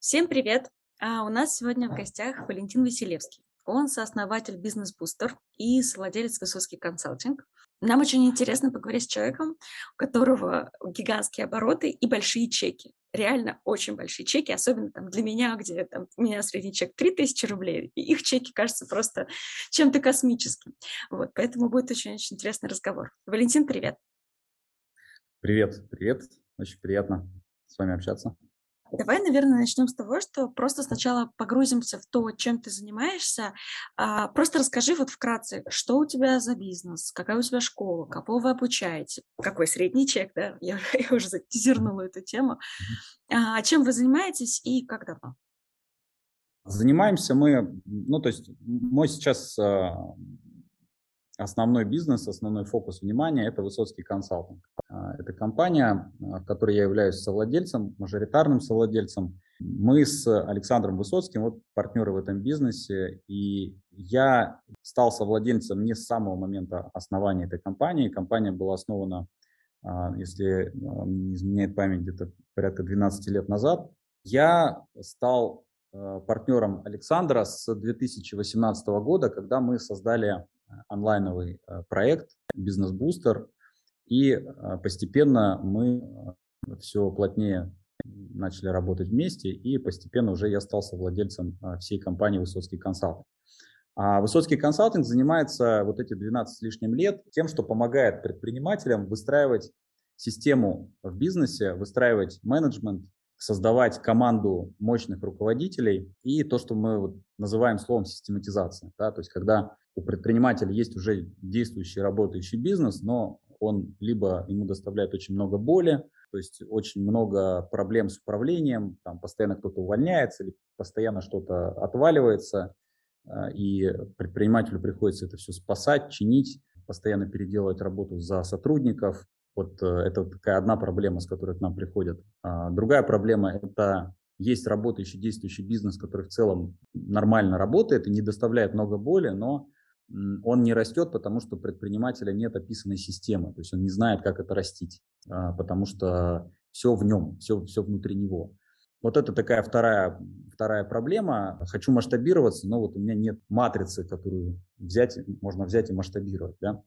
Всем привет! А у нас сегодня в гостях Валентин Василевский. Он сооснователь Бизнес Бустер и совладелец Высоцкий консалтинг. Нам очень интересно поговорить с человеком, у которого гигантские обороты и большие чеки. Реально очень большие чеки, особенно там для меня, где там, у меня средний чек 3000 рублей, и их чеки кажутся просто чем-то космическим. Вот, поэтому будет очень-очень интересный разговор. Валентин, привет! Привет, привет. Очень приятно с вами общаться. Давай, наверное, начнем с того, что просто сначала погрузимся в то, чем ты занимаешься. А, просто расскажи вот вкратце, что у тебя за бизнес, какая у тебя школа, кого вы обучаете, какой средний чек, да? Я, я уже затизернула эту тему. А, чем вы занимаетесь и как давно? Занимаемся мы, ну, то есть мой сейчас а, основной бизнес, основной фокус внимания – это Высоцкий консалтинг. А, это компания, а, в которой я являюсь совладельцем, мажоритарным совладельцем. Мы с Александром Высоцким вот партнеры в этом бизнесе, и я стал совладельцем не с самого момента основания этой компании. Компания была основана, а, если не изменяет память, где-то порядка 12 лет назад. Я стал партнером Александра с 2018 года, когда мы создали онлайновый проект «Бизнес-бустер», и а, постепенно мы а, все плотнее начали работать вместе, и постепенно уже я стал совладельцем а, всей компании «Высоцкий консалтинг». А Высоцкий консалтинг занимается вот эти 12 с лишним лет тем, что помогает предпринимателям выстраивать систему в бизнесе, выстраивать менеджмент, создавать команду мощных руководителей и то, что мы вот называем словом систематизация. Да? То есть когда у предпринимателя есть уже действующий работающий бизнес, но он либо ему доставляет очень много боли, то есть очень много проблем с управлением, там постоянно кто-то увольняется или постоянно что-то отваливается, а, и предпринимателю приходится это все спасать, чинить, постоянно переделывать работу за сотрудников. Вот э, это такая одна проблема, с которой к нам приходят. А другая проблема – это есть работающий, действующий бизнес, который в целом нормально работает и не доставляет много боли, но он не растет, потому что у предпринимателя нет описанной системы, то есть он не знает, как это растить, а, потому что все в нем, все, все внутри него. Вот это такая вторая, вторая проблема. Хочу масштабироваться, но вот у меня нет матрицы, которую взять, можно взять и масштабировать. Да?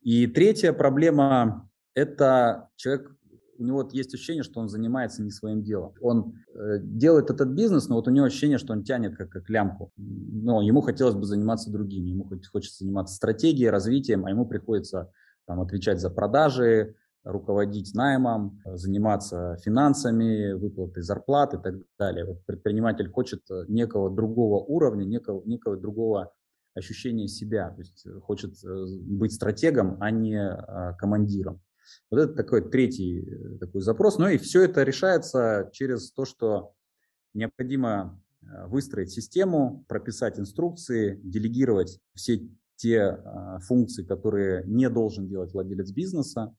И третья проблема – это человек у него вот есть ощущение, что он занимается не своим делом. Он э, делает этот бизнес, но вот у него ощущение, что он тянет как, как лямку. Но ему хотелось бы заниматься другим. Ему хочется заниматься стратегией, развитием, а ему приходится там, отвечать за продажи, руководить наймом, заниматься финансами, выплатой зарплат и так далее. Вот предприниматель хочет э, некого другого уровня, некого, некого другого ощущения себя, то есть э, хочет э, быть стратегом, а не а, командиром. Вот это такой третий э, такой запрос. Ну и все это решается через то, что необходимо э, выстроить систему, прописать инструкции, делегировать все те а, функции, которые не должен делать владелец бизнеса,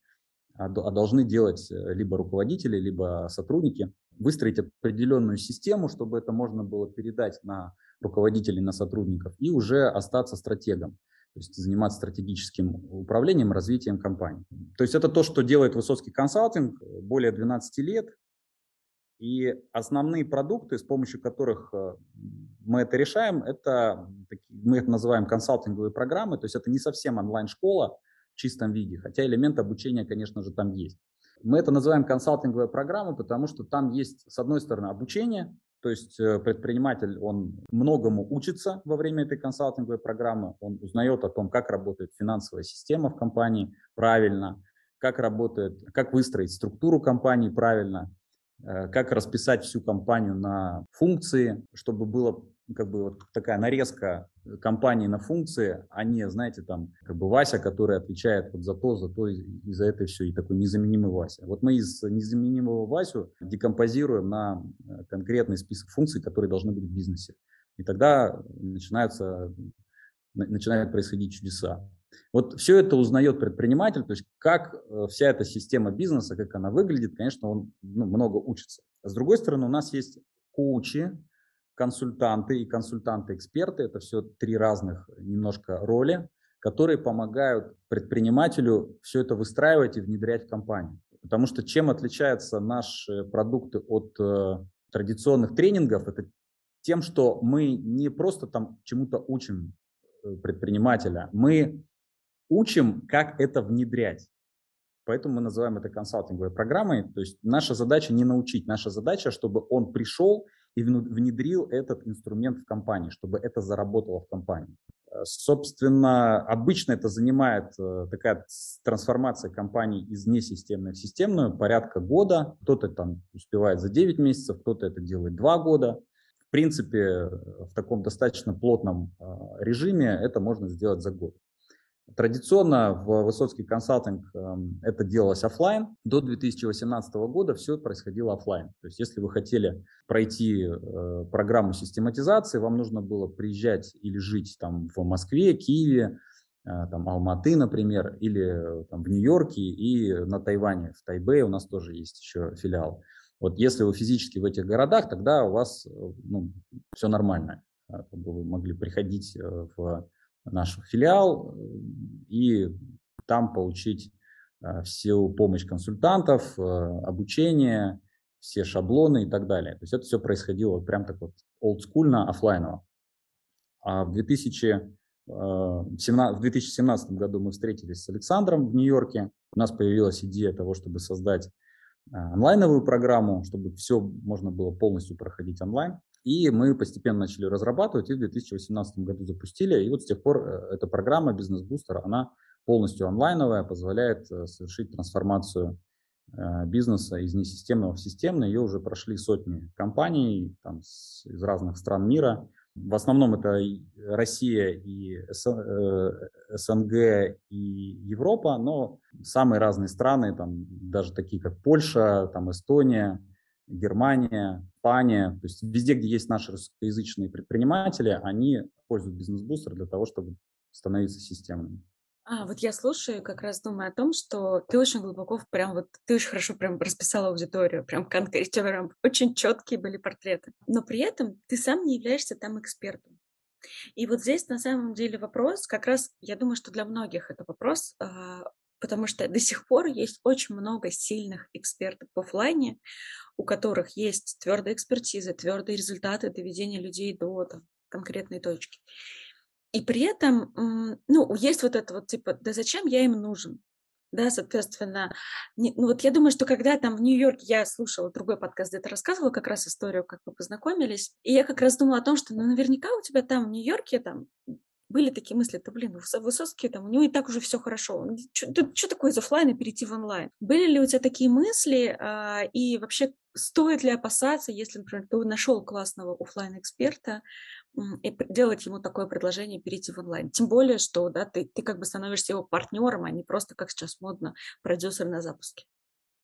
а, а должны делать э, либо руководители, либо сотрудники, выстроить определенную систему, чтобы это можно было передать на руководителей, на сотрудников и уже остаться стратегом то есть заниматься стратегическим управлением, развитием компании. То есть это то, что делает Высоцкий консалтинг более 12 лет. И основные продукты, с помощью которых э, мы это решаем, это мы их называем консалтинговые программы, то есть это не совсем онлайн-школа в чистом виде, хотя элемент обучения, конечно же, там есть. Мы это называем консалтинговые программы, потому что там есть, с одной стороны, обучение, то есть э, предприниматель, он многому учится во время этой консалтинговой программы, он узнает о том, как работает финансовая система в компании правильно, как работает, как выстроить структуру компании правильно, э, как расписать всю компанию на функции, чтобы было как бы вот такая нарезка компании на функции, а не, знаете, там, как бы Вася, который отвечает вот за то, за то и, и за это все, и такой незаменимый Вася. Вот мы из незаменимого Васю декомпозируем на э, конкретный список функций, которые должны быть в бизнесе. И тогда начинаются, начинают происходить чудеса. Вот все это узнает предприниматель, то есть как э, вся эта система бизнеса, как она выглядит, конечно, он ну, много учится. А с другой стороны, у нас есть коучи, консультанты и консультанты-эксперты. Это все три разных немножко роли, которые помогают предпринимателю все это выстраивать и внедрять в компанию. Потому что чем отличаются наши продукты от э, традиционных тренингов, это тем, что мы не просто там чему-то учим э, предпринимателя, мы учим, как это внедрять. Поэтому мы называем это консалтинговой программой. То есть наша задача не научить, наша задача, чтобы он пришел и внедрил этот инструмент в компании, чтобы это заработало в компании. Э, собственно, обычно это занимает э, такая трансформация компании из несистемной в системную порядка года. Кто-то там успевает за 9 месяцев, кто-то это делает 2 года. В принципе, в таком достаточно плотном э, режиме это можно сделать за год. Традиционно в Высоцкий консалтинг эм, это делалось офлайн. До 2018 года все происходило офлайн. То есть если вы хотели пройти э, программу систематизации, вам нужно было приезжать или жить там в Москве, Киеве, э, там Алматы, например, или там, в Нью-Йорке и на Тайване, в Тайбэе у нас тоже есть еще филиал. Вот если вы физически в этих городах, тогда у вас э, ну, все нормально. Вы могли приходить в наш филиал э, и там получить э, всю помощь консультантов, э, обучение, все шаблоны и так далее. То есть это все происходило прям так вот олдскульно, офлайново. А в, 2000, в 2017 году мы встретились с Александром в Нью-Йорке. У нас появилась идея того, чтобы создать онлайновую программу, чтобы все можно было полностью проходить онлайн. И мы постепенно начали разрабатывать и в 2018 году запустили. И вот с тех пор э, эта программа «Бизнес Бустер», она полностью онлайновая, позволяет э, совершить трансформацию э, бизнеса из несистемного в системный. Ее уже прошли сотни компаний там, из разных стран мира. В основном это Россия и СНГ и Европа, но самые разные страны, там, даже такие как Польша, там, Эстония, Германия, Испания, то есть везде, где есть наши русскоязычные предприниматели, они пользуют бизнес-бустер для того, чтобы становиться системными. А, вот я слушаю, как раз думаю о том, что ты очень глубоко, прям вот, ты очень хорошо прям расписала аудиторию, прям конкретно, прям очень четкие были портреты. Но при этом ты сам не являешься там экспертом. И вот здесь на самом деле вопрос, как раз, я думаю, что для многих это вопрос, а, потому что до сих пор есть очень много сильных экспертов в офлайне, у которых есть твердая экспертиза, твердые результаты доведения людей до там, конкретной точки. И при этом, ну, есть вот это вот типа, да зачем я им нужен? Да, соответственно, не, ну вот я думаю, что когда там в Нью-Йорке я слушала другой подкаст, где ты рассказывала как раз историю, как вы познакомились, и я как раз думала о том, что ну наверняка у тебя там в Нью-Йорке там были такие мысли, то блин, Высоцкий там, у него и так уже все хорошо. Что такое из офлайна перейти в онлайн? Были ли у тебя такие мысли, а, и вообще стоит ли опасаться, если, например, ты нашел классного офлайн эксперта и делать ему такое предложение перейти в онлайн? Тем более, что да, ты, ты как бы становишься его партнером, а не просто, как сейчас модно, продюсер на запуске.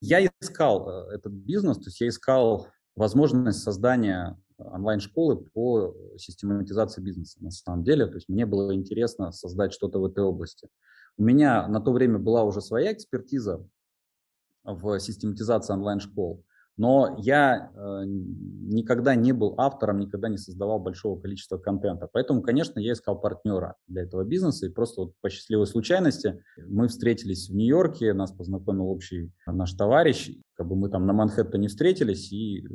Я искал э, этот бизнес, то есть я искал возможность создания онлайн-школы по систематизации бизнеса на самом деле. То есть мне было интересно создать что-то в этой области. У меня на то время была уже своя экспертиза в систематизации онлайн-школ, но я э, никогда не был автором, никогда не создавал большого количества контента. Поэтому, конечно, я искал партнера для этого бизнеса. И просто вот по счастливой случайности мы встретились в Нью-Йорке, нас познакомил общий наш товарищ. Как бы мы там на Манхэттене встретились, и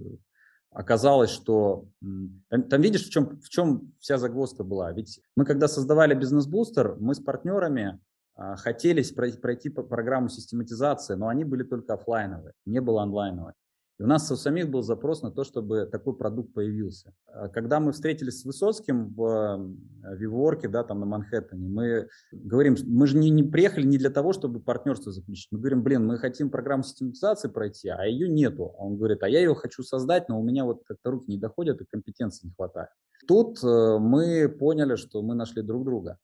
оказалось, что там, там видишь, в чем, в чем вся загвоздка была. Ведь мы, когда создавали бизнес-бустер, мы с партнерами а, хотели пройти, пройти программу систематизации, но они были только офлайновые, не было онлайновой. И у нас у самих был запрос на то, чтобы такой продукт появился. А когда мы встретились с Высоцким в Виворке, да, там на Манхэттене, мы говорим, мы же не, не приехали не для того, чтобы партнерство заключить. Мы говорим, блин, мы хотим программу систематизации пройти, а ее нету. Он говорит, а я ее хочу создать, но у меня вот как-то руки не доходят и компетенции не хватает. Тут э, мы поняли, что мы нашли друг друга.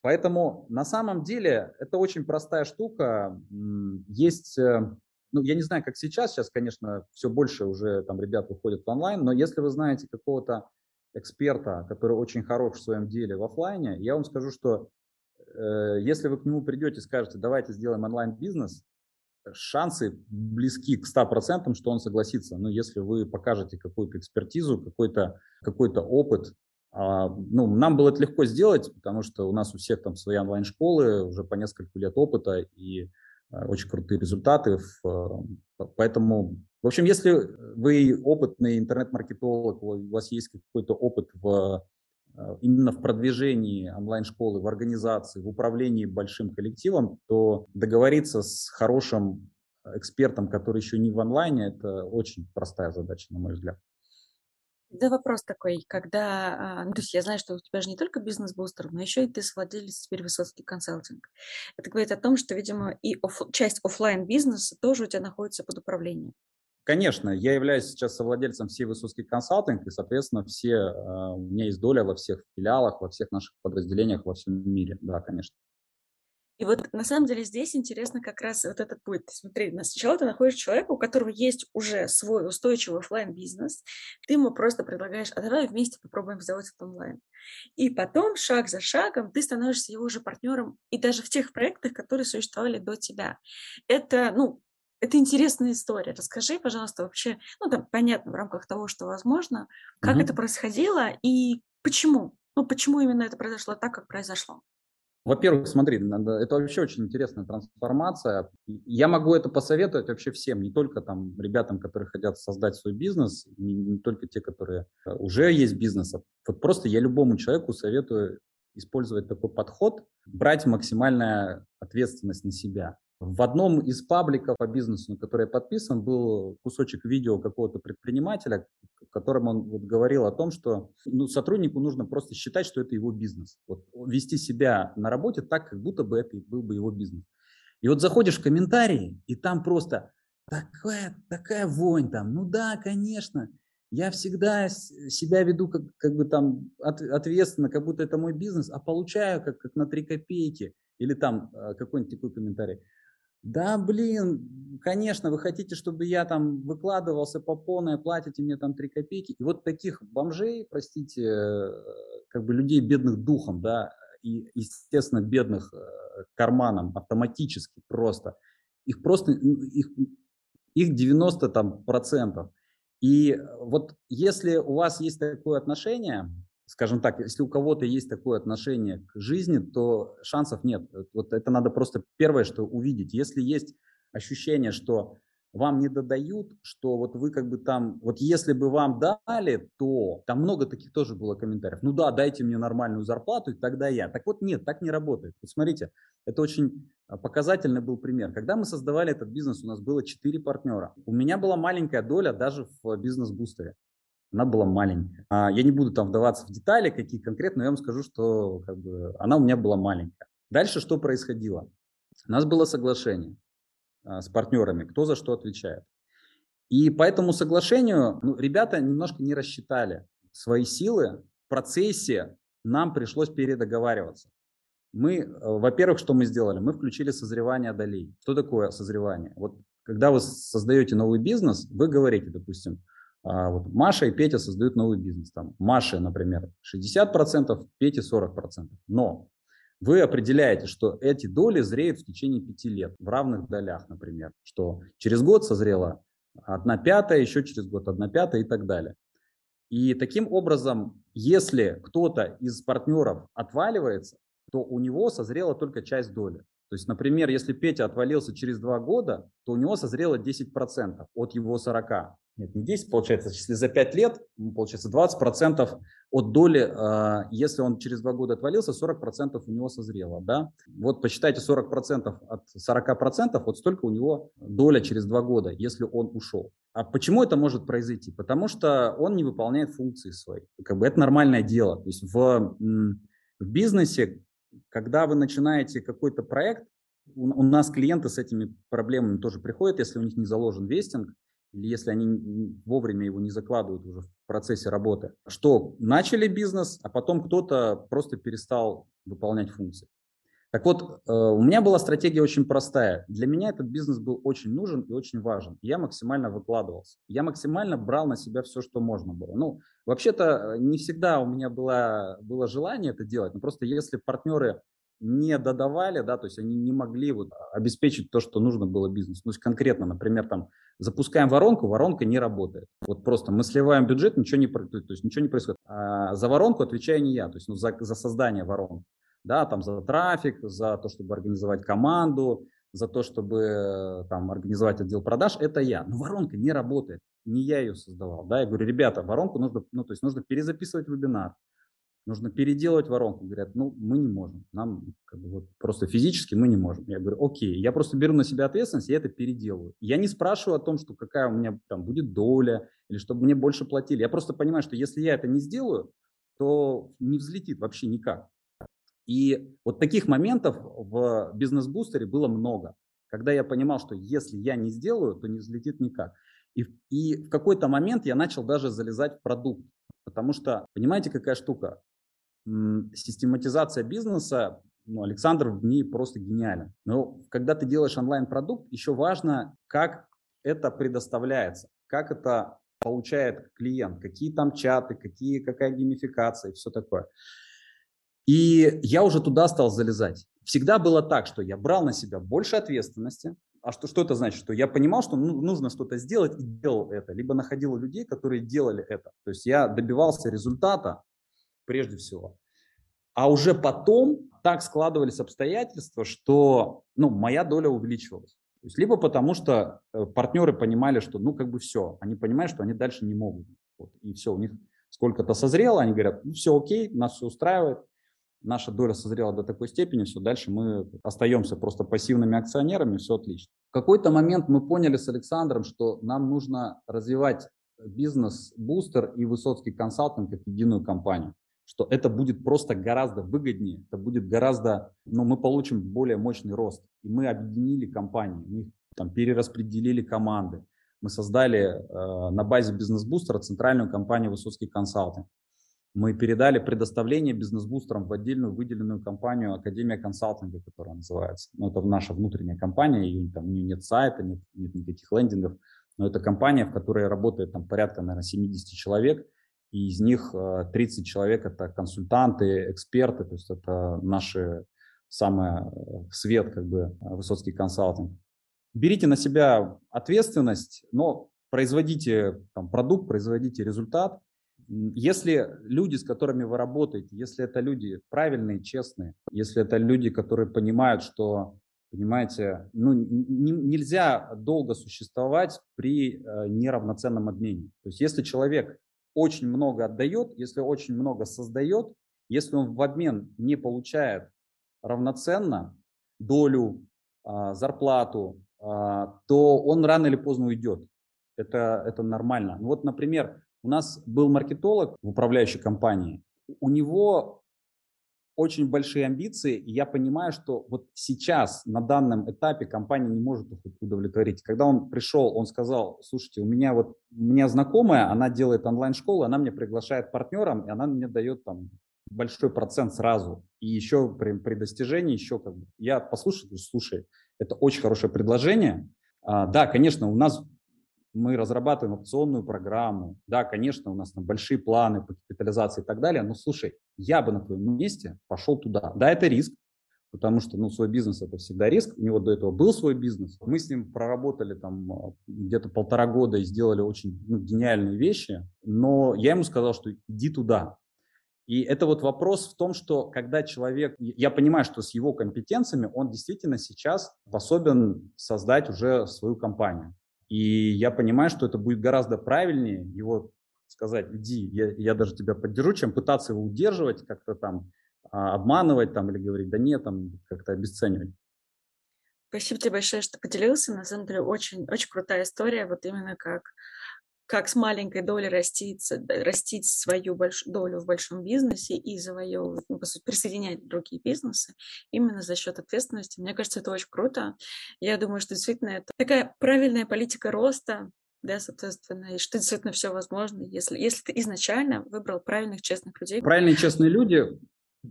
Поэтому на самом деле это очень простая штука. Есть э, ну, я не знаю, как сейчас, сейчас, конечно, все больше уже там ребят выходят в онлайн, но если вы знаете какого-то эксперта, который очень хорош в своем деле в офлайне, я вам скажу, что э, если вы к нему придете и скажете, давайте сделаем онлайн-бизнес, шансы близки к 100%, что он согласится. Но если вы покажете какую-то экспертизу, какой-то какой опыт, а, ну, нам было это легко сделать, потому что у нас у всех там свои онлайн-школы, уже по несколько лет опыта, и очень крутые результаты. Поэтому, в общем, если вы опытный интернет-маркетолог, у вас есть какой-то опыт в именно в продвижении онлайн-школы, в организации, в управлении большим коллективом, то договориться с хорошим экспертом, который еще не в онлайне, это очень простая задача, на мой взгляд. Да, вопрос такой, когда, а, ну, то есть я знаю, что у тебя же не только бизнес-бустер, но еще и ты совладелец теперь Высоцкий консалтинг. Это говорит о том, что, видимо, и оф, часть офлайн бизнеса тоже у тебя находится под управлением. Конечно, я являюсь сейчас совладельцем всей Высоцкий консалтинг, и, соответственно, все, а, у меня есть доля во всех филиалах, во всех наших подразделениях во всем мире. Да, конечно. И вот на самом деле здесь интересно как раз вот этот путь. Смотри, сначала ты находишь человека, у которого есть уже свой устойчивый офлайн бизнес ты ему просто предлагаешь, а давай вместе попробуем сделать это онлайн. И потом, шаг за шагом, ты становишься его уже партнером и даже в тех проектах, которые существовали до тебя. Это, ну, это интересная история. Расскажи, пожалуйста, вообще, ну, там, понятно, в рамках того, что возможно, как mm-hmm. это происходило и почему? Ну, почему именно это произошло так, как произошло? Во-первых, смотри, это вообще очень интересная трансформация. Я могу это посоветовать вообще всем, не только там ребятам, которые хотят создать свой бизнес, не, не только те, которые э, уже есть бизнес. Вот просто я любому человеку советую использовать такой подход, брать максимальную ответственность на себя. В одном из пабликов по бизнесу, на который я подписан, был кусочек видео какого-то предпринимателя, в котором он вот говорил о том, что ну, сотруднику нужно просто считать, что это его бизнес. Вот, вести себя на работе так, как будто бы это был бы его бизнес. И вот заходишь в комментарии, и там просто такая, такая вонь там. Ну да, конечно, я всегда себя веду как, как бы там от, ответственно, как будто это мой бизнес, а получаю как, как на 3 копейки. Или там э, какой-нибудь такой комментарий. Да, блин, конечно, вы хотите, чтобы я там выкладывался по полной, платите мне там 3 копейки. И вот таких бомжей, простите, как бы людей бедных духом, да, и, естественно, бедных э, карманом автоматически просто, их просто, их, их 90 там процентов. И вот если у вас есть такое отношение, скажем так, если у кого-то есть такое отношение к жизни, то шансов нет. Вот это надо просто первое, что увидеть. Если есть ощущение, что вам не додают, что вот вы как бы там, вот если бы вам дали, то там много таких тоже было комментариев. Ну да, дайте мне нормальную зарплату, и тогда я. Так вот нет, так не работает. Вот смотрите, это очень а, показательный был пример. Когда мы создавали этот бизнес, у нас было 4 партнера. У меня была маленькая доля даже в бизнес-бустере она была маленькая. А, я не буду там вдаваться в детали, какие конкретно, но я вам скажу, что как бы, она у меня была маленькая. Дальше что происходило? У нас было соглашение а, с партнерами, кто за что отвечает. И по этому соглашению ну, ребята немножко не рассчитали свои силы. В процессе нам пришлось передоговариваться. Мы, э, во-первых, что мы сделали? Мы включили созревание долей. Что такое созревание? Вот когда вы создаете новый бизнес, вы говорите, допустим, а, вот Маша и Петя создают новый бизнес. Там Маша, например, 60%, Пете 40%. Но вы определяете, что эти доли зреют в течение пяти лет в равных долях, например, что через год созрела одна пятая, еще через год одна пятая и так далее. И таким образом, если кто-то из партнеров отваливается, то у него созрела только часть доли. То есть, например, если Петя отвалился через два года, то у него созрело 10% от его 40. Нет, не 10, получается, если за 5 лет, получается 20% от доли, а, если он через 2 года отвалился, 40% у него созрело, да. Вот посчитайте 40% от 40%, вот столько у него доля через 2 года, если он ушел. А почему это может произойти? Потому что он не выполняет функции свои. Как бы это нормальное дело. То есть в, в бизнесе, когда вы начинаете какой-то проект, у, нас клиенты с этими проблемами тоже приходят, если у них не заложен вестинг, или если они вовремя его не закладывают уже в процессе работы, что начали бизнес, а потом кто-то просто перестал выполнять функции. Так вот, э, у меня была стратегия очень простая. Для меня этот бизнес был очень нужен и очень важен. Я максимально выкладывался. Я максимально брал на себя все, что можно было. Ну, вообще-то не всегда у меня было, было желание это делать, но просто если партнеры не додавали, да, то есть они не могли вот обеспечить то, что нужно было бизнесу. Ну, то есть конкретно, например, там запускаем воронку, воронка не работает. Вот просто мы сливаем бюджет, ничего не, то есть ничего не происходит. А за воронку отвечаю не я, то есть ну, за, за создание воронки, да, там за трафик, за то, чтобы организовать команду, за то, чтобы там организовать отдел продаж, это я. Но воронка не работает, не я ее создавал. Да? Я говорю, ребята, воронку нужно, ну, то есть нужно перезаписывать вебинар, нужно переделывать воронку. Говорят, ну, мы не можем, нам как бы, вот, просто физически мы не можем. Я говорю, окей, я просто беру на себя ответственность, я это переделаю. Я не спрашиваю о том, что какая у меня там будет доля, или чтобы мне больше платили. Я просто понимаю, что если я это не сделаю, то не взлетит вообще никак. И вот таких моментов в бизнес-бустере было много, когда я понимал, что если я не сделаю, то не взлетит никак. И, и в какой-то момент я начал даже залезать в продукт, потому что, понимаете, какая штука? Систематизация бизнеса, ну, Александр в ней просто гениален. Но когда ты делаешь онлайн-продукт, еще важно, как это предоставляется, как это получает клиент, какие там чаты, какие, какая геймификация и все такое. И я уже туда стал залезать. Всегда было так, что я брал на себя больше ответственности. А что, что это значит? Что я понимал, что ну, нужно что-то сделать и делал это. Либо находил людей, которые делали это. То есть я добивался результата прежде всего. А уже потом так складывались обстоятельства, что ну, моя доля увеличивалась. То есть либо потому, что э, партнеры понимали, что ну как бы все, они понимают, что они дальше не могут. Вот, и все, у них сколько-то созрело, они говорят, ну все окей, нас все устраивает, наша доля созрела до такой степени, все, дальше мы остаемся просто пассивными акционерами, все отлично. В какой-то момент мы поняли с Александром, что нам нужно развивать бизнес-бустер и Высоцкий консалтинг как единую компанию что это будет просто гораздо выгоднее, это будет гораздо, ну, мы получим более мощный рост. И мы объединили компании, мы там перераспределили команды, мы создали э, на базе бизнес-бустера центральную компанию Высоцкий консалтинг мы передали предоставление бизнес-бустерам в отдельную выделенную компанию Академия консалтинга, которая называется. Ну, это наша внутренняя компания, ее, там, у нее нет сайта, нет, нет никаких лендингов, но это компания, в которой работает там, порядка, наверное, 70 человек, и из них 30 э, человек – это консультанты, эксперты, то есть это наши самый э, свет, как бы, э, Высоцкий консалтинг. Берите на себя ответственность, но производите там, продукт, производите результат, если люди, с которыми вы работаете, если это люди правильные, честные, если это люди, которые понимают, что, понимаете, ну, не, нельзя долго существовать при э, неравноценном обмене. То есть если человек очень много отдает, если очень много создает, если он в обмен не получает равноценно долю, э, зарплату, э, то он рано или поздно уйдет. Это, это нормально. Ну вот, например, у нас был маркетолог в управляющей компании. У него очень большие амбиции, и я понимаю, что вот сейчас, на данном этапе, компания не может их удовлетворить. Когда он пришел, он сказал, слушайте, у меня вот, у меня знакомая, она делает онлайн-школу, она мне приглашает партнером, и она мне дает там большой процент сразу. И еще при, при достижении еще как бы. Я послушал, слушай, это очень хорошее предложение. А, да, конечно, у нас мы разрабатываем опционную программу, да, конечно, у нас там большие планы по капитализации и так далее, но слушай, я бы на твоем месте пошел туда. Да, это риск, потому что, ну, свой бизнес – это всегда риск. У него до этого был свой бизнес. Мы с ним проработали там а, где-то полтора года и сделали очень ну, гениальные вещи, но я ему сказал, что иди туда. И это вот вопрос в том, что когда человек, я понимаю, что с его компетенциями он действительно сейчас способен создать уже свою компанию. И я понимаю, что это будет гораздо правильнее его сказать, иди, я, я даже тебя поддержу, чем пытаться его удерживать, как-то там а, обманывать там или говорить, да нет, там как-то обесценивать. Спасибо тебе большое, что поделился. На самом деле очень, очень крутая история, вот именно как как с маленькой долей растить, растить свою больш, долю в большом бизнесе и завоевывать, ну, по сути, присоединять другие бизнесы именно за счет ответственности. Мне кажется, это очень круто. Я думаю, что действительно это такая правильная политика роста, да, соответственно, и что действительно все возможно, если, если ты изначально выбрал правильных, честных людей. Правильные, честные люди,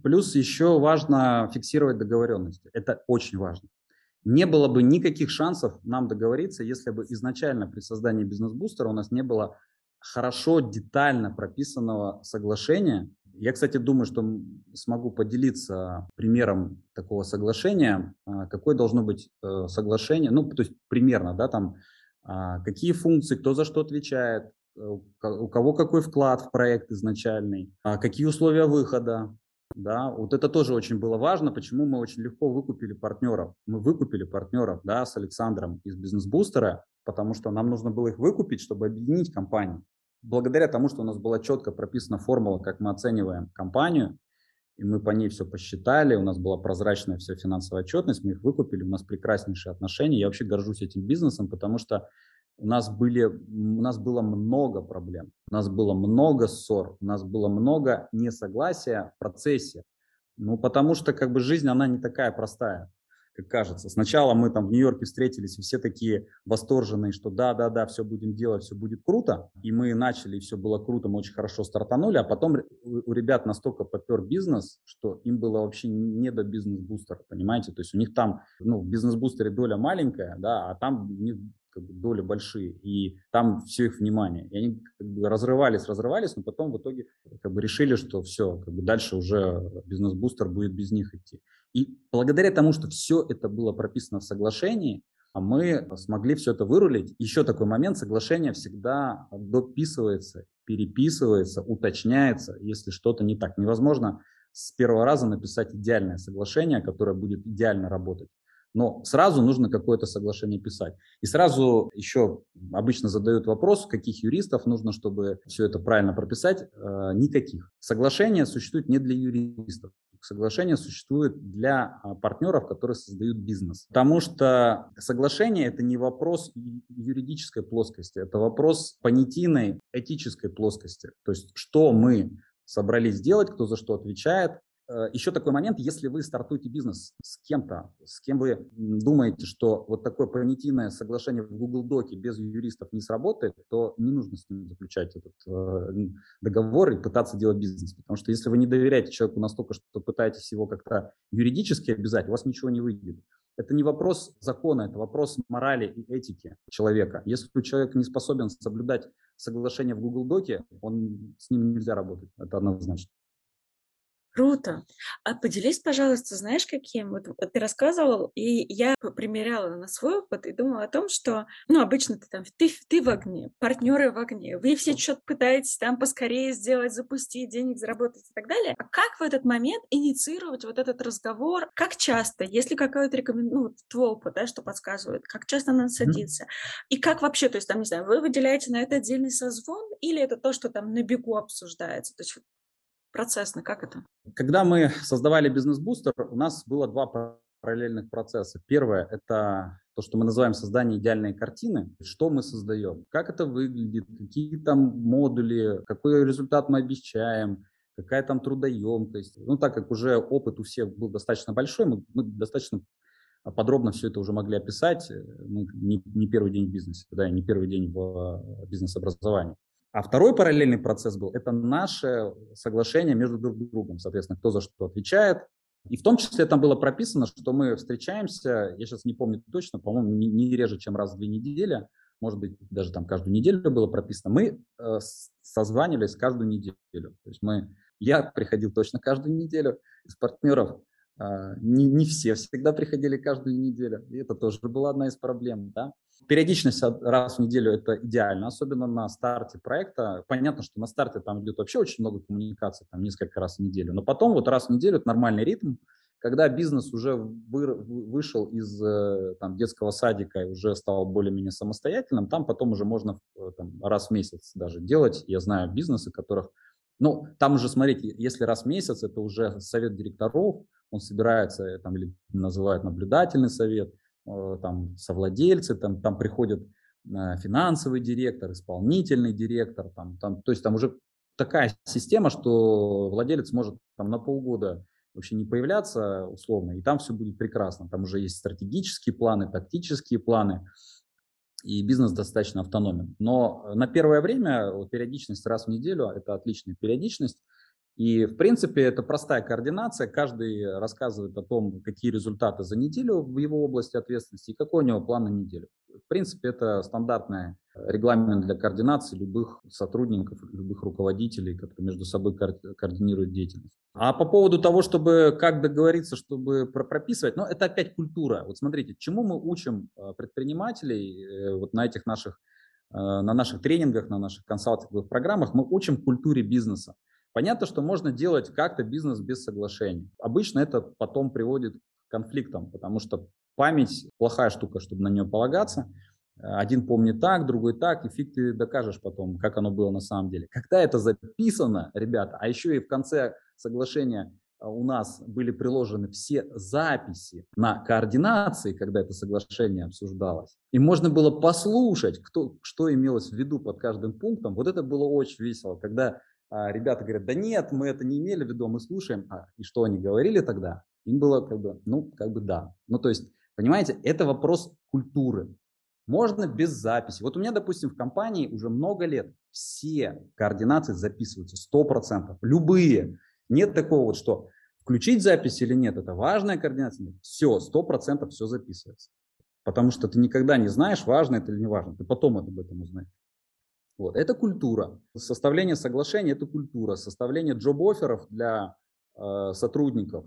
плюс еще важно фиксировать договоренности. Это очень важно не было бы никаких шансов нам договориться, если бы изначально при создании бизнес-бустера у нас не было хорошо, детально прописанного соглашения. Я, кстати, думаю, что смогу поделиться примером такого соглашения. А, какое должно быть э, соглашение? Ну, то есть примерно, да, там, а, какие функции, кто за что отвечает, э, у кого какой вклад в проект изначальный, а какие условия выхода, Да, вот это тоже очень было важно, почему мы очень легко выкупили партнеров. Мы выкупили партнеров, да, с Александром из бизнес-бустера, потому что нам нужно было их выкупить, чтобы объединить компанию. Благодаря тому, что у нас была четко прописана формула, как мы оцениваем компанию, и мы по ней все посчитали, у нас была прозрачная вся финансовая отчетность, мы их выкупили, у нас прекраснейшие отношения. Я вообще горжусь этим бизнесом, потому что у нас, были, у нас было много проблем, у нас было много ссор, у нас было много несогласия в процессе. Ну, потому что как бы жизнь, она не такая простая как кажется. Сначала мы там в Нью-Йорке встретились, и все такие восторженные, что да-да-да, все будем делать, все будет круто. И мы начали, и все было круто, мы очень хорошо стартанули, а потом у ребят настолько попер бизнес, что им было вообще не до бизнес-бустера, понимаете? То есть у них там, ну, в бизнес-бустере доля маленькая, да, а там у них как бы, доли большие, и там все их внимание. И они как бы, разрывались, разрывались, но потом в итоге как бы, решили, что все, как бы, дальше уже бизнес-бустер будет без них идти. И благодаря тому, что все это было прописано в соглашении, а мы смогли все это вырулить. Еще такой момент, соглашение всегда дописывается, переписывается, уточняется, если что-то не так. Невозможно с первого раза написать идеальное соглашение, которое будет идеально работать. Но сразу нужно какое-то соглашение писать. И сразу еще обычно задают вопрос, каких юристов нужно, чтобы все это правильно прописать. Э, никаких. Соглашение существует не для юристов соглашение существует для а, партнеров, которые создают бизнес. Потому что соглашение – это не вопрос юридической плоскости, это вопрос понятийной этической плоскости. То есть что мы собрались делать, кто за что отвечает, Еще такой момент, если вы стартуете бизнес с кем-то, с кем вы думаете, что вот такое понятийное соглашение в Google Доке без юристов не сработает, то не нужно с ним заключать этот э, договор и пытаться делать бизнес. Потому что если вы не доверяете человеку настолько, что пытаетесь его как-то юридически обязать, у вас ничего не выйдет. Это не вопрос закона, это вопрос морали и этики человека. Если человек не способен соблюдать соглашение в Google Доке, он, с ним нельзя работать, это однозначно. Круто. А поделись, пожалуйста, знаешь, каким? Вот, вот ты рассказывал, и я примеряла на свой опыт и думала о том, что, ну, обычно ты там, ты, ты в огне, партнеры в огне, вы все что-то пытаетесь там поскорее сделать, запустить, денег заработать и так далее. А как в этот момент инициировать вот этот разговор? Как часто, если какой-то рекомен... ну, твой опыт, да, что подсказывает, как часто надо садиться? И как вообще, то есть там, не знаю, вы выделяете на это отдельный созвон или это то, что там на бегу обсуждается? То есть процессно, как это? Когда мы создавали бизнес-бустер, у нас было два параллельных процесса. Первое – это то, что мы называем создание идеальной картины. Что мы создаем, как это выглядит, какие там модули, какой результат мы обещаем, какая там трудоемкость. Ну, так как уже опыт у всех был достаточно большой, мы, мы достаточно подробно все это уже могли описать. Мы не, не первый день в бизнесе, да, не первый день в бизнес-образовании. А второй параллельный процесс был, это наше соглашение между друг другом, соответственно, кто за что отвечает. И в том числе там было прописано, что мы встречаемся, я сейчас не помню точно, по-моему, не, реже, чем раз в две недели, может быть, даже там каждую неделю было прописано. Мы э, созванивались каждую неделю. То есть мы, я приходил точно каждую неделю из партнеров. Э, не, не все всегда приходили каждую неделю. И это тоже была одна из проблем. Да? Периодичность раз в неделю – это идеально, особенно на старте проекта. Понятно, что на старте там идет вообще очень много коммуникаций, там несколько раз в неделю. Но потом вот раз в неделю – это нормальный ритм. Когда бизнес уже вы, вышел из э, там, детского садика и уже стал более-менее самостоятельным, там потом уже можно э, там, раз в месяц даже делать. Я знаю бизнесы, которых ну, там уже, смотрите, если раз в месяц, это уже совет директоров, он собирается, э, там, или называют наблюдательный совет, Э, там совладельцы, там, там приходят э, финансовый директор, исполнительный директор, там, там, то есть там уже такая система, что владелец может там на полгода вообще не появляться условно, и там все будет прекрасно. Там уже есть стратегические планы, тактические планы, и бизнес достаточно автономен. Но на первое время периодичность раз в неделю – это отличная периодичность, и, в принципе, это простая координация. Каждый рассказывает о том, какие результаты за неделю в его области ответственности и какой у него план на неделю. В принципе, это стандартный регламент для координации любых сотрудников, любых руководителей, которые между собой координируют деятельность. А по поводу того, чтобы как договориться, чтобы прописывать, ну, это опять культура. Вот смотрите, чему мы учим э, предпринимателей э, вот на этих наших, э, на наших тренингах, на наших консалтинговых программах, мы учим культуре бизнеса. Понятно, что можно делать как-то бизнес без соглашений. Обычно это потом приводит к конфликтам, потому что память плохая штука, чтобы на нее полагаться. Один помнит так, другой так, и фиг ты докажешь потом, как оно было на самом деле. Когда это записано, ребята, а еще и в конце соглашения а, у нас были приложены все записи на координации, когда это соглашение обсуждалось, и можно было послушать, кто, что имелось в виду под каждым пунктом. Вот это было очень весело, когда ребята говорят, да нет, мы это не имели в виду, мы слушаем. А, и что они говорили тогда? Им было как бы, ну, как бы да. Ну, то есть, понимаете, это вопрос культуры. Можно без записи. Вот у меня, допустим, в компании уже много лет все координации записываются, 100%, любые. Нет такого вот, что включить запись или нет, это важная координация. Нет. Все, 100% все записывается. Потому что ты никогда не знаешь, важно это или не важно. Ты потом об этом узнаешь. Вот. Это культура. Составление соглашений – это культура. Составление джоб-офферов для э, сотрудников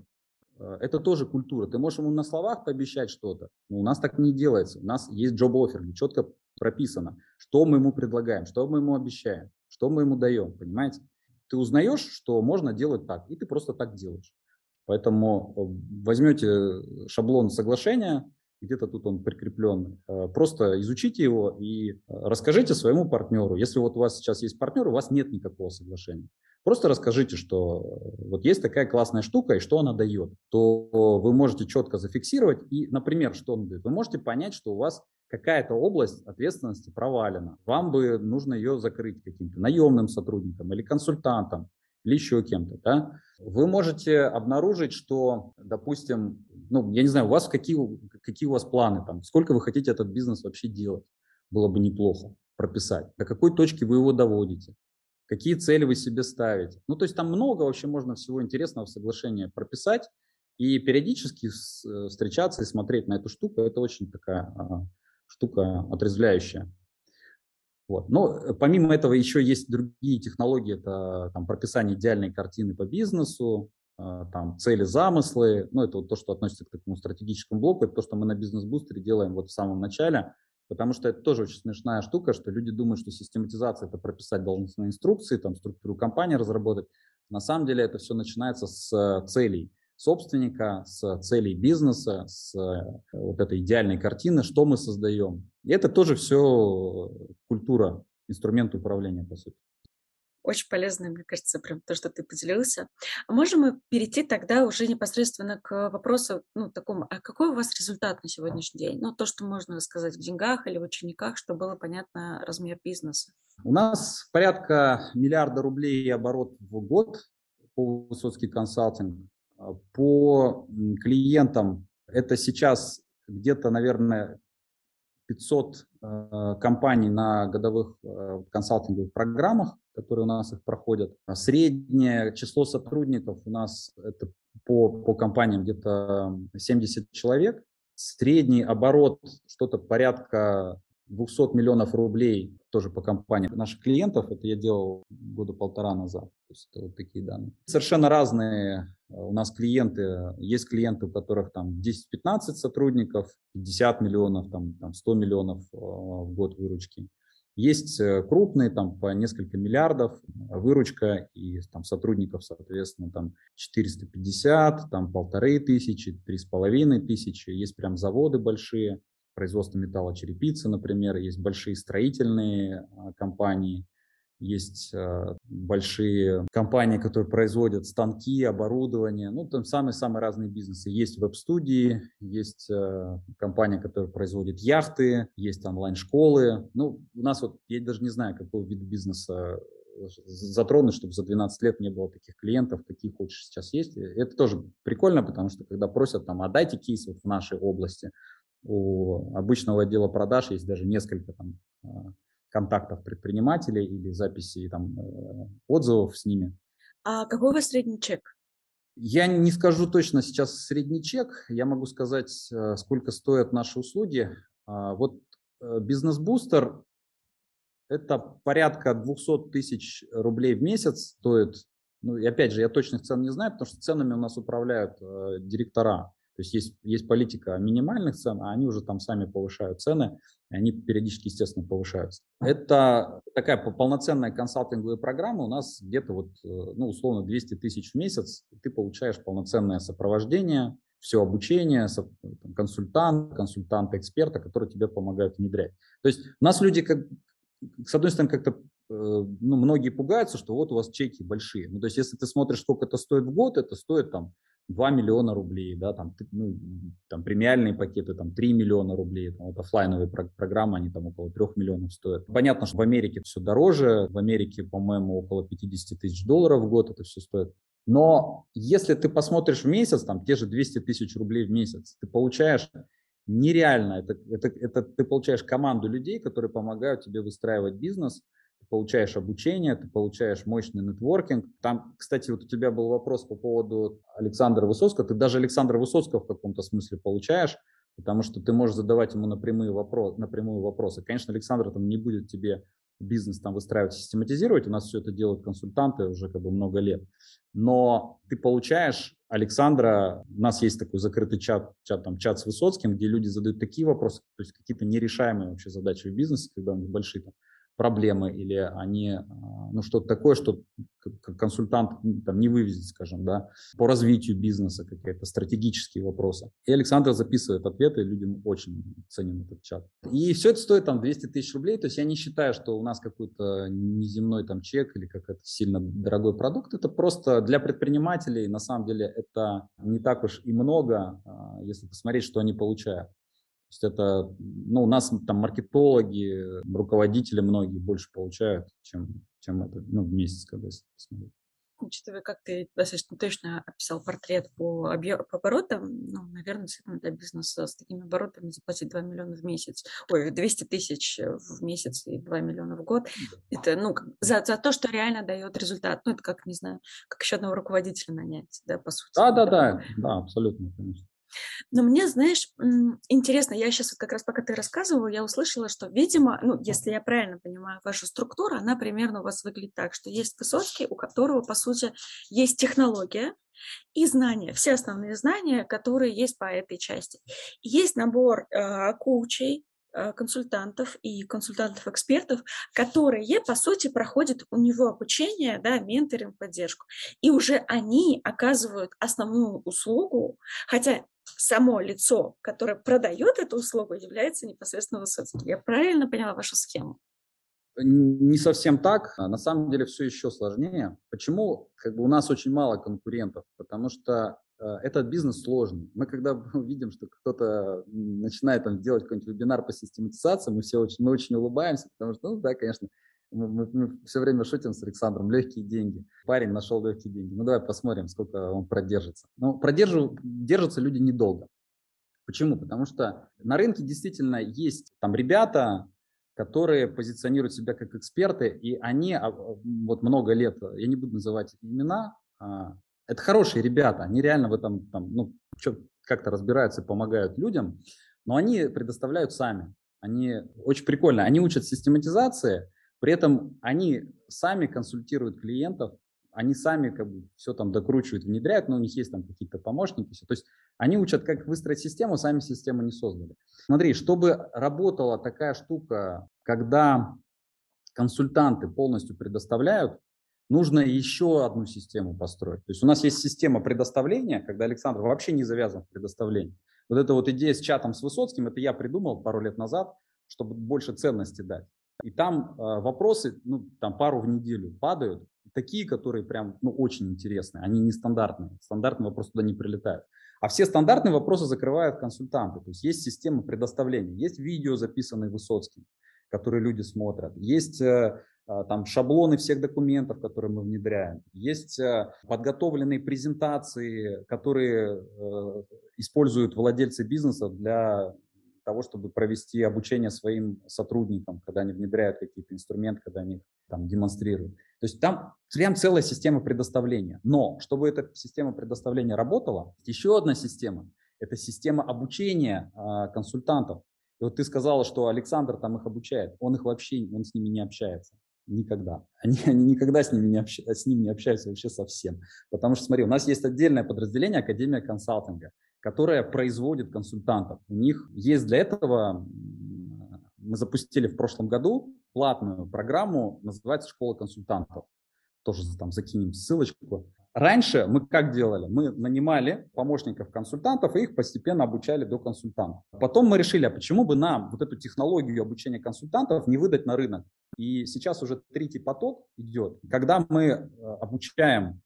Э, это тоже культура. Ты можешь ему на словах пообещать что-то, но у нас так не делается. У нас есть джоб-оффер, четко прописано, что мы ему предлагаем, что мы ему обещаем, что мы ему даем, понимаете? Ты узнаешь, что можно делать так, и ты просто так делаешь. Поэтому э, возьмете шаблон соглашения, где-то тут он прикреплен. Э, просто изучите его и расскажите своему партнеру. Если вот у вас сейчас есть партнер, у вас нет никакого соглашения. Просто расскажите, что э, вот есть такая классная штука и что она дает. То вы можете четко зафиксировать и, например, что он дает. Вы можете понять, что у вас какая-то область ответственности провалена. Вам бы нужно ее закрыть каким-то наемным сотрудником или консультантом или еще кем-то. Да? Вы можете обнаружить, что, допустим, ну, я не знаю, у вас какие, какие у вас планы, там, сколько вы хотите этот бизнес вообще делать, было бы неплохо прописать, до какой точки вы его доводите, какие цели вы себе ставите. Ну, то есть там много вообще можно всего интересного в соглашении прописать, и периодически э, встречаться и смотреть на эту штуку, это очень такая а, штука отрезвляющая. Вот. Но э, помимо этого еще есть другие технологии, это там, прописание идеальной картины по бизнесу, а, там, цели, замыслы, ну, это вот то, что относится к такому стратегическому блоку, это то, что мы на бизнес-бустере делаем вот в самом начале, Потому что это тоже очень смешная штука, что люди думают, что систематизация – это прописать должностные инструкции, там, структуру компании разработать. На самом деле это все начинается с э, целей собственника, с целей бизнеса, с э, вот этой идеальной картины, что мы создаем. И это тоже все культура, инструмент управления, по сути. Очень полезно, мне кажется, прям то, что ты поделился. А можем мы перейти тогда уже непосредственно к вопросу, ну, такому, а какой у вас результат на сегодняшний день? Ну, то, что можно рассказать в деньгах или в учениках, чтобы было понятно размер бизнеса. У нас порядка миллиарда рублей оборот в год по Высоцкий консалтинг. А по клиентам это сейчас где-то, наверное, 500 э, компаний на годовых э, консалтинговых программах которые у нас их проходят. А среднее число сотрудников у нас это по, по компаниям где-то 70 человек. Средний оборот что-то порядка 200 миллионов рублей тоже по компании наших клиентов. Это я делал года полтора назад. То есть это вот такие данные. Совершенно разные э, у нас клиенты. Есть клиенты, у которых там 10-15 сотрудников, 50 миллионов, там, там 100 миллионов э, в год выручки. Есть э, крупные, там по несколько миллиардов выручка, и там сотрудников, соответственно, там 450, там полторы тысячи, три с половиной тысячи. Есть прям заводы большие, производство металлочерепицы, например, есть большие строительные а, компании, есть э, большие компании, которые производят станки, оборудование, ну, там самые-самые разные бизнесы. Есть веб-студии, есть э, компания, которая производит яхты, есть онлайн-школы. Ну, у нас вот, я даже не знаю, какой вид бизнеса затронуть, чтобы за 12 лет не было таких клиентов, какие хочешь сейчас есть. Это тоже прикольно, потому что когда просят там, отдайте кейс вот в нашей области, у обычного отдела продаж есть даже несколько там а, контактов предпринимателей или записи там, э, отзывов с ними. А какой у вас средний чек? Я не скажу точно сейчас средний чек, я могу сказать, э, сколько стоят наши услуги. А, вот э, бизнес-бустер – это порядка 200 тысяч рублей в месяц стоит. Ну, и опять же, я точных цен не знаю, потому что ценами у нас управляют директора. То есть есть, есть политика минимальных цен, а они уже там сами повышают цены, и они периодически, естественно, повышаются. Это такая полноценная консалтинговая программа у нас где-то вот, э, ну, условно, 200 тысяч в месяц, и ты получаешь полноценное сопровождение, все обучение, консультант, консультант-эксперта, который тебе помогает внедрять. То есть у нас люди, как, с одной стороны, как-то э, ну, многие пугаются, что вот у вас чеки большие. Ну, то есть, если ты смотришь, сколько это стоит в год, это стоит там 2 миллиона рублей, да, там, ну, там премиальные пакеты, там 3 миллиона рублей, там, вот офлайновые про- программы, они там около 3 миллионов стоят. Понятно, что в Америке все дороже, в Америке, по-моему, около 50 тысяч долларов в год это все стоит. Но если ты посмотришь в месяц, там те же 200 тысяч рублей в месяц, ты получаешь нереально, это, это, это ты получаешь команду людей, которые помогают тебе выстраивать бизнес, получаешь обучение, ты получаешь мощный нетворкинг. Там, кстати, вот у тебя был вопрос по поводу Александра Высоцкого. Ты даже Александра Высоцкого в каком-то смысле получаешь, потому что ты можешь задавать ему напрямую, вопрос, напрямую вопросы. Конечно, Александр там не будет тебе бизнес там выстраивать, систематизировать. У нас все это делают консультанты уже как бы много лет. Но ты получаешь Александра, у нас есть такой закрытый чат, чат, там, чат с Высоцким, где люди задают такие вопросы, то есть какие-то нерешаемые вообще задачи в бизнесе, когда у них большие там, проблемы или они, а, ну, что-то такое, что консультант там не вывезет, скажем, да, по развитию бизнеса какие-то стратегические вопросы. И Александр записывает ответы, людям очень ценен этот чат. И все это стоит там 200 тысяч рублей, то есть я не считаю, что у нас какой-то неземной там чек или какой-то сильно дорогой продукт, это просто для предпринимателей, на самом деле, это не так уж и много, а, если посмотреть, что они получают. Есть это, ну, у нас там маркетологи, руководители многие больше получают, чем, чем это, ну, в месяц, когда посмотреть. Учитывая, как ты достаточно точно описал портрет по, объем, по оборотам, ну, наверное, действительно для бизнеса с такими оборотами заплатить 2 миллиона в месяц, ой, 200 тысяч в месяц и 2 миллиона в год, это, ну, за, за то, что реально дает результат. Ну, это как, не знаю, как еще одного руководителя нанять, да, по сути. Да, да, да, да, абсолютно, конечно. Но мне, знаешь, интересно, я сейчас вот как раз пока ты рассказывала, я услышала, что, видимо, ну, если я правильно понимаю вашу структуру, она примерно у вас выглядит так, что есть Высоцкий, у которого, по сути, есть технология, и знания, все основные знания, которые есть по этой части. Есть набор э, коучей, Э, консультантов и консультантов-экспертов, которые, по сути, проходят у него обучение, да, менторинг, поддержку. И уже они оказывают основную услугу, хотя само лицо, которое продает эту услугу, является непосредственно Высоцким. Я правильно поняла вашу схему? Не совсем так. А на самом деле все еще сложнее. Почему? Как бы у нас очень мало конкурентов, потому что Э, этот бизнес сложный. Мы когда видим, что кто-то начинает там делать какой-нибудь вебинар по систематизации, мы все очень, мы очень улыбаемся, потому что, ну да, конечно, мы, мы, все время шутим с Александром, легкие деньги. Парень нашел легкие деньги. Ну давай посмотрим, сколько он продержится. Ну, продержу, держатся люди недолго. Почему? Потому что на рынке действительно есть там ребята, которые позиционируют себя как эксперты, и они а, вот много лет, я не буду называть имена, а, это хорошие ребята, они реально в этом там, ну, как-то разбираются и помогают людям, но они предоставляют сами. Они очень прикольно, они учат систематизации, при этом они сами консультируют клиентов, они сами как бы все там докручивают, внедряют, но у них есть там какие-то помощники. Все. То есть они учат, как выстроить систему, сами систему не создали. Смотри, чтобы работала такая штука, когда консультанты полностью предоставляют, нужно еще одну систему построить. То есть у нас есть система предоставления, когда Александр вообще не завязан в предоставлении. Вот эта вот идея с чатом с Высоцким, это я придумал пару лет назад, чтобы больше ценности дать. И там э, вопросы, ну, там пару в неделю падают, такие, которые прям, ну, очень интересные, они нестандартные. Стандартные вопросы туда не прилетают. А все стандартные вопросы закрывают консультанты. То есть есть система предоставления, есть видео, записанные Высоцким, которые люди смотрят, есть э, а, там шаблоны всех документов, которые мы внедряем. Есть э, подготовленные презентации, которые э, используют владельцы бизнеса для того, чтобы провести обучение своим сотрудникам, когда они внедряют какие-то инструменты, когда они их там демонстрируют. То есть там прям целая система предоставления. Но чтобы эта система предоставления работала, еще одна система – это система обучения э, консультантов. И вот ты сказала, что Александр там их обучает. Он их вообще, он с ними не общается. Никогда. Они, они никогда с, ними не общ... с ним не общаются вообще совсем. Потому что, смотри, у нас есть отдельное подразделение Академия консалтинга, которая производит консультантов. У них есть для этого, мы запустили в прошлом году платную программу, называется «Школа консультантов». Тоже там закинем ссылочку. Раньше мы как делали? Мы нанимали помощников-консультантов и их постепенно обучали до консультантов. Потом мы решили, а почему бы нам вот эту технологию обучения консультантов не выдать на рынок? И сейчас уже третий поток идет, когда мы э, обучаем,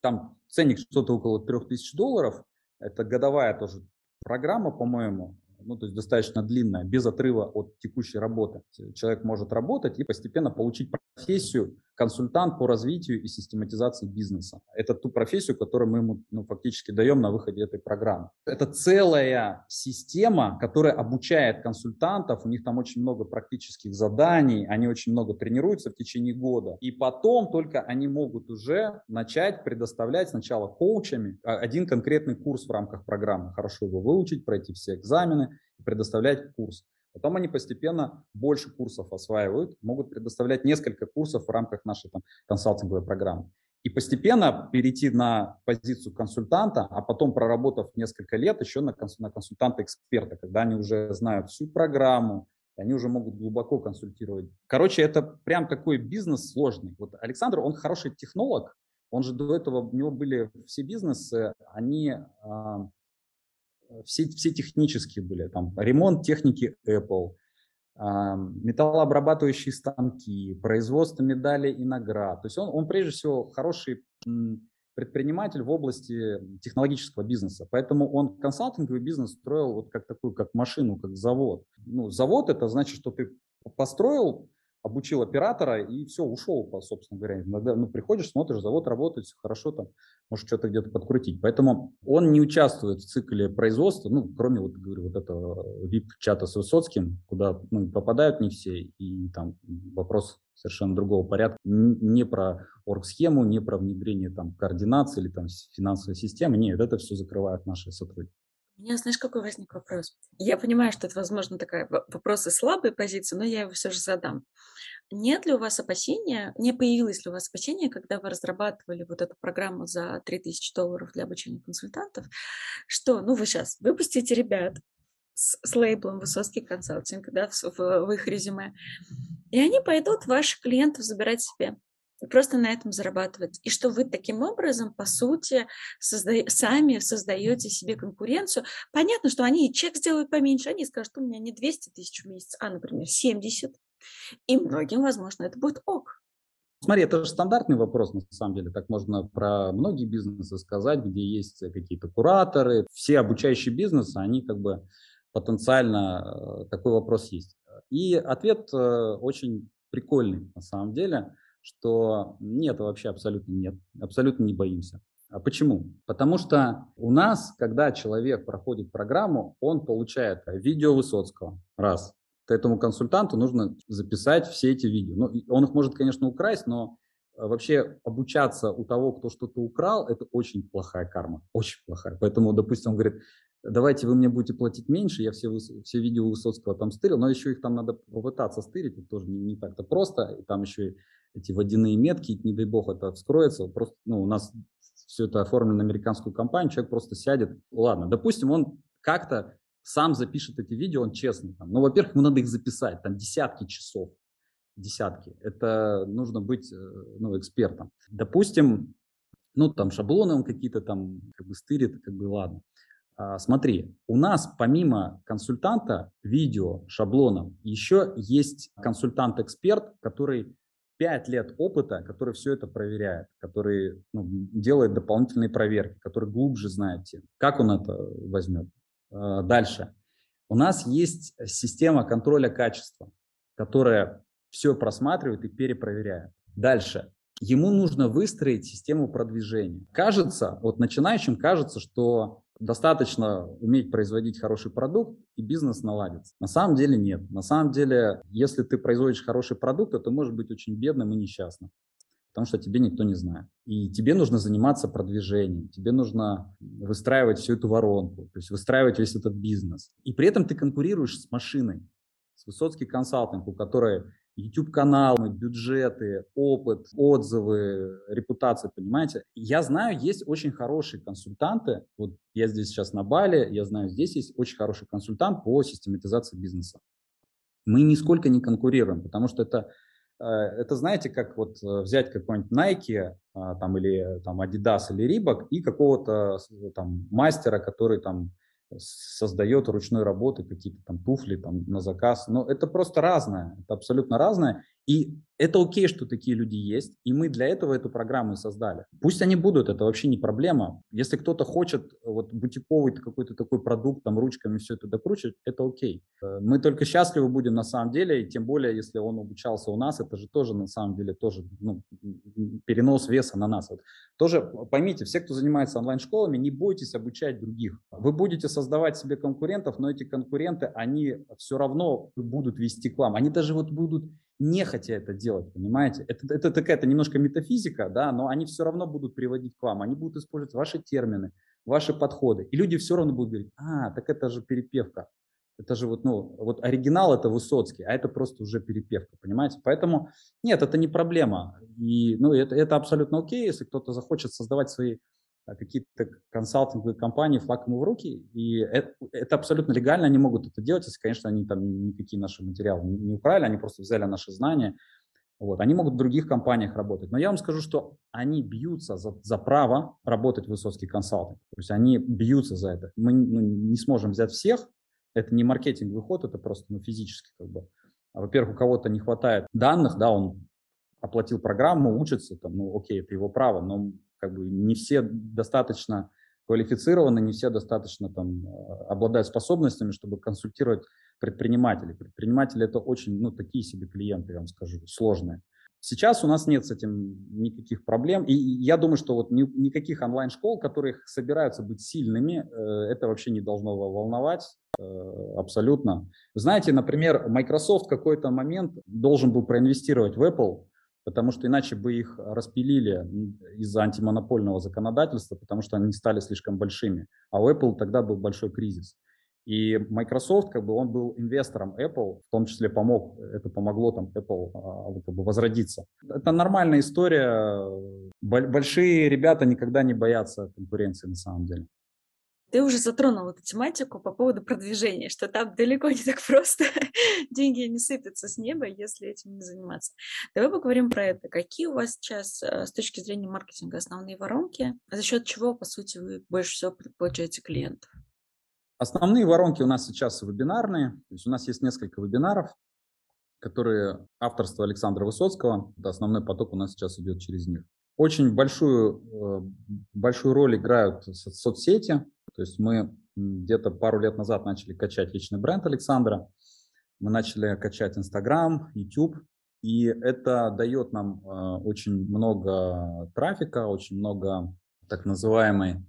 там ценник что-то около 3000 долларов, это годовая тоже программа, по-моему, ну, то есть достаточно длинная, без отрыва от текущей работы. Человек может работать и постепенно получить профессию консультант по развитию и систематизации бизнеса. Это ту профессию, которую мы ему ну, фактически даем на выходе этой программы. Это целая система, которая обучает консультантов, у них там очень много практических заданий, они очень много тренируются в течение года, и потом только они могут уже начать предоставлять сначала коучами а, один конкретный курс в рамках программы, хорошо его выучить, пройти все экзамены предоставлять курс. Потом они постепенно больше курсов осваивают, могут предоставлять несколько курсов в рамках нашей там, консалтинговой программы. И постепенно перейти на позицию консультанта, а потом проработав несколько лет еще на, на консультанта-эксперта, когда они уже знают всю программу, они уже могут глубоко консультировать. Короче, это прям такой бизнес сложный. Вот Александр, он хороший технолог, он же до этого, у него были все бизнесы, они а, все, все технические были, там ремонт техники Apple, металлообрабатывающие станки, производство медалей и наград. То есть он, он прежде всего хороший предприниматель в области технологического бизнеса. Поэтому он консалтинговый бизнес строил вот как такую, как машину, как завод. Ну, завод это значит, что ты построил обучил оператора и все, ушел, собственно говоря. Иногда ну, приходишь, смотришь, завод работает, все хорошо, там, может что-то где-то подкрутить. Поэтому он не участвует в цикле производства, ну, кроме, вот, говорю, вот этого VIP-чата с Высоцким, куда ну, попадают не все, и там вопрос совершенно другого порядка, не про оргсхему, не про внедрение там координации или там финансовой системы, нет, это все закрывают наши сотрудники. У меня, знаешь, какой возник вопрос? Я понимаю, что это, возможно, такая вопрос из слабой позиции, но я его все же задам. Нет ли у вас опасения, не появилось ли у вас опасения, когда вы разрабатывали вот эту программу за 3000 долларов для обучения консультантов, что, ну, вы сейчас выпустите ребят с, с лейблом «Высоцкий консалтинг» да, в, в, в их резюме, и они пойдут ваших клиентов забирать себе и просто на этом зарабатывать. И что вы таким образом, по сути, созда... сами создаете себе конкуренцию. Понятно, что они и чек сделают поменьше, они скажут, у меня не 200 тысяч в месяц, а, например, 70. И многим, возможно, это будет ок. Смотри, это же стандартный вопрос, на самом деле. Так можно про многие бизнесы сказать, где есть какие-то кураторы. Все обучающие бизнесы, они как бы потенциально э, такой вопрос есть. И ответ э, очень прикольный на самом деле что нет, вообще абсолютно нет, абсолютно не боимся. А почему? Потому что у нас, когда человек проходит программу, он получает видео Высоцкого, раз. Этому консультанту нужно записать все эти видео. Ну, он их может, конечно, украсть, но э, вообще обучаться у того, кто что-то украл, это очень плохая карма, очень плохая. Поэтому, допустим, он говорит, давайте вы мне будете платить меньше, я все, все видео Высоцкого там стырил, но еще их там надо попытаться стырить, это тоже не, не так-то просто, и там еще эти водяные метки, не дай бог это вскроется, просто, ну, у нас все это оформлено на американскую компанию, человек просто сядет, ладно, допустим, он как-то сам запишет эти видео, он честный, там, ну, во-первых, ему надо их записать, там, десятки часов, десятки, это нужно быть, э, ну, экспертом. Допустим, ну, там, шаблоны он какие-то там, как бы, стырит, как бы, ладно. А, смотри, у нас помимо консультанта видео шаблоном еще есть консультант-эксперт, который 5 лет опыта, который все это проверяет, который ну, делает дополнительные проверки, который глубже знает тему. Как он это возьмет? А, дальше. У нас есть система контроля качества, которая все просматривает и перепроверяет. Дальше. Ему нужно выстроить систему продвижения. Кажется, вот начинающим кажется, что достаточно уметь производить хороший продукт, и бизнес наладится. На самом деле нет. На самом деле, если ты производишь хороший продукт, то ты можешь быть очень бедным и несчастным, потому что тебе никто не знает. И тебе нужно заниматься продвижением, тебе нужно выстраивать всю эту воронку, то есть выстраивать весь этот бизнес. И при этом ты конкурируешь с машиной, с Высоцкий консалтинг, у которой YouTube-канал, бюджеты, опыт, отзывы, репутация, понимаете? Я знаю, есть очень хорошие консультанты. Вот я здесь сейчас на Бали, я знаю, здесь есть очень хороший консультант по систематизации бизнеса. Мы нисколько не конкурируем, потому что это, э, это знаете, как вот э, взять какой-нибудь Nike а, там, или там, Adidas или Reebok и какого-то там мастера, который там создает ручной работы какие-то там туфли там на заказ. Но это просто разное, это абсолютно разное. И это окей, что такие люди есть, и мы для этого эту программу создали. Пусть они будут, это вообще не проблема. Если кто-то хочет вот бутиковый какой-то такой продукт, там ручками все это докручивать, это окей. Э, мы только счастливы будем на самом деле, и тем более, если он обучался у нас, это же тоже на самом деле тоже ну, перенос веса на нас. Вот. Тоже поймите, все, кто занимается онлайн-школами, не бойтесь обучать других. Вы будете создавать себе конкурентов, но эти конкуренты, они все равно будут вести к вам. Они даже вот будут не хотя это делать, понимаете? Это, это такая-то немножко метафизика, да, но они все равно будут приводить к вам, они будут использовать ваши термины, ваши подходы. И люди все равно будут говорить, а, так это же перепевка. Это же вот, ну, вот оригинал это Высоцкий, а это просто уже перепевка, понимаете? Поэтому нет, это не проблема. И, ну, это, это абсолютно окей, если кто-то захочет создавать свои какие-то консалтинговые компании флаг ему в руки, и это, это абсолютно легально, они могут это делать, если, конечно, они там никакие наши материалы не украли, они просто взяли наши знания, вот, они могут в других компаниях работать. Но я вам скажу, что они бьются за, за право работать в высоцкий консалтинг. То есть они бьются за это. Мы ну, не сможем взять всех. Это не маркетинговый ход, это просто ну, физически как бы. А, во-первых, у кого-то не хватает данных, да, он оплатил программу, учится, там, ну окей, это его право, но как бы не все достаточно квалифицированы, не все достаточно там э, обладают способностями, чтобы консультировать предпринимателей. Предприниматели это очень, ну, такие себе клиенты, я вам скажу, сложные. Сейчас у нас нет с этим никаких проблем, и я думаю, что вот ни, никаких онлайн-школ, которые собираются быть сильными, э, это вообще не должно волновать э, абсолютно. Знаете, например, Microsoft в какой-то момент должен был проинвестировать в Apple, потому что иначе бы их распилили из-за антимонопольного законодательства, потому что они стали слишком большими. А у Apple тогда был большой кризис. И Microsoft, как бы, он был инвестором Apple, в том числе помог, это помогло там Apple а, как бы возродиться. Это нормальная история. Большие ребята никогда не боятся конкуренции на самом деле. Ты уже затронул эту тематику по поводу продвижения, что там далеко не так просто. Деньги не сыпятся с неба, если этим не заниматься. Давай поговорим про это. Какие у вас сейчас э, с точки зрения маркетинга основные воронки, за счет чего, по сути, вы больше всего получаете клиентов? Основные воронки у нас сейчас вебинарные. То есть у нас есть несколько вебинаров, которые авторство Александра Высоцкого. Это основной поток у нас сейчас идет через них. Очень большую, э, большую роль играют соцсети. То есть мы где-то пару лет назад начали качать личный бренд Александра. Мы начали качать Инстаграм, YouTube. И это дает нам э, очень много трафика, очень много так называемой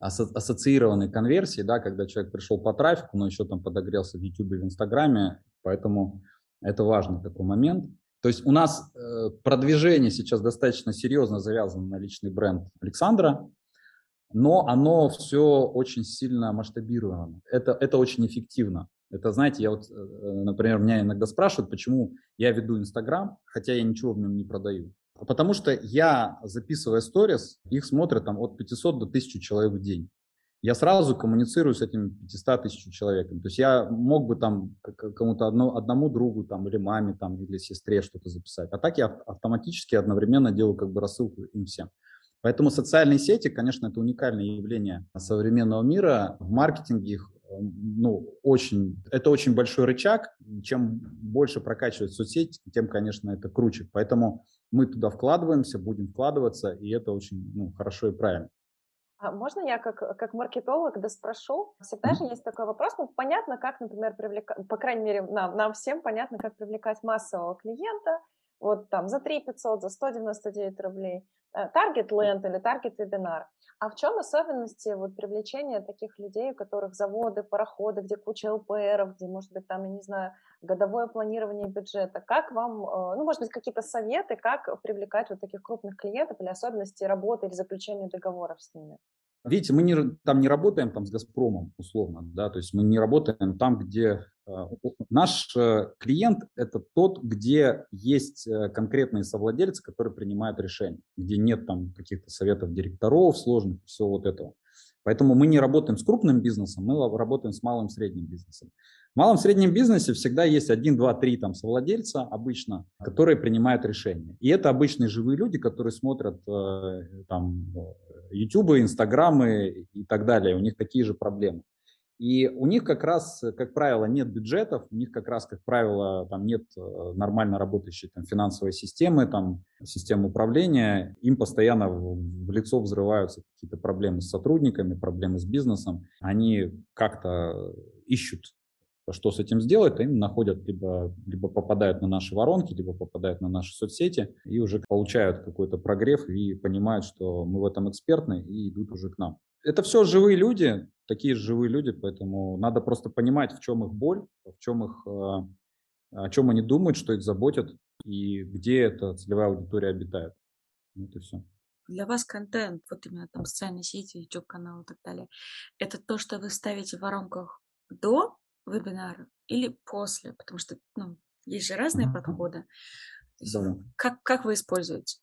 ассоциированной конверсии, да, когда человек пришел по трафику, но еще там подогрелся в YouTube и в Инстаграме, поэтому это важный такой момент. То есть у нас э, продвижение сейчас достаточно серьезно завязано на личный бренд Александра, но оно все очень сильно масштабировано. Это, это очень эффективно. Это, знаете, я вот, э, например, меня иногда спрашивают, почему я веду Инстаграм, хотя я ничего в нем не продаю. Потому что я, записывая сторис, их смотрят там от 500 до 1000 человек в день я сразу коммуницирую с этим 500 тысяч человеком. То есть я мог бы там кому-то одно, одному другу там, или маме там, или сестре что-то записать. А так я автоматически одновременно делаю как бы рассылку им всем. Поэтому социальные сети, конечно, это уникальное явление современного мира. В маркетинге их ну, очень, это очень большой рычаг. Чем больше прокачивать соцсеть, тем, конечно, это круче. Поэтому мы туда вкладываемся, будем вкладываться, и это очень ну, хорошо и правильно. А можно я как, как маркетолог да спрошу? Всегда же есть такой вопрос, ну, понятно, как, например, привлекать, по крайней мере, нам, нам всем понятно, как привлекать массового клиента, вот там за 3 500, за 199 рублей, таргет ленд или таргет вебинар. А в чем особенности вот привлечения таких людей, у которых заводы, пароходы, где куча ЛПРов, где, может быть, там, я не знаю, годовое планирование бюджета? Как вам, э, ну, может быть, какие-то советы, как привлекать вот таких крупных клиентов или особенности работы или заключения договоров с ними? Видите, мы не, там не работаем там, с «Газпромом», условно, да, то есть мы не работаем там, где э, наш э, клиент – это тот, где есть э, конкретные совладельцы, которые принимают решения, где нет там каких-то советов директоров сложных, всего вот этого. Поэтому мы не работаем с крупным бизнесом, мы работаем с малым и средним бизнесом. Малом среднем бизнесе всегда есть один, два, три там совладельца обычно, которые принимают решения. И это обычные живые люди, которые смотрят э, там YouTube, Инстаграмы и так далее. У них такие же проблемы. И у них как раз, как правило, нет бюджетов, у них как раз, как правило, там нет э, нормально работающей там, финансовой системы, там, системы управления. Им постоянно в лицо взрываются какие-то проблемы с сотрудниками, проблемы с бизнесом. Они как-то ищут что с этим сделать, им находят, либо, либо попадают на наши воронки, либо попадают на наши соцсети и уже получают какой-то прогрев и понимают, что мы в этом экспертны и идут уже к нам. Это все живые люди, такие живые люди, поэтому надо просто понимать, в чем их боль, в чем их, э, о чем они думают, что их заботит и где эта целевая аудитория обитает. Вот и все. Для вас контент, вот именно там социальные сети, YouTube-канал и так далее, это то, что вы ставите в воронках до вебинара или после? Потому что ну, есть же разные подходы. Да. Как, как вы используете?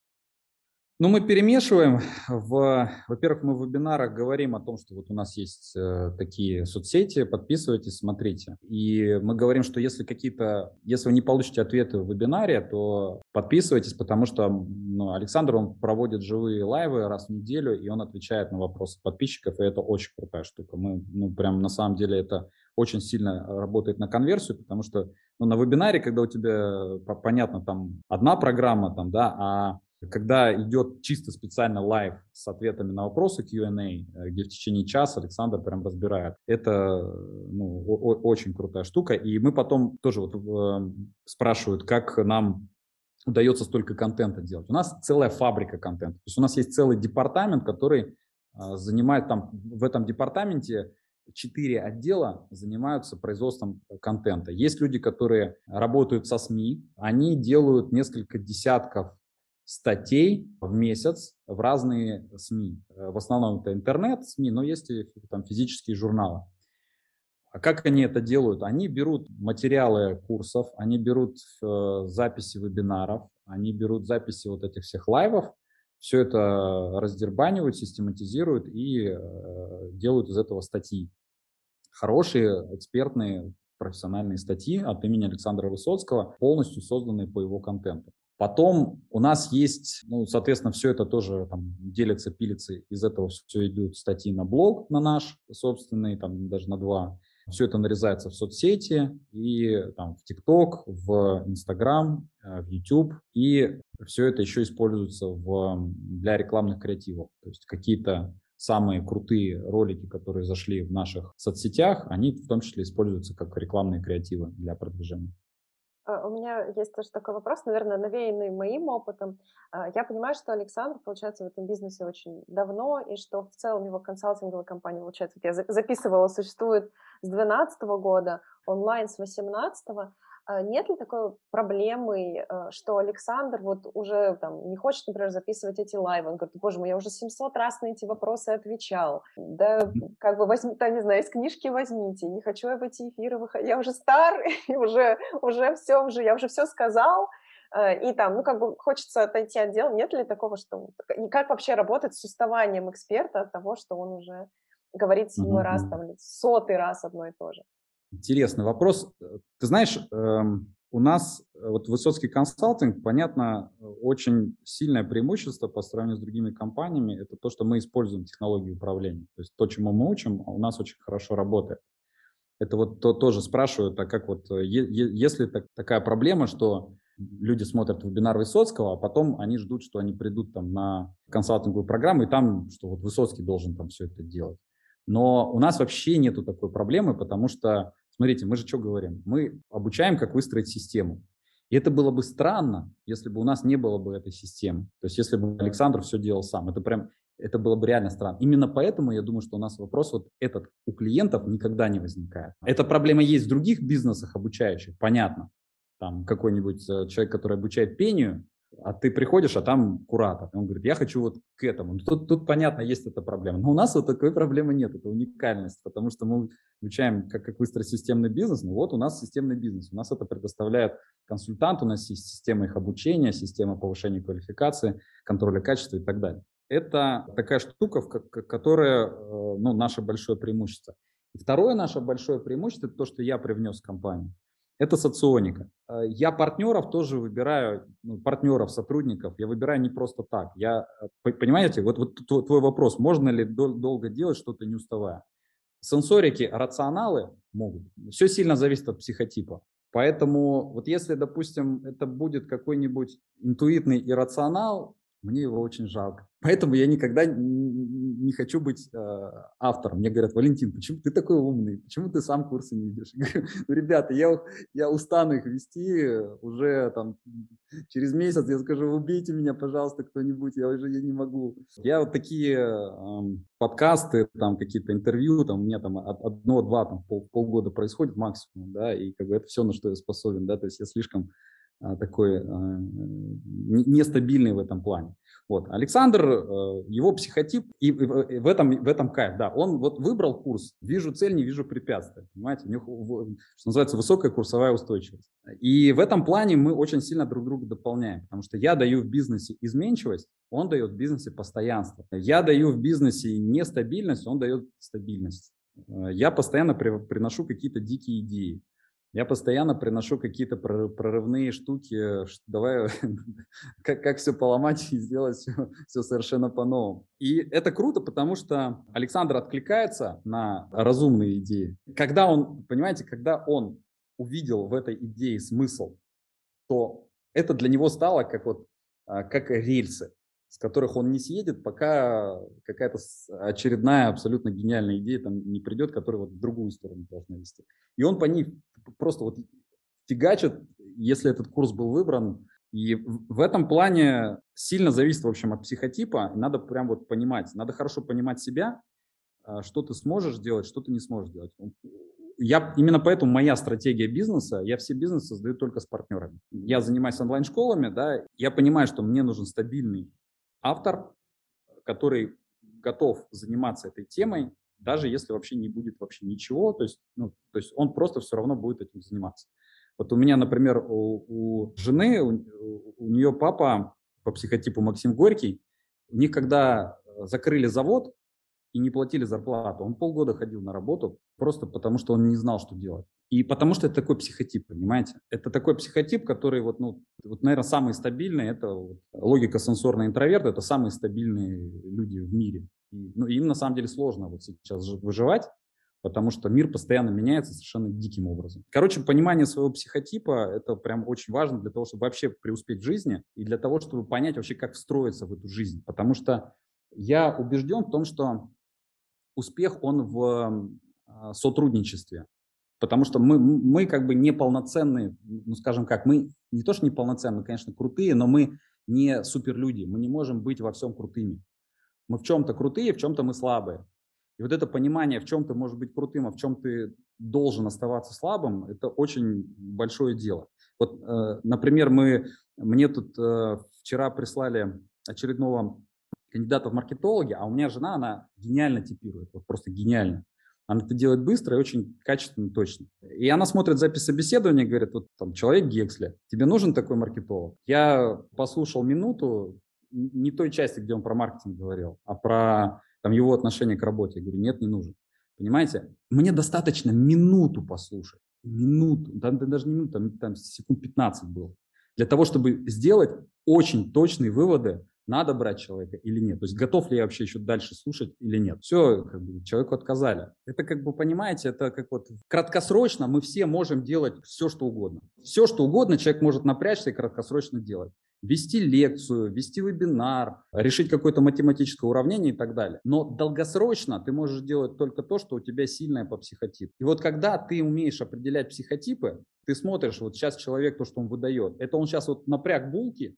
Ну, мы перемешиваем. В, во-первых, мы в вебинарах говорим о том, что вот у нас есть э, такие соцсети, подписывайтесь, смотрите. И мы говорим, что если какие-то, если вы не получите ответы в вебинаре, то подписывайтесь, потому что ну, Александр, он проводит живые лайвы раз в неделю, и он отвечает на вопросы подписчиков, и это очень крутая штука. Мы, ну, прям на самом деле это очень сильно работает на конверсию, потому что ну, на вебинаре, когда у тебя, понятно, там одна программа, там, да, а когда идет чисто специально live с ответами на вопросы Q&A, э, где в течение часа Александр прям разбирает, это ну, очень крутая штука. И мы потом тоже вот э, спрашивают, как нам удается столько контента делать. У нас целая фабрика контента. То есть у нас есть целый департамент, который э, занимает там в этом департаменте четыре отдела занимаются производством контента. Есть люди, которые работают со СМИ, они делают несколько десятков статей в месяц в разные СМИ. Э, в основном это интернет-СМИ, но есть и там физические журналы. А как они это делают? Они берут материалы курсов, они берут э, записи вебинаров, они берут записи вот этих всех лайвов, все это раздербанивают, систематизируют и э, делают из этого статьи. Хорошие, экспертные, профессиональные статьи от имени Александра Высоцкого, полностью созданные по его контенту. Потом у нас есть, ну, соответственно, все это тоже там делится, пилится, из этого все идут статьи на блог, на наш собственный, там даже на два. Все это нарезается в соцсети и там в ТикТок, в Инстаграм, э, в YouTube. И все это еще используется в, для рекламных креативов. То есть какие-то самые крутые ролики, которые зашли в наших соцсетях, они в том числе используются как рекламные креативы для продвижения. А, у меня есть тоже такой вопрос, наверное, навеянный моим опытом. А, я понимаю, что Александр, получается, в этом бизнесе очень давно, и что в целом его консалтинговая компания, получается, я записывала, существует с 2012 года, онлайн с 2018. А нет ли такой проблемы, э, что Александр вот уже там не хочет, например, записывать эти лайвы? Он говорит, боже мой, я уже 700 раз на эти вопросы отвечал. Да, как бы возьми, там, не знаю, из книжки возьмите. Не хочу я в эти эфиры выходить. Я уже стар, и уже, уже все, уже, я уже все сказал. Э, и там, ну, как бы хочется отойти от дела. Нет ли такого, что... Как вообще работать с уставанием эксперта от того, что он уже говорит седьмой mm-hmm. раз, там, сотый раз одно и то же? Интересный вопрос. Ты знаешь, эм, у нас э, вот Высоцкий консалтинг, понятно, очень сильное преимущество по сравнению с другими компаниями, это то, что мы используем технологии управления. То есть то, чему мы учим, у нас очень хорошо работает. Это вот то, тоже спрашивают, а как вот, э, если так, такая проблема, что люди смотрят вебинар Высоцкого, а потом они ждут, что они придут там на консалтинговую программу, и там, что вот Высоцкий должен там все это делать. Но у нас вообще нету такой проблемы, потому что, смотрите, мы же что говорим? Мы обучаем, как выстроить систему. И это было бы странно, если бы у нас не было бы этой системы. То есть если бы Александр все делал сам. Это прям, это было бы реально странно. Именно поэтому я думаю, что у нас вопрос вот этот у клиентов никогда не возникает. Эта проблема есть в других бизнесах обучающих, понятно. Там какой-нибудь э, человек, который обучает пению, А ты приходишь, а там куратор. Он говорит, я хочу вот к этому. Ну, тут, тут понятно, есть эта проблема. Но у нас вот такой проблемы нет. Это уникальность, потому что мы изучаем, как, как выстроить системный бизнес. Ну вот у нас системный бизнес. У нас это предоставляет консультант, у нас есть система их обучения, система повышения квалификации, контроля качества и так далее. Это такая штука, которая э, ну, наше большое преимущество. И второе наше большое преимущество – это то, что я привнес в компанию. Это соционика. Э, я партнеров тоже выбираю, ну, партнеров, сотрудников, я выбираю не просто так. Я, э, понимаете, вот, вот твой вопрос, можно ли дол- долго делать что-то не уставая? Сенсорики, рационалы могут. Все сильно зависит от психотипа. Поэтому вот если, допустим, это будет какой-нибудь интуитный иррационал, мне его очень жалко. Поэтому я никогда не хочу быть э, автором. Мне говорят, Валентин, почему ты такой умный? Почему ты сам курсы не ведешь? Я говорю, ну, ребята, я, я устану их вести уже там через месяц. Я скажу, убейте меня, пожалуйста, кто-нибудь, я уже я не могу. Я вот такие э, подкасты, там какие-то интервью, там у меня там одно-два там пол, полгода происходит максимум, да, и как бы это все, на что я способен, да, то есть я слишком такой а, нестабильный в этом плане. Вот. Александр, э, его психотип, и в этом, в этом кайф, да, он вот выбрал курс, вижу цель, не вижу препятствия, понимаете, у него, что называется, высокая курсовая устойчивость. И в этом плане мы очень сильно друг друга дополняем, потому что я даю в бизнесе изменчивость, он дает в бизнесе постоянство. Я даю в бизнесе нестабильность, он дает стабильность. Э, я постоянно приношу какие-то дикие идеи. Я постоянно приношу какие-то прорывные штуки, давай как, как все поломать и сделать все, все совершенно по-новому. И это круто, потому что Александр откликается на разумные идеи. Когда он, понимаете, когда он увидел в этой идее смысл, то это для него стало как вот а, как рельсы с которых он не съедет, пока какая-то очередная абсолютно гениальная идея там не придет, которая вот в другую сторону должна вести. И он по ней просто вот фигачит, если этот курс был выбран. И в этом плане сильно зависит, в общем, от психотипа. Надо прям вот понимать, надо хорошо понимать себя, а, что ты сможешь делать, что ты не сможешь делать. Я, именно поэтому моя стратегия бизнеса, я все бизнесы создаю только с партнерами. Я занимаюсь онлайн-школами, да, я понимаю, что мне нужен стабильный автор, который готов заниматься этой темой, даже если вообще не будет вообще ничего, то есть, ну, то есть он просто все равно будет этим заниматься. Вот у меня, например, у, у жены, у, у нее папа по психотипу Максим Горький, у них когда закрыли завод, и не платили зарплату. Он полгода ходил на работу просто потому, что он не знал, что делать. И потому что это такой психотип, понимаете? Это такой психотип, который вот, ну, вот, наверное, самый стабильный, это вот, логика сенсорного интроверта, это самые стабильные люди в мире. И, ну, им на самом деле сложно вот сейчас выживать, потому что мир постоянно меняется совершенно диким образом. Короче, понимание своего психотипа – это прям очень важно для того, чтобы вообще преуспеть в жизни и для того, чтобы понять вообще, как встроиться в эту жизнь. Потому что я убежден в том, что успех, он в а, сотрудничестве. Потому что мы, мы как бы неполноценные, ну скажем как, мы не то что неполноценные, мы, конечно, крутые, но мы не суперлюди, мы не можем быть во всем крутыми. Мы в чем-то крутые, в чем-то мы слабые. И вот это понимание, в чем ты можешь быть крутым, а в чем ты должен оставаться слабым, это очень большое дело. Вот, э, например, мы, мне тут э, вчера прислали очередного кандидата в маркетологи, а у меня жена, она гениально типирует, вот просто гениально. Она это делает быстро и очень качественно, точно. И она смотрит запись собеседования и говорит, вот там человек Гексли, тебе нужен такой маркетолог? Я послушал минуту, не той части, где он про маркетинг говорил, а про там, его отношение к работе. Я говорю, нет, не нужен. Понимаете? Мне достаточно минуту послушать. Минуту, там, даже не минуту, там, там секунд 15 было. Для того, чтобы сделать очень точные выводы надо брать человека или нет. То есть готов ли я вообще еще дальше слушать или нет. Все, как бы, человеку отказали. Это как бы, понимаете, это как вот краткосрочно мы все можем делать все, что угодно. Все, что угодно человек может напрячься и краткосрочно делать вести лекцию, вести вебинар, решить какое-то математическое уравнение и так далее. Но долгосрочно ты можешь делать только то, что у тебя сильное по психотипу. И вот когда ты умеешь определять психотипы, ты смотришь, вот сейчас человек, то, что он выдает, это он сейчас вот напряг булки,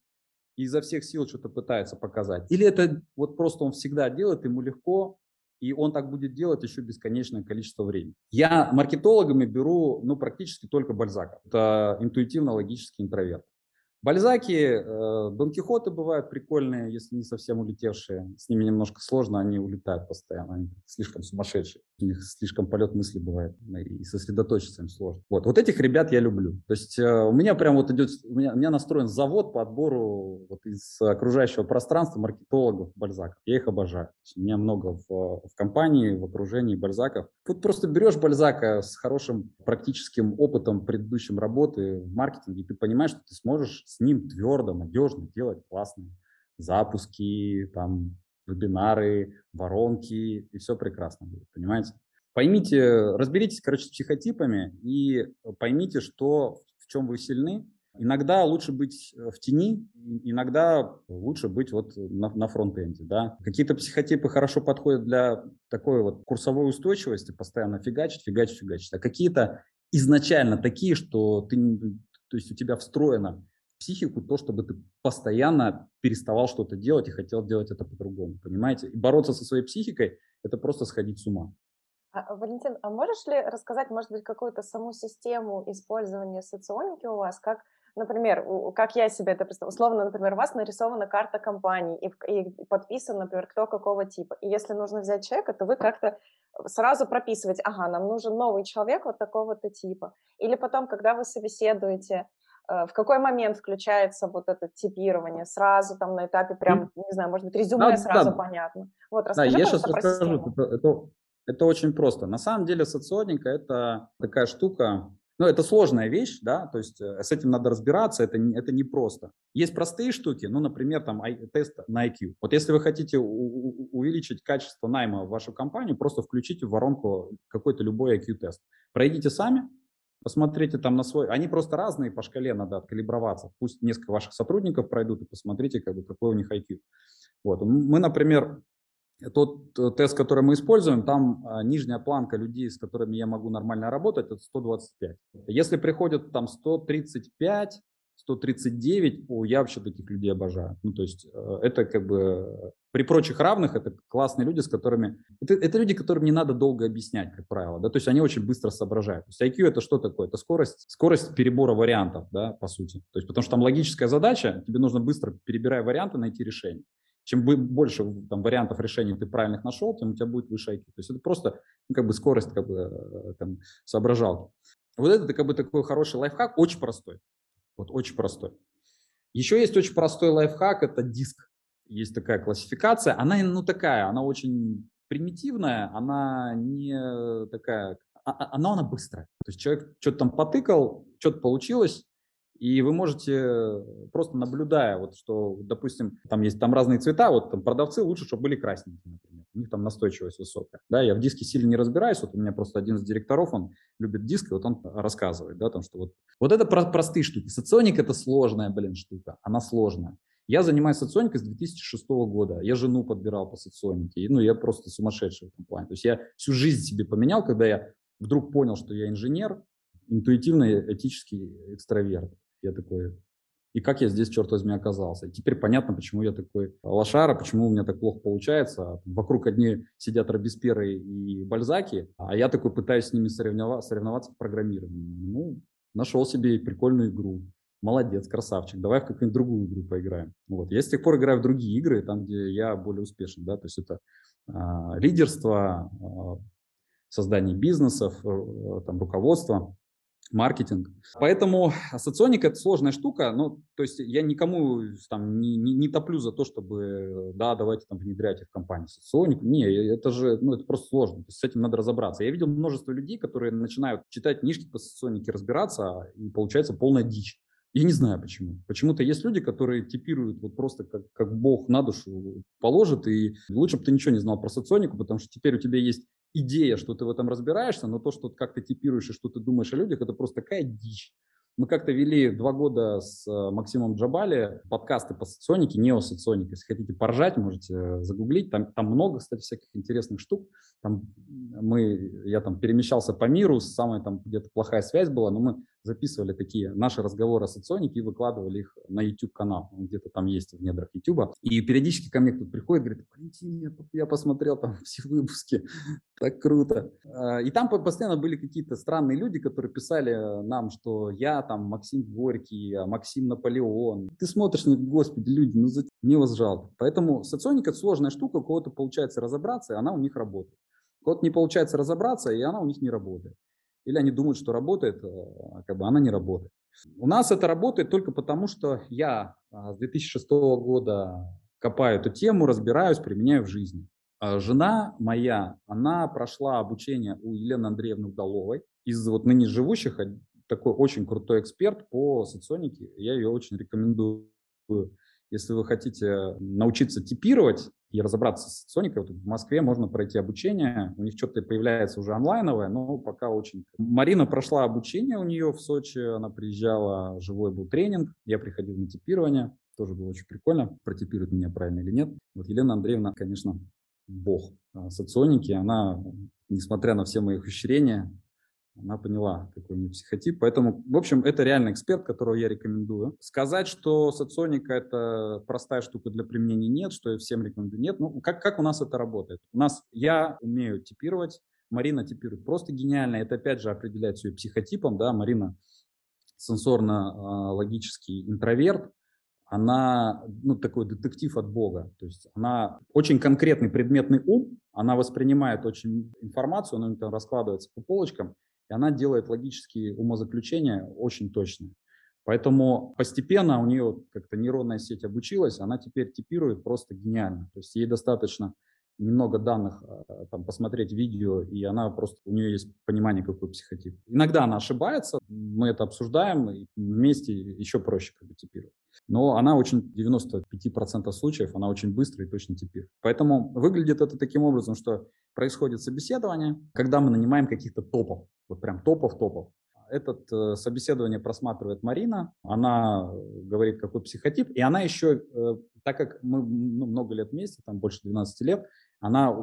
и изо всех сил что-то пытается показать. Или это вот просто он всегда делает, ему легко, и он так будет делать еще бесконечное количество времени. Я маркетологами беру ну, практически только Бальзака. Это интуитивно-логический интроверт. Бальзаки, э, Дон Кихоты бывают прикольные, если не совсем улетевшие. С ними немножко сложно, они улетают постоянно, они слишком сумасшедшие. У них слишком полет мысли бывает, и сосредоточиться им сложно. Вот, вот этих ребят я люблю. То есть э, у меня прям вот идет, у меня, у меня настроен завод по отбору вот из окружающего пространства маркетологов Бальзаков. Я их обожаю. у меня много в, в компании, в окружении Бальзаков. Вот просто берешь Бальзака с хорошим практическим опытом предыдущим работы в маркетинге, и ты понимаешь, что ты сможешь с ним твердо, надежно делать классные запуски, там, вебинары, воронки, и все прекрасно будет, понимаете? Поймите, разберитесь, короче, с психотипами и поймите, что, в чем вы сильны. Иногда лучше быть в тени, иногда лучше быть вот на, на фронт-энде, да. Какие-то психотипы хорошо подходят для такой вот курсовой устойчивости, постоянно фигачить, фигачить, фигачить, а какие-то изначально такие, что ты, то есть у тебя встроено психику то, чтобы ты постоянно переставал что-то делать и хотел делать это по-другому, понимаете? И бороться со своей психикой – это просто сходить с ума. А, Валентин, а можешь ли рассказать, может быть, какую-то саму систему использования соционики у вас? Как, например, как я себе это представляю? Условно, например, у вас нарисована карта компании и, и подписан, например, кто какого типа. И если нужно взять человека, то вы как-то сразу прописываете, ага, нам нужен новый человек вот такого-то типа. Или потом, когда вы собеседуете, в какой момент включается вот это типирование? Сразу там на этапе прям, не знаю, может быть, резюме да, сразу да. понятно. Вот, расскажи, да, я сейчас расскажу. Это, это, это очень просто. На самом деле соционика – это такая штука, ну, это сложная вещь, да, то есть э, с этим надо разбираться, это, это не просто. Есть простые штуки, ну, например, там тест на IQ. Вот если вы хотите увеличить качество найма в вашу компанию, просто включите в воронку какой-то любой IQ-тест. Пройдите сами, Посмотрите там на свой... Они просто разные по шкале, надо откалиброваться. Пусть несколько ваших сотрудников пройдут и посмотрите, как бы, какой у них IQ. Вот. Мы, например, тот э, тест, который мы используем, там а, нижняя планка людей, с которыми я могу нормально работать, это 125. Если приходят там 135, 139, о, я вообще таких людей обожаю. Ну, то есть э, это как бы при прочих равных это классные люди, с которыми... Это, это люди, которым не надо долго объяснять, как правило, да, то есть они очень быстро соображают. То есть IQ это что такое? Это скорость, скорость перебора вариантов, да, по сути. То есть потому что там логическая задача, тебе нужно быстро, перебирая варианты, найти решение. Чем больше там, вариантов решений ты правильных нашел, тем у тебя будет выше IQ. То есть это просто ну, как бы скорость как бы, э, там, соображалки. Вот это как бы такой хороший лайфхак, очень простой. Вот очень простой. Еще есть очень простой лайфхак, это диск. Есть такая классификация. Она, ну, такая, она очень примитивная, она не такая, а, а, она, она быстрая. То есть человек что-то там потыкал, что-то получилось, и вы можете, просто наблюдая, вот что, допустим, там есть там разные цвета, вот там продавцы лучше, чтобы были красненькие, например. У них там настойчивость высокая. Да, я в диске сильно не разбираюсь, вот у меня просто один из директоров, он любит диск, и вот он рассказывает, да, там, что вот, вот это про простые штуки. Соционик – это сложная, блин, штука, она сложная. Я занимаюсь соционикой с 2006 года. Я жену подбирал по соционике. Ну, я просто сумасшедший в этом плане. То есть я всю жизнь себе поменял, когда я вдруг понял, что я инженер, интуитивный этический экстраверт. Я такой, и как я здесь, черт возьми, оказался. И теперь понятно, почему я такой лошара, почему у меня так плохо получается. Вокруг одни сидят Робеспьеры и Бальзаки, а я такой пытаюсь с ними соревноваться, соревноваться в программировании. Ну, нашел себе прикольную игру. Молодец, красавчик, давай в какую-нибудь другую игру поиграем. Вот. Я с тех пор играю в другие игры, там, где я более успешен. Да? То есть это а, лидерство, а, создание бизнесов, а, там, руководство маркетинг. Поэтому соционика – это сложная штука. Ну, то есть я никому там не, не, не топлю за то, чтобы, да, давайте там внедрять их в компанию. Соционику, не, это же, ну, это просто сложно. То есть с этим надо разобраться. Я видел множество людей, которые начинают читать книжки по соционике, разбираться, и получается полная дичь. Я не знаю почему. Почему-то есть люди, которые типируют вот просто как, как Бог на душу положит, и лучше бы ты ничего не знал про соционику, потому что теперь у тебя есть идея, что ты в этом разбираешься, но то, что как ты типируешь и что ты думаешь о людях, это просто такая дичь. Мы как-то вели два года с э, Максимом Джабали подкасты по соционике, неосоционике. Если хотите поржать, можете загуглить. Там, там много, кстати, всяких интересных штук. Там мы, я там перемещался по миру, самая там где-то плохая связь была, но мы записывали такие наши разговоры с Соционики и выкладывали их на YouTube-канал. Он где-то там есть в недрах YouTube. И периодически ко мне кто-то приходит, говорит, Валентин, я, посмотрел там все выпуски, так круто. А, и там постоянно были какие-то странные люди, которые писали нам, что я там Максим Горький, а Максим Наполеон. Ты смотришь, ну, господи, люди, ну мне вас жалко. Поэтому это сложная штука, у кого-то получается разобраться, и она у них работает. У кого-то не получается разобраться, и она у них не работает или они думают, что работает, а как бы она не работает. У нас это работает только потому, что я а, с 2006 года копаю эту тему, разбираюсь, применяю в жизни. А жена моя, она прошла обучение у Елены Андреевны Удаловой, из вот ныне живущих, такой очень крутой эксперт по соционике, я ее очень рекомендую. Если вы хотите научиться типировать, и разобраться с Соникой. Вот в Москве можно пройти обучение, у них что-то появляется уже онлайновое, но пока очень... Марина прошла обучение у нее в Сочи, она приезжала, живой был тренинг, я приходил на типирование, тоже было очень прикольно, протипирует меня правильно или нет. Вот Елена Андреевна, конечно, бог а соционики, она, несмотря на все мои ухищрения, она поняла, какой у меня психотип. Поэтому, в общем, это реально эксперт, которого я рекомендую. Сказать, что соционика – это простая штука для применения, нет, что я всем рекомендую, нет. Ну, как, как у нас это работает? У нас я умею типировать, Марина типирует просто гениально. Это, опять же, определяет ее психотипом. Да? Марина сенсорно-логический интроверт, она ну, такой детектив от Бога. То есть она очень конкретный предметный ум, она воспринимает очень информацию, она там раскладывается по полочкам, и она делает логические умозаключения очень точные. Поэтому постепенно у нее как-то нейронная сеть обучилась, она теперь типирует просто гениально. То есть ей достаточно немного данных, а, там, посмотреть видео, и она просто, у нее есть понимание, какой психотип. Иногда она ошибается, мы это обсуждаем, и вместе еще проще как бы типировать. Но она очень, 95% случаев, она очень быстро и точно типирует. Поэтому выглядит это таким образом, что происходит собеседование, когда мы нанимаем каких-то топов, вот прям топов-топов. Этот э, собеседование просматривает Марина, она говорит, какой психотип, и она еще, э, так как мы ну, много лет вместе, там больше 12 лет, она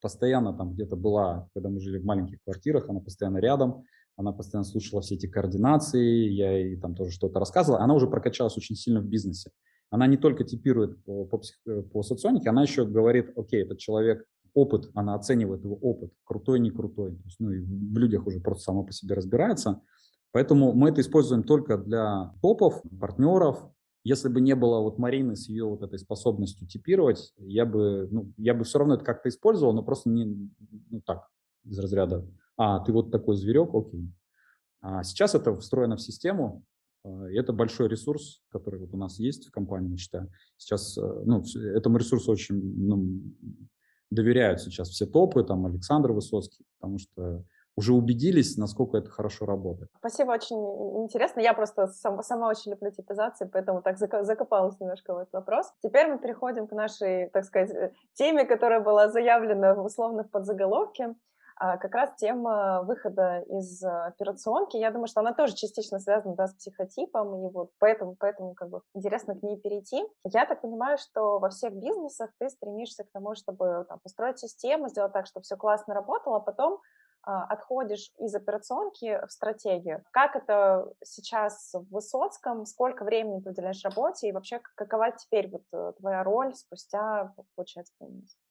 постоянно там где-то была, когда мы жили в маленьких квартирах, она постоянно рядом, она постоянно слушала все эти координации, я ей там тоже что-то рассказывал. Она уже прокачалась очень сильно в бизнесе. Она не только типирует по, по, э, по соционике, она еще говорит, окей, этот человек опыт, она оценивает его опыт, крутой, не крутой. То есть, ну, и в людях уже просто само по себе разбирается. Поэтому мы это используем только для топов, партнеров. Если бы не было вот Марины с ее вот этой способностью типировать, я бы, ну, я бы все равно это как-то использовал, но просто не ну, так, из разряда, а, ты вот такой зверек, окей. А сейчас это встроено в систему, а, и это большой ресурс, который вот у нас есть в компании, я считаю. Сейчас э, ну, этому ресурсу очень ну, доверяют сейчас все топы, там Александр Высоцкий, потому что уже убедились, насколько это хорошо работает. Спасибо, очень интересно. Я просто сам, сама очень люблю типизации, поэтому так закопалась немножко в этот вопрос. Теперь мы переходим к нашей, так сказать, э, теме, которая была заявлена в условных подзаголовке. А, как раз тема выхода из операционки, я думаю, что она тоже частично связана да, с психотипом, и вот поэтому, поэтому как бы интересно к ней перейти. Я так понимаю, что во всех бизнесах ты стремишься к тому, чтобы там, построить систему, сделать так, чтобы все классно работало, а потом а, отходишь из операционки в стратегию. Как это сейчас в Высоцком? Сколько времени ты уделяешь работе? И вообще, какова теперь вот э, твоя роль спустя, получается,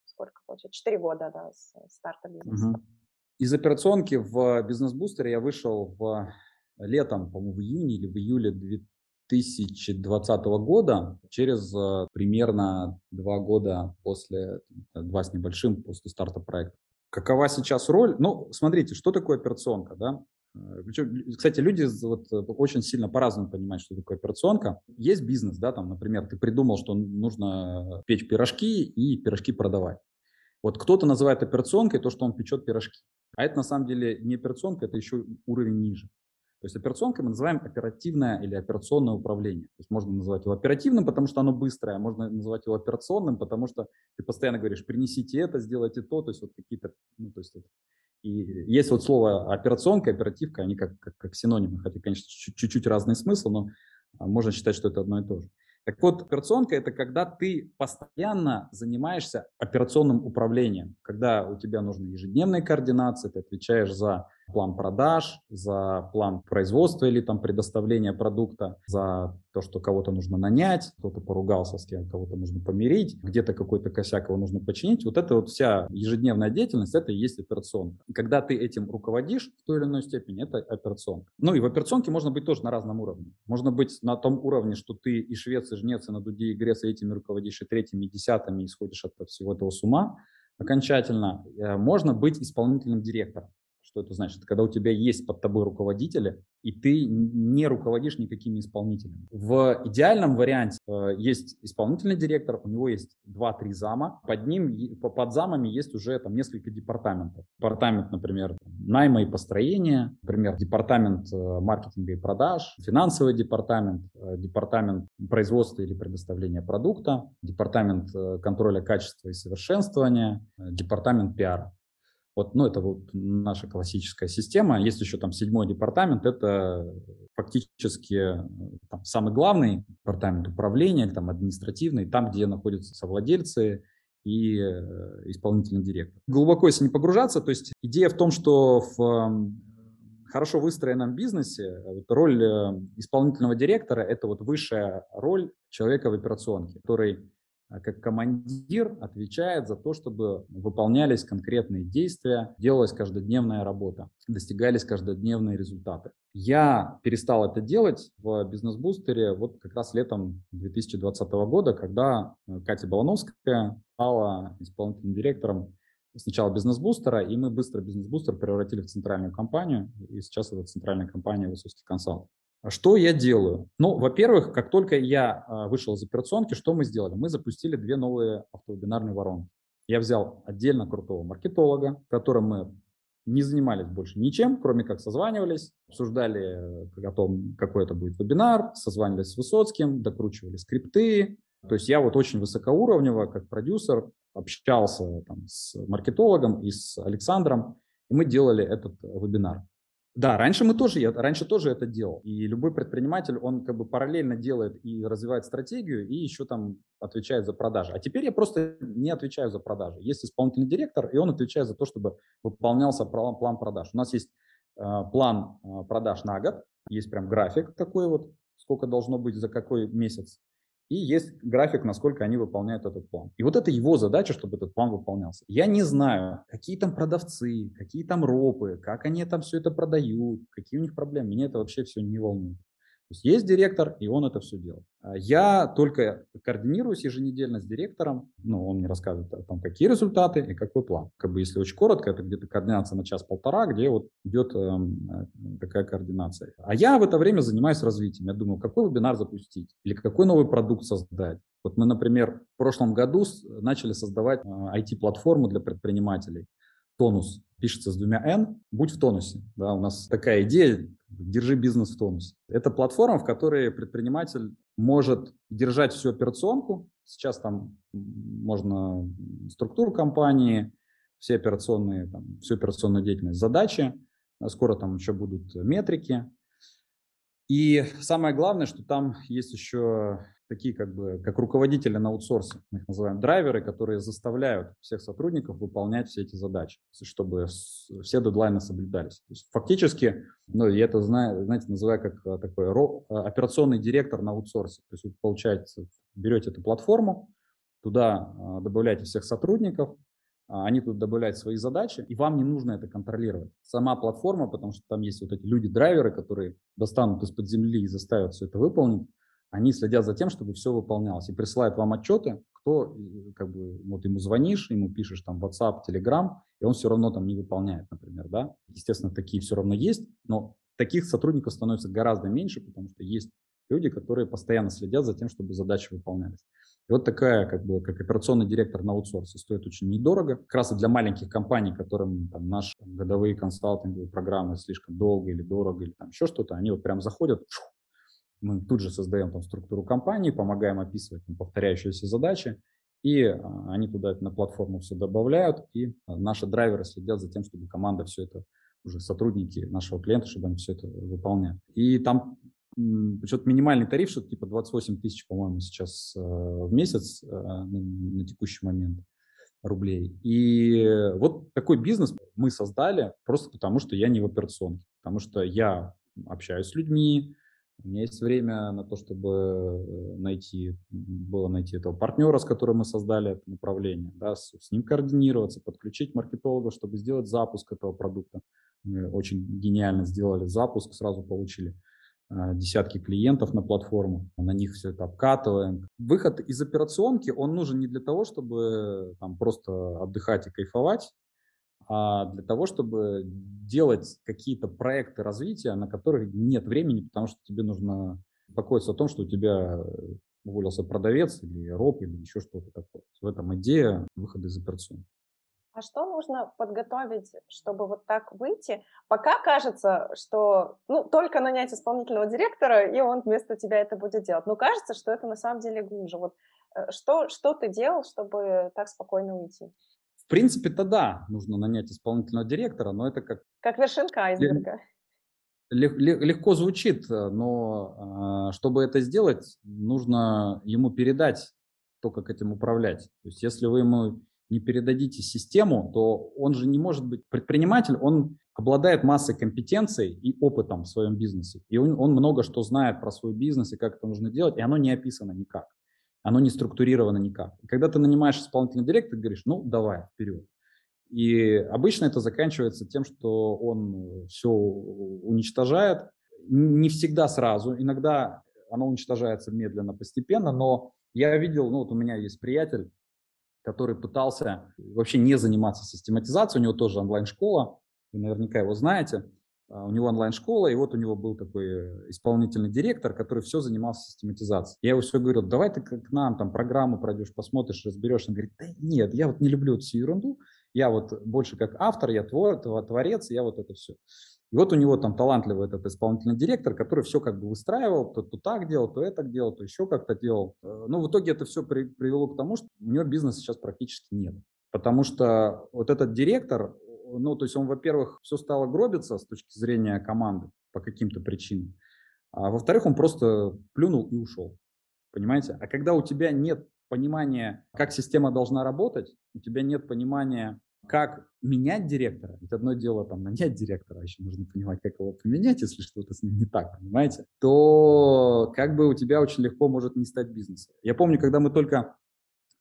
сколько получается? Четыре года, да, с старта бизнеса. Угу. Из операционки в бизнес-бустере я вышел в летом, по-моему, в июне или в июле 2020 года, через э, примерно два года после, два с небольшим, после старта проекта. Какова сейчас роль? Ну, смотрите, что такое операционка, да? Э, кстати, люди вот очень сильно по-разному понимают, что такое операционка. Есть бизнес, да, там, например, ты придумал, что нужно печь пирожки и пирожки продавать. Вот кто-то называет операционкой то, что он печет пирожки. А это на самом деле не операционка, это еще уровень ниже. То есть операционкой мы называем оперативное или операционное управление. То есть можно называть его оперативным, потому что оно быстрое, а можно называть его операционным, потому что ты постоянно говоришь, принесите это, сделайте то, то есть вот какие-то, ну, то есть. И есть вот слово операционка, оперативка, они как, как, как синонимы, хотя, конечно, чуть-чуть разный смысл, но а, можно считать, что это одно и то же. Так вот, операционка – это когда ты постоянно занимаешься операционным управлением, когда у тебя нужны ежедневные координации, ты отвечаешь за план продаж, за план производства или там предоставления продукта, за то, что кого-то нужно нанять, кто-то поругался с кем, кого-то нужно помирить, где-то какой-то косяк его нужно починить. Вот это вот вся ежедневная деятельность, это и есть операционка. И когда ты этим руководишь в той или иной степени, это операционка. Ну и в операционке можно быть тоже на разном уровне. Можно быть на том уровне, что ты и швец, и жнец, и на дуде, и грец, и этими руководишь, и третьими, и десятыми, и сходишь от всего этого с ума окончательно. Э, можно быть исполнительным директором. Что это значит? Когда у тебя есть под тобой руководители, и ты не руководишь никакими исполнителями. В идеальном варианте э, есть исполнительный директор, у него есть 2-3 зама, под ним, под замами есть уже там несколько департаментов. Департамент, например, найма и построения, например, департамент э, маркетинга и продаж, финансовый департамент, э, департамент производства или предоставления продукта, департамент э, контроля качества и совершенствования, э, департамент пиара. Вот, ну, это вот наша классическая система. Есть еще там седьмой департамент, это фактически там, самый главный департамент управления, там, административный, там, где находятся совладельцы и э, исполнительный директор. Глубоко, если не погружаться, то есть идея в том, что в хорошо выстроенном бизнесе вот роль э, исполнительного директора – это вот высшая роль человека в операционке, который как командир отвечает за то, чтобы выполнялись конкретные действия, делалась каждодневная работа, достигались каждодневные результаты. Я перестал это делать в бизнес-бустере вот как раз летом 2020 года, когда э, Катя Балановская стала исполнительным директором сначала бизнес-бустера, и мы быстро бизнес-бустер превратили в центральную компанию, и сейчас это центральная компания Высоцкий консалт. А что я делаю? Ну, во-первых, как только я а, вышел из операционки, что мы сделали? Мы запустили две новые автовебинарные воронки. Я взял отдельно крутого маркетолога, которым мы не занимались больше ничем, кроме как созванивались, обсуждали э, о том, какой это будет вебинар, созванивались с Высоцким, докручивали скрипты. То есть я вот очень высокоуровнево, как продюсер, общался там, с маркетологом и с Александром, и мы делали этот вебинар. Да, раньше мы тоже, я раньше тоже это делал. И любой предприниматель, он как бы параллельно делает и развивает стратегию, и еще там отвечает за продажи. А теперь я просто не отвечаю за продажи. Есть исполнительный директор, и он отвечает за то, чтобы выполнялся план, продаж. У нас есть э, план э, продаж на год, есть прям график такой вот, сколько должно быть за какой месяц и есть график, насколько они выполняют этот план. И вот это его задача, чтобы этот план выполнялся. Я не знаю, какие там продавцы, какие там ропы, как они там все это продают, какие у них проблемы. Меня это вообще все не волнует. Есть есть директор, и он это все делает. А я только координируюсь еженедельно с директором, ну, он мне рассказывает о том, какие результаты и какой план. Как бы если очень коротко, это где-то координация на час-полтора, где вот идет э, такая координация. А я в это время занимаюсь развитием. Я думаю, какой вебинар запустить или какой новый продукт создать. Вот мы, например, в прошлом году начали создавать IT-платформу для предпринимателей. Тонус пишется с двумя N, будь в тонусе. Да, у нас такая идея, держи бизнес в тонусе. Это платформа, в которой предприниматель может держать всю операционку. Сейчас там можно структуру компании, все операционные, там, всю операционную деятельность, задачи. Скоро там еще будут метрики. И самое главное, что там есть еще такие как бы, как руководители на аутсорсе, мы их называем драйверы, которые заставляют всех сотрудников выполнять все эти задачи, чтобы все дедлайны соблюдались. То есть фактически, ну, я это знаю, знаете, называю как э, такой э, операционный директор на аутсорсе. То есть вы, получаете, берете эту платформу, туда э, добавляете всех сотрудников, а, они тут добавляют свои задачи, и вам не нужно это контролировать. Сама платформа, потому что там есть вот эти люди-драйверы, которые достанут из-под земли и заставят все это выполнить, они следят за тем, чтобы все выполнялось и присылают вам отчеты, кто, э, как бы, вот ему звонишь, ему пишешь там WhatsApp, Telegram, и он все равно там не выполняет, например, да. Естественно, такие все равно есть, но таких сотрудников становится гораздо меньше, потому что есть люди, которые постоянно следят за тем, чтобы задачи выполнялись. И вот такая, как бы, как операционный директор на аутсорсе стоит очень недорого. Как раз и для маленьких компаний, которым там, наши там, годовые консалтинговые программы слишком долго или дорого, или там еще что-то, они вот прям заходят, мы тут же создаем там структуру компании, помогаем описывать там, повторяющиеся задачи, и а, они туда на платформу все добавляют, и а, наши драйверы следят за тем, чтобы команда все это, уже сотрудники нашего клиента, чтобы они все это выполняли. И там что-то минимальный тариф, что-то типа 28 тысяч, по-моему, сейчас э, в месяц э, на, текущий момент. рублей. И вот такой бизнес мы создали просто потому, что я не в операционке, потому что я общаюсь с людьми, у меня есть время на то, чтобы э, найти, было найти этого партнера, с которым мы создали это направление, да, с, с ним координироваться, подключить маркетолога, чтобы сделать запуск этого продукта. Мы очень гениально сделали запуск, сразу получили э, десятки клиентов на платформу, на них все это обкатываем. Выход из операционки, он нужен не для того, чтобы там просто отдыхать и кайфовать, а для того, чтобы делать какие-то проекты развития, на которых нет времени, потому что тебе нужно беспокоиться о том, что у тебя уволился продавец или роб или еще что-то такое. В этом идея выхода из операционки. А что нужно подготовить, чтобы вот так выйти? Пока кажется, что ну, только нанять исполнительного директора, и он вместо тебя это будет делать. Но кажется, что это на самом деле глубже. Вот э, что, что ты делал, чтобы так спокойно уйти? Принципе-то да, нужно нанять исполнительного директора, но это как... Как вершинка айсберга. Легко звучит, но а, чтобы это сделать, нужно ему передать то, как этим управлять. То есть если вы ему не передадите систему, то он же не может быть предприниматель, он обладает массой компетенций и опытом в своем бизнесе. И он, он много что знает про свой бизнес и как это нужно делать, и оно не описано никак оно не структурировано никак. И когда ты нанимаешь исполнительный директор, ты говоришь, ну, давай, вперед. И обычно это заканчивается тем, что он все уничтожает. Не всегда сразу, иногда оно уничтожается медленно, постепенно, но я видел, ну вот у меня есть приятель, который пытался вообще не заниматься систематизацией, у него тоже онлайн-школа, вы наверняка его знаете, у него онлайн-школа, и вот у него был такой э, исполнительный директор, который все занимался систематизацией. Я его все говорил, давай ты к нам там программу пройдешь, посмотришь, разберешь. Он говорит, да нет, я вот не люблю эту всю ерунду, я вот больше как автор, я твор, творец, я вот это все. И вот у него там талантливый этот исполнительный директор, который все как бы выстраивал, то, то так делал, то это делал, то еще как-то делал. Э, Но ну, в итоге это все при, привело к тому, что у него бизнеса сейчас практически нет. Потому что вот этот директор, ну, то есть он, во-первых, все стало гробиться с точки зрения команды по каким-то причинам, а во-вторых, он просто плюнул и ушел. Понимаете? А когда у тебя нет понимания, как система должна работать, у тебя нет понимания, как менять директора, ведь одно дело там нанять директора, а еще нужно понимать, как его поменять, если что-то с ним не так, понимаете, то как бы у тебя очень легко может не стать бизнесом. Я помню, когда мы только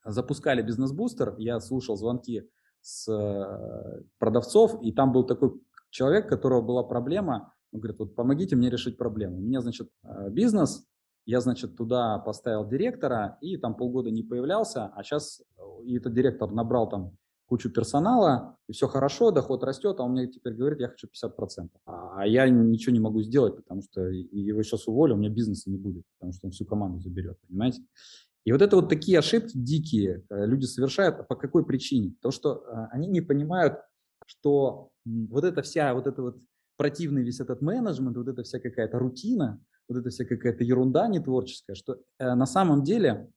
запускали бизнес-бустер, я слушал звонки с э, продавцов, и там был такой человек, у которого была проблема, он говорит, вот помогите мне решить проблему. У меня, значит, э, бизнес, я, значит, туда поставил директора, и там полгода не появлялся, а сейчас э, и этот директор набрал там кучу персонала, и все хорошо, доход растет, а он мне теперь говорит, я хочу 50%. А, а я ничего не могу сделать, потому что его сейчас уволю, у меня бизнеса не будет, потому что он всю команду заберет, понимаете? И вот это вот такие ошибки дикие э, люди совершают. А по какой причине? То, что э, они не понимают, что вот эта вся, вот это вот противный весь этот менеджмент, вот эта вся какая-то рутина, вот эта вся какая-то ерунда нетворческая, что э, на самом деле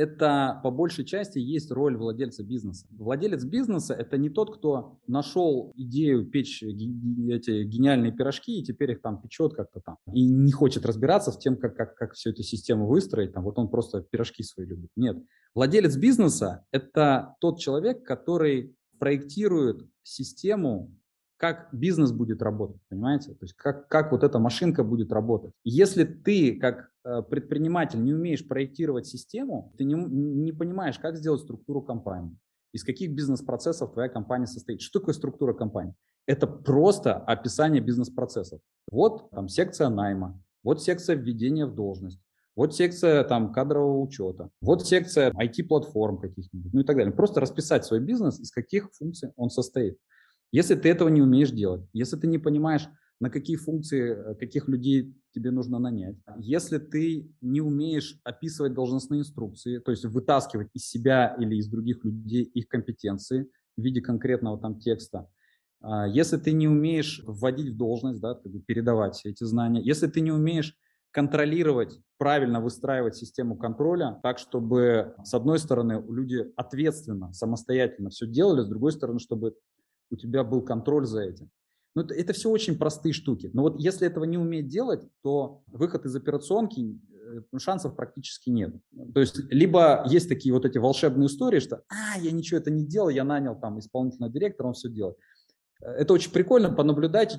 это по большей части есть роль владельца бизнеса. Владелец бизнеса – это не тот, кто нашел идею печь эти гениальные пирожки и теперь их там печет как-то там. И не хочет разбираться в тем, как, как, как всю эту систему выстроить. Там, вот он просто пирожки свои любит. Нет. Владелец бизнеса – это тот человек, который проектирует систему как бизнес будет работать, понимаете? То есть как, как вот эта машинка будет работать. Если ты как э, предприниматель не умеешь проектировать систему, ты не, не понимаешь, как сделать структуру компании, из каких бизнес-процессов твоя компания состоит. Что такое структура компании? Это просто описание бизнес-процессов. Вот там секция найма, вот секция введения в должность, вот секция там кадрового учета, вот секция IT-платформ каких-нибудь, ну и так далее. Просто расписать свой бизнес, из каких функций он состоит. Если ты этого не умеешь делать, если ты не понимаешь, на какие функции, э, каких людей тебе нужно нанять, если ты не умеешь описывать должностные инструкции, то есть вытаскивать из себя или из других людей их компетенции в виде конкретного там текста, а, если ты не умеешь вводить в должность, да, передавать эти знания, если ты не умеешь контролировать, правильно выстраивать систему контроля так, чтобы, с одной стороны, люди ответственно, самостоятельно все делали, с другой стороны, чтобы у тебя был контроль за этим. Ну, это, это все очень простые штуки. Но вот если этого не уметь делать, то выход из операционки шансов практически нет. То есть либо есть такие вот эти волшебные истории, что «а, я ничего это не делал, я нанял там исполнительного директора, он все делает». Это очень прикольно, понаблюдайте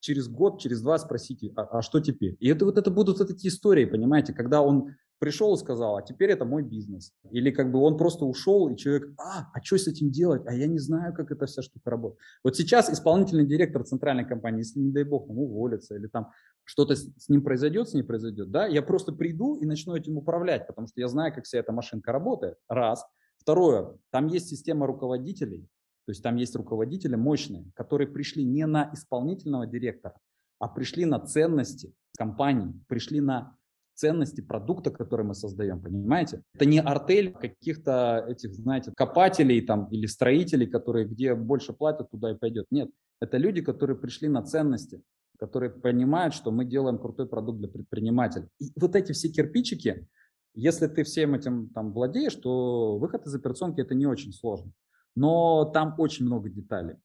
через год, через два спросите, а, а что теперь? И это вот это будут вот эти истории, понимаете, когда он пришел и сказал, а теперь это мой бизнес. Или как бы он просто ушел, и человек, а, а что с этим делать? А я не знаю, как эта вся штука работает. Вот сейчас исполнительный директор центральной компании, если, не дай бог, там уволится, или там что-то с ним произойдет, с ним произойдет, да, я просто приду и начну этим управлять, потому что я знаю, как вся эта машинка работает, раз. Второе, там есть система руководителей, то есть там есть руководители мощные, которые пришли не на исполнительного директора, а пришли на ценности компании, пришли на ценности продукта, который мы создаем, понимаете? Это не артель каких-то этих, знаете, копателей там или строителей, которые где больше платят, туда и пойдет. Нет, это люди, которые пришли на ценности, которые понимают, что мы делаем крутой продукт для предпринимателей. И вот эти все кирпичики, если ты всем этим там владеешь, то выход из операционки это не очень сложно. Но там очень много деталей.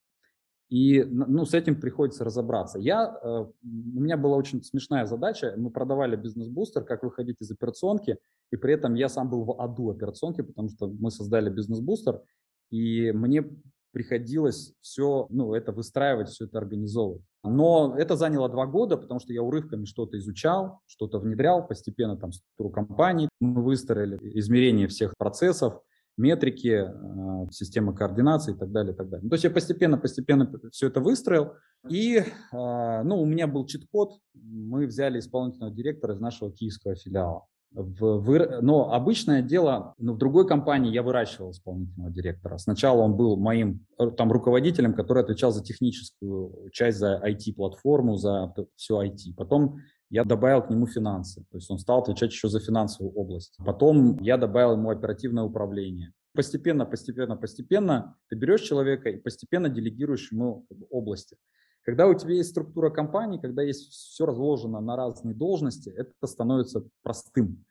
И ну, с этим приходится разобраться. Я, э, у меня была очень смешная задача. Мы продавали бизнес-бустер, как выходить из операционки, и при этом я сам был в аду операционки, потому что мы создали бизнес-бустер, и мне приходилось все, ну, это выстраивать, все это организовывать. Но это заняло два года, потому что я урывками что-то изучал, что-то внедрял, постепенно там структуру компаний мы выстроили, измерение всех процессов, метрики, э, система координации и так далее, и так далее. То есть я постепенно-постепенно все это выстроил. И э, ну, у меня был чит-код, мы взяли исполнительного директора из нашего киевского филиала. Но обычное дело, ну, в другой компании я выращивал исполнительного директора. Сначала он был моим э, там руководителем, который отвечал за техническую часть, за IT-платформу, за все IT. Потом я добавил к нему финансы, то есть он стал отвечать еще за финансовую область. Потом я добавил ему оперативное управление. Постепенно, постепенно, постепенно ты берешь человека и постепенно делегируешь ему области. Когда у тебя есть структура компании, когда есть все разложено на разные должности, это становится простым.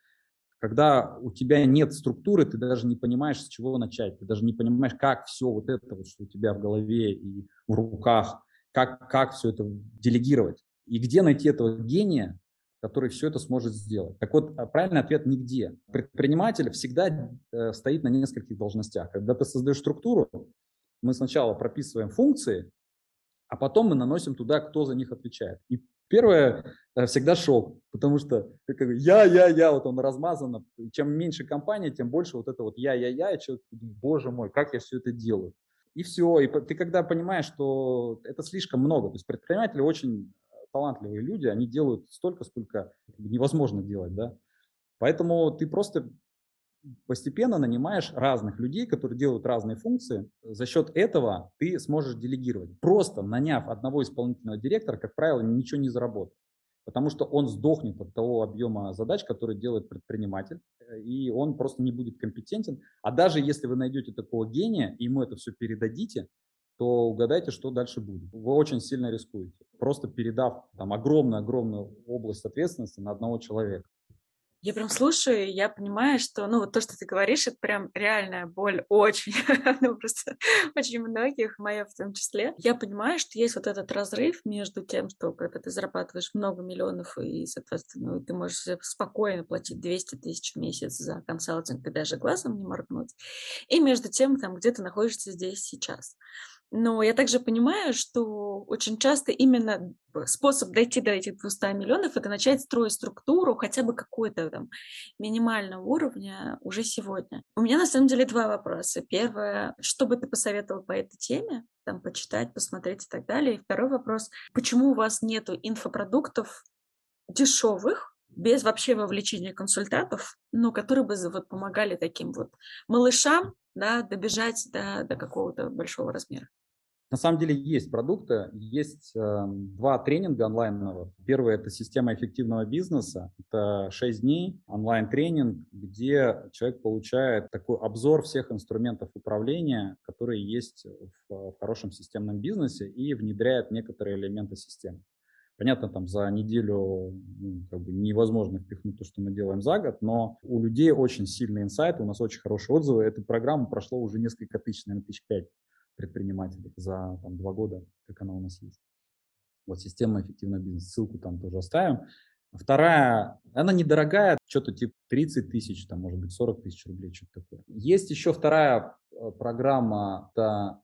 Когда у тебя нет структуры, ты даже не понимаешь, с чего начать, ты даже не понимаешь, как все вот это, вот, что у тебя в голове и в руках, как, как все это делегировать. И где найти этого гения, который все это сможет сделать? Так вот, а, правильный ответ – нигде. Предприниматель всегда э, стоит на нескольких должностях. Когда ты создаешь структуру, мы сначала прописываем функции, а потом мы наносим туда, кто за них отвечает. И первое э, всегда шок, потому что я, я, я, вот он размазан. Чем меньше компания, тем больше вот это вот я, я, я, и человек, боже мой, как я все это делаю. И все, и ты когда понимаешь, что это слишком много, то есть предприниматели очень талантливые люди, они делают столько, сколько невозможно делать, да. Поэтому ты просто постепенно нанимаешь разных людей, которые делают разные функции. За счет этого ты сможешь делегировать. Просто наняв одного исполнительного директора, как правило, ничего не заработает. Потому что он сдохнет от того объема задач, который делает предприниматель, э, и он просто не будет компетентен. А даже если вы найдете такого гения, и ему это все передадите, то угадайте, что дальше будет. Вы очень сильно рискуете, просто передав там огромную-огромную область ответственности на одного человека. Я прям слушаю, и я понимаю, что, ну, вот то, что ты говоришь, это прям реальная боль очень, ну, просто очень многих, моя в том числе. Я понимаю, что есть вот этот разрыв между тем, что когда ты зарабатываешь много миллионов, и, соответственно, ты можешь спокойно платить 200 тысяч в месяц за консалтинг и даже глазом не моргнуть, и между тем, там, где ты находишься здесь сейчас. Но я также понимаю, что очень часто именно способ дойти до этих 200 миллионов – это начать строить структуру хотя бы какой-то там минимального уровня уже сегодня. У меня на самом деле два вопроса. Первое, что бы ты посоветовал по этой теме? Там почитать, посмотреть и так далее. И второй вопрос, почему у вас нету инфопродуктов дешевых, без вообще вовлечения консультантов, но которые бы вот помогали таким вот малышам да, добежать до, до какого-то большого размера. На самом деле есть продукты, есть э, два тренинга онлайновых. Первый – это система эффективного бизнеса. Это 6 дней онлайн-тренинг, где человек получает такой обзор всех инструментов управления, которые есть в, в хорошем системном бизнесе и внедряет некоторые элементы системы. Понятно, там за неделю ну, как бы невозможно впихнуть то, что мы делаем за год, но у людей очень сильный инсайт, у нас очень хорошие отзывы. Эта программа прошла уже несколько тысяч, наверное, тысяч пять предпринимателей за там, два года, как она у нас есть. Вот система эффективного бизнеса. Ссылку там тоже оставим. Вторая, она недорогая, что-то типа 30 тысяч, там, может быть, 40 тысяч рублей, что-то такое. Есть еще вторая э, программа, это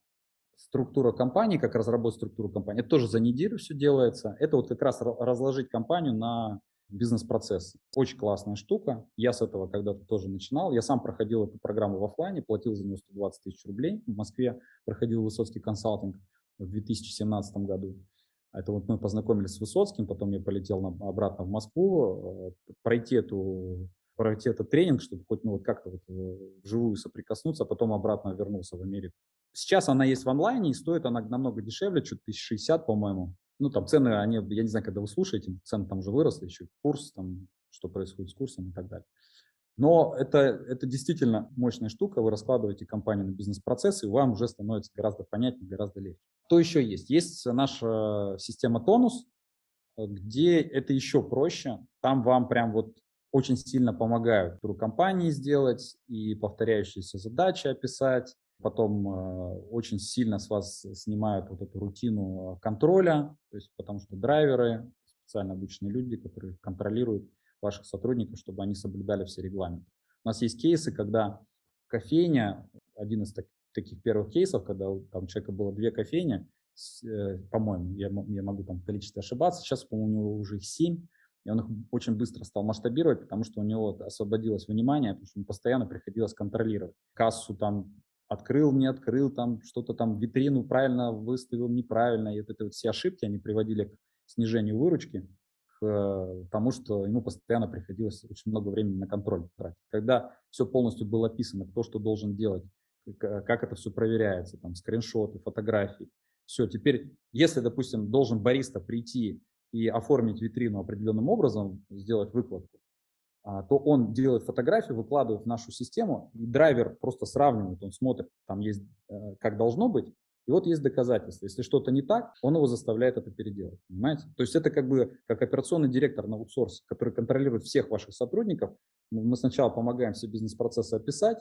структура компании, как разработать структуру компании. Это тоже за неделю все делается. Это вот как раз разложить компанию на бизнес-процессы. Очень классная штука. Я с этого когда-то тоже начинал. Я сам проходил эту программу в офлайне, платил за нее 120 тысяч рублей. В Москве проходил Высоцкий консалтинг в 2017 году. Это вот мы познакомились с Высоцким, потом я полетел на, обратно в Москву, э, пройти эту пройти этот тренинг, чтобы хоть ну, вот как-то вот вживую соприкоснуться, а потом обратно вернулся в Америку. Сейчас она есть в онлайне и стоит она намного дешевле, чуть 1060, по-моему. Ну, там цены, они, я не знаю, когда вы слушаете, цены там уже выросли, еще курс, там, что происходит с курсом и так далее. Но это, это действительно мощная штука. Вы раскладываете компанию на бизнес-процессы, и вам уже становится гораздо понятнее, гораздо легче. Что еще есть? Есть наша система тонус, где это еще проще. Там вам прям вот очень сильно помогают туру компании сделать и повторяющиеся задачи описать. Потом э, очень сильно с вас снимают вот эту рутину контроля, то есть потому что драйверы, специально обученные люди, которые контролируют ваших сотрудников, чтобы они соблюдали все регламенты. У нас есть кейсы, когда кофейня, один из так, таких первых кейсов, когда там у человека было две кофейни, э, по-моему, я, я могу там количество ошибаться, сейчас, по-моему, у него уже их семь, и он их очень быстро стал масштабировать, потому что у него освободилось внимание, потому что ему постоянно приходилось контролировать. Кассу там открыл, не открыл, там что-то там витрину правильно выставил, неправильно. И вот это вот все ошибки, они приводили к снижению выручки тому, что ему постоянно приходилось очень много времени на контроль тратить. Когда все полностью было описано, кто что должен делать, как это все проверяется, там скриншоты, фотографии, все, теперь, если, допустим, должен бариста прийти и оформить витрину определенным образом, сделать выкладку, то он делает фотографию, выкладывает в нашу систему, и драйвер просто сравнивает, он смотрит, там есть, э, как должно быть, и вот есть доказательства. Если что-то не так, он его заставляет это переделать. Понимаете? То есть это как бы как операционный директор на аутсорсе, который контролирует всех ваших сотрудников. Мы сначала помогаем все бизнес-процессы описать,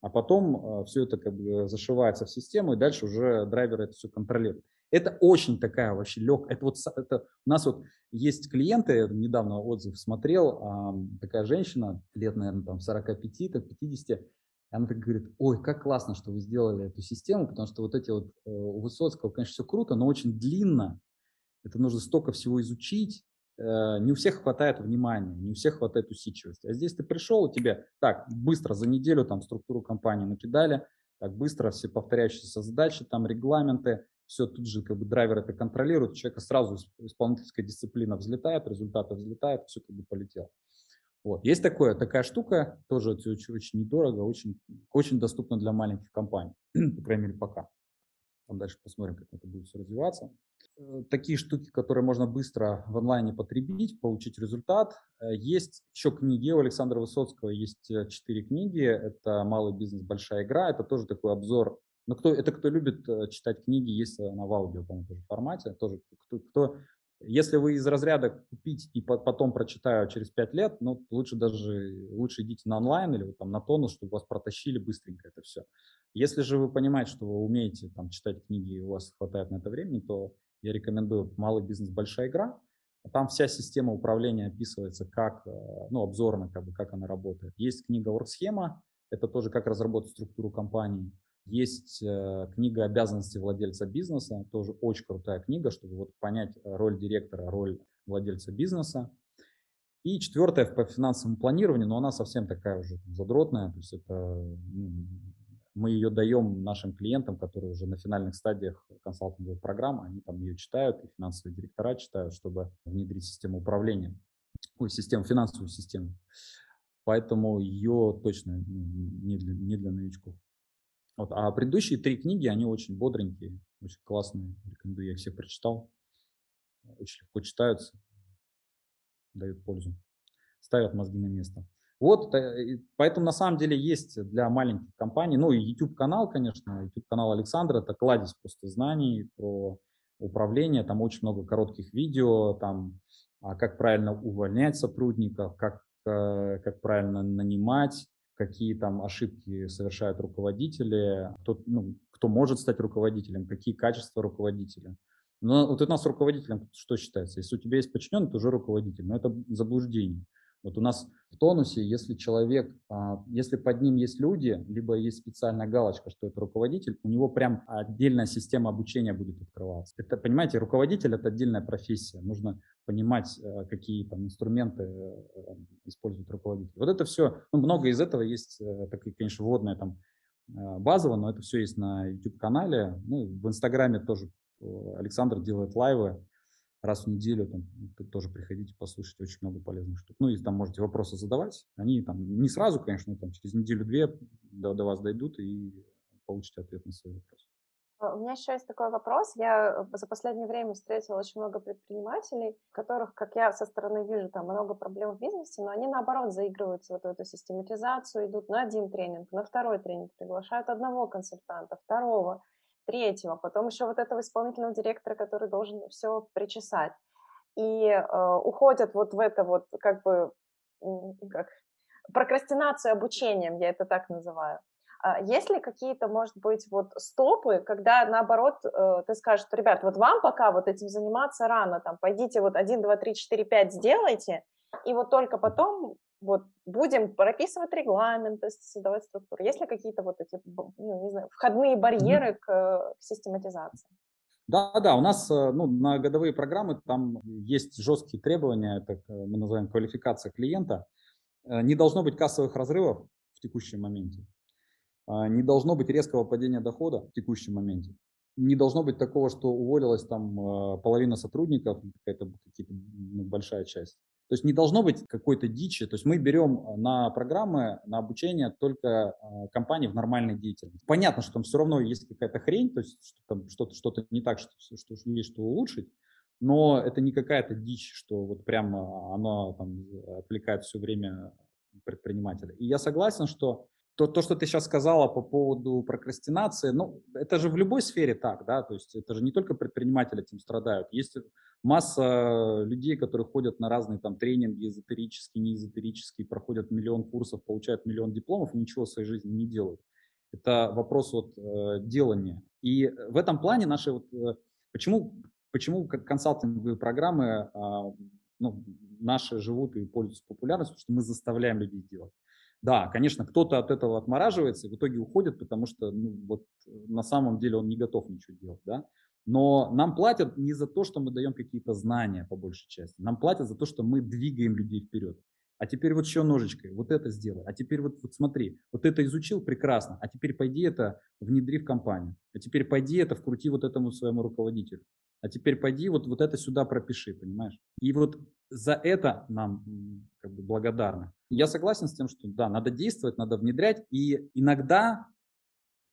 а потом э, все это как бы зашивается в систему, и дальше уже драйверы это все контролируют. Это очень такая вообще легкая. Это вот это, у нас вот есть клиенты, недавно отзыв смотрел, такая женщина, лет, наверное, там 45, так 50, она так говорит, ой, как классно, что вы сделали эту систему, потому что вот эти вот э, у Высоцкого, конечно, все круто, но очень длинно. Это нужно столько всего изучить. Э, не у всех хватает внимания, не у всех хватает усидчивости. А здесь ты пришел, у тебя так быстро за неделю там структуру компании накидали, так быстро все повторяющиеся задачи, там регламенты, все тут же как бы драйвер это контролирует, у человека сразу исполнительская дисциплина взлетает, результаты взлетают, все как бы полетело. Вот. Есть такое, такая штука, тоже очень, очень недорого, очень, очень доступна для маленьких компаний, по крайней мере, пока. Там дальше посмотрим, как это будет все развиваться. Э, такие штуки, которые можно быстро в онлайне потребить, получить результат. Э, есть еще книги у Александра Высоцкого, есть э, четыре книги. Это «Малый бизнес. Большая игра». Это тоже такой обзор. Но кто, это кто любит читать книги, есть на в аудио, по-моему, тоже формате. Тоже кто, кто если вы из разряда купить и потом прочитаю через 5 лет, ну, лучше даже, лучше идите на онлайн или вот там на тонус, чтобы вас протащили быстренько это все. Если же вы понимаете, что вы умеете там читать книги и у вас хватает на это времени, то я рекомендую «Малый бизнес. Большая игра». Там вся система управления описывается, как, э, ну, обзорно, как бы, как она работает. Есть книга «Оргсхема», это тоже как разработать структуру компании. Есть э, книга «Обязанности владельца бизнеса», тоже очень крутая книга, чтобы вот понять роль директора, роль владельца бизнеса. И четвертая по финансовому планированию, но она совсем такая уже задротная, то есть это мы ее даем нашим клиентам, которые уже на финальных стадиях консалтинговой программы, они там ее читают, и финансовые директора читают, чтобы внедрить систему управления, ой, систему, финансовую систему. Поэтому ее точно ну, не для, не для новичков. Вот. А предыдущие три книги, они очень бодренькие, очень классные. Рекомендую, я их всех прочитал. Очень легко читаются, дают пользу, ставят мозги на место. Вот, поэтому на самом деле есть для маленьких компаний, ну и YouTube-канал, конечно, YouTube-канал Александра, это кладезь просто знаний про управление, там очень много коротких видео, там а как правильно увольнять сотрудников, как, э, как правильно нанимать, какие там ошибки совершают руководители, кто, ну, кто может стать руководителем, какие качества руководителя. Но вот у нас руководителем что считается? Если у тебя есть подчиненный, то уже руководитель. Но это заблуждение. Вот у нас в тонусе, если человек, а, если под ним есть люди, либо есть специальная галочка, что это руководитель, у него прям отдельная система обучения будет открываться. Это, понимаете, руководитель – это отдельная профессия. Нужно понимать, э, какие там инструменты э, использует руководитель. Вот это все, ну, много из этого есть, э, такие, конечно, вводное там базово, но это все есть на YouTube-канале. Ну, в Инстаграме тоже Александр делает лайвы раз в неделю, там, тоже приходите послушать, очень много полезных штук. Ну и там можете вопросы задавать, они там не сразу, конечно, там через неделю-две до, до вас дойдут и получите ответ на свои вопросы. А, у меня еще есть такой вопрос. Я за последнее время встретила очень много предпринимателей, которых, как я со стороны вижу, там много проблем в бизнесе, но они наоборот заигрываются вот в эту систематизацию, идут на один тренинг, на второй тренинг, приглашают одного консультанта, второго третьего, потом еще вот этого исполнительного директора, который должен все причесать. И э, уходят вот в это вот как бы как, прокрастинацию обучением, я это так называю. А есть ли какие-то, может быть, вот стопы, когда наоборот э, ты скажешь, что, ребят, вот вам пока вот этим заниматься рано, там, пойдите вот 1, 2, 3, 4, 5 сделайте, и вот только потом вот будем прописывать регламент, то есть создавать структуру. Есть ли какие-то вот эти, ну, не знаю, входные барьеры к, к систематизации? Да, да, у нас э, ну, на годовые программы там есть жесткие требования, это мы называем квалификация клиента. Э, не должно быть кассовых разрывов в текущем моменте. А, не должно быть резкого падения дохода в текущем моменте. Не должно быть такого, что уволилась там э, половина сотрудников, какая-то ну, большая часть. То есть не должно быть какой-то дичи. То есть мы берем э, на программы, на обучение только компании в нормальной деятельности. Понятно, что там все равно есть какая-то хрень, то есть что там что-то, что-то не так, что, что есть что улучшить, но это не какая-то дичь, что вот прямо оно там отвлекает все время предпринимателя. И я согласен, что то, то, что ты сейчас сказала по поводу прокрастинации, ну, это же в любой сфере так, да, то есть это же не только предприниматели этим страдают. Есть масса людей, которые ходят на разные там тренинги, эзотерические, неэзотерические, проходят миллион курсов, получают миллион дипломов и ничего в своей жизни не делают. Это вопрос вот э, делания. И в этом плане наши вот, э, почему, почему консалтинговые программы э, ну, наши живут и пользуются популярностью, потому что мы заставляем людей делать. Да, конечно, кто-то от этого отмораживается и в итоге уходит, потому что ну, вот, на самом деле он не готов ничего делать. Да? Но нам платят не за то, что мы даем какие-то знания по большей части. Нам платят за то, что мы двигаем людей вперед. А теперь вот еще ножичкой, вот это сделай. А теперь вот, вот смотри, вот это изучил, прекрасно. А теперь пойди это внедри в компанию. А теперь пойди это вкрути вот этому своему руководителю. А теперь пойди вот, вот это сюда пропиши, понимаешь? И вот за это нам как бы благодарны. Я согласен с тем, что да, надо действовать, надо внедрять. И иногда,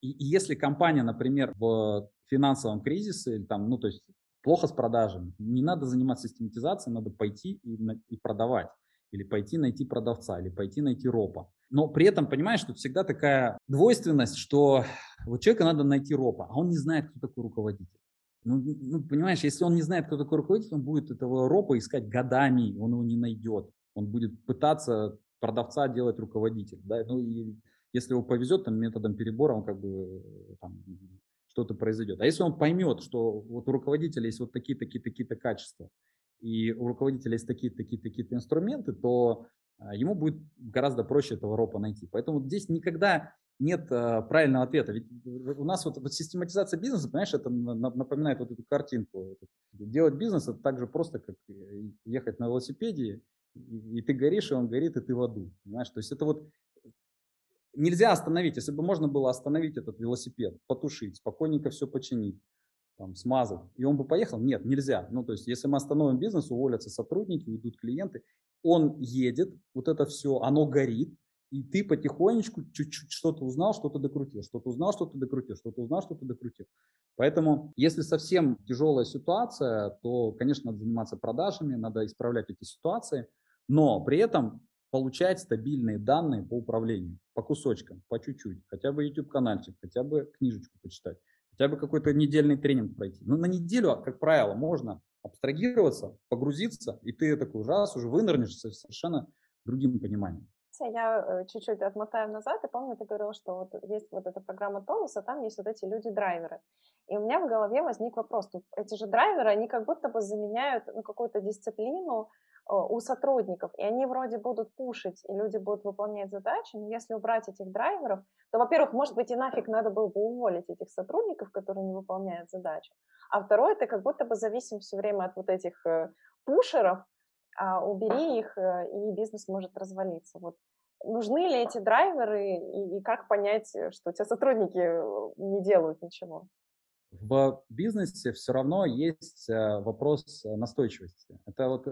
и, и если компания, например, в финансовом кризисе, или там, ну, то есть плохо с продажами, не надо заниматься систематизацией, надо пойти и, и продавать. Или пойти найти продавца, или пойти найти ропа. Но при этом, понимаешь, тут всегда такая двойственность, что вот человека надо найти ропа, а он не знает, кто такой руководитель. Ну, ну, понимаешь, если он не знает, кто такой руководитель, он будет этого ропа искать годами, он его не найдет. Он будет пытаться продавца делать руководитель. Да? Ну, и если его повезет там, методом перебора, он как бы там, что-то произойдет. А если он поймет, что вот у руководителя есть вот такие, такие, такие-то качества, и у руководителя есть такие, такие, такие-то инструменты, то а, ему будет гораздо проще этого ропа найти. Поэтому здесь никогда нет э, правильного ответа. Ведь у нас вот, вот систематизация бизнеса, понимаешь, это напоминает вот эту картинку. Делать бизнес это так же просто, как ехать на велосипеде и ты горишь, и он горит, и ты в аду. Понимаешь? То есть это вот нельзя остановить. Если бы можно было остановить этот велосипед, потушить, спокойненько все починить, там, смазать, и он бы поехал, нет, нельзя. Ну, то есть, если мы остановим бизнес, уволятся сотрудники, уйдут клиенты, он едет, вот это все, оно горит, и ты потихонечку чуть-чуть что-то узнал, что-то докрутил, что-то узнал, что-то докрутил, что-то узнал, что-то докрутил. Поэтому, если совсем тяжелая ситуация, то, конечно, надо заниматься продажами, надо исправлять эти ситуации – но при этом получать стабильные данные по управлению, по кусочкам, по чуть-чуть, хотя бы YouTube-канальчик, хотя бы книжечку почитать, хотя бы какой-то недельный тренинг пройти. Но на неделю, как правило, можно абстрагироваться, погрузиться, и ты такой раз уже вынырнешь со совершенно другим пониманием. Позиция. Я э, чуть-чуть отмотаю назад, и помню, ты говорила, что вот есть вот эта программа тонуса, там есть вот эти люди-драйверы. И у меня в голове возник вопрос, эти же драйверы, они как будто бы заменяют ну, какую-то дисциплину э, у сотрудников, и они вроде будут пушить, и люди будут выполнять задачи, но если убрать этих драйверов, то, во-первых, может быть, и нафиг надо было бы уволить этих сотрудников, которые не выполняют задачи, а второе, ты как будто бы зависим все время от вот этих э, пушеров, а убери их, и бизнес может развалиться. Вот нужны ли эти драйверы, и, и как понять, что у тебя сотрудники не делают ничего? В бизнесе все равно есть э, вопрос настойчивости. Это вот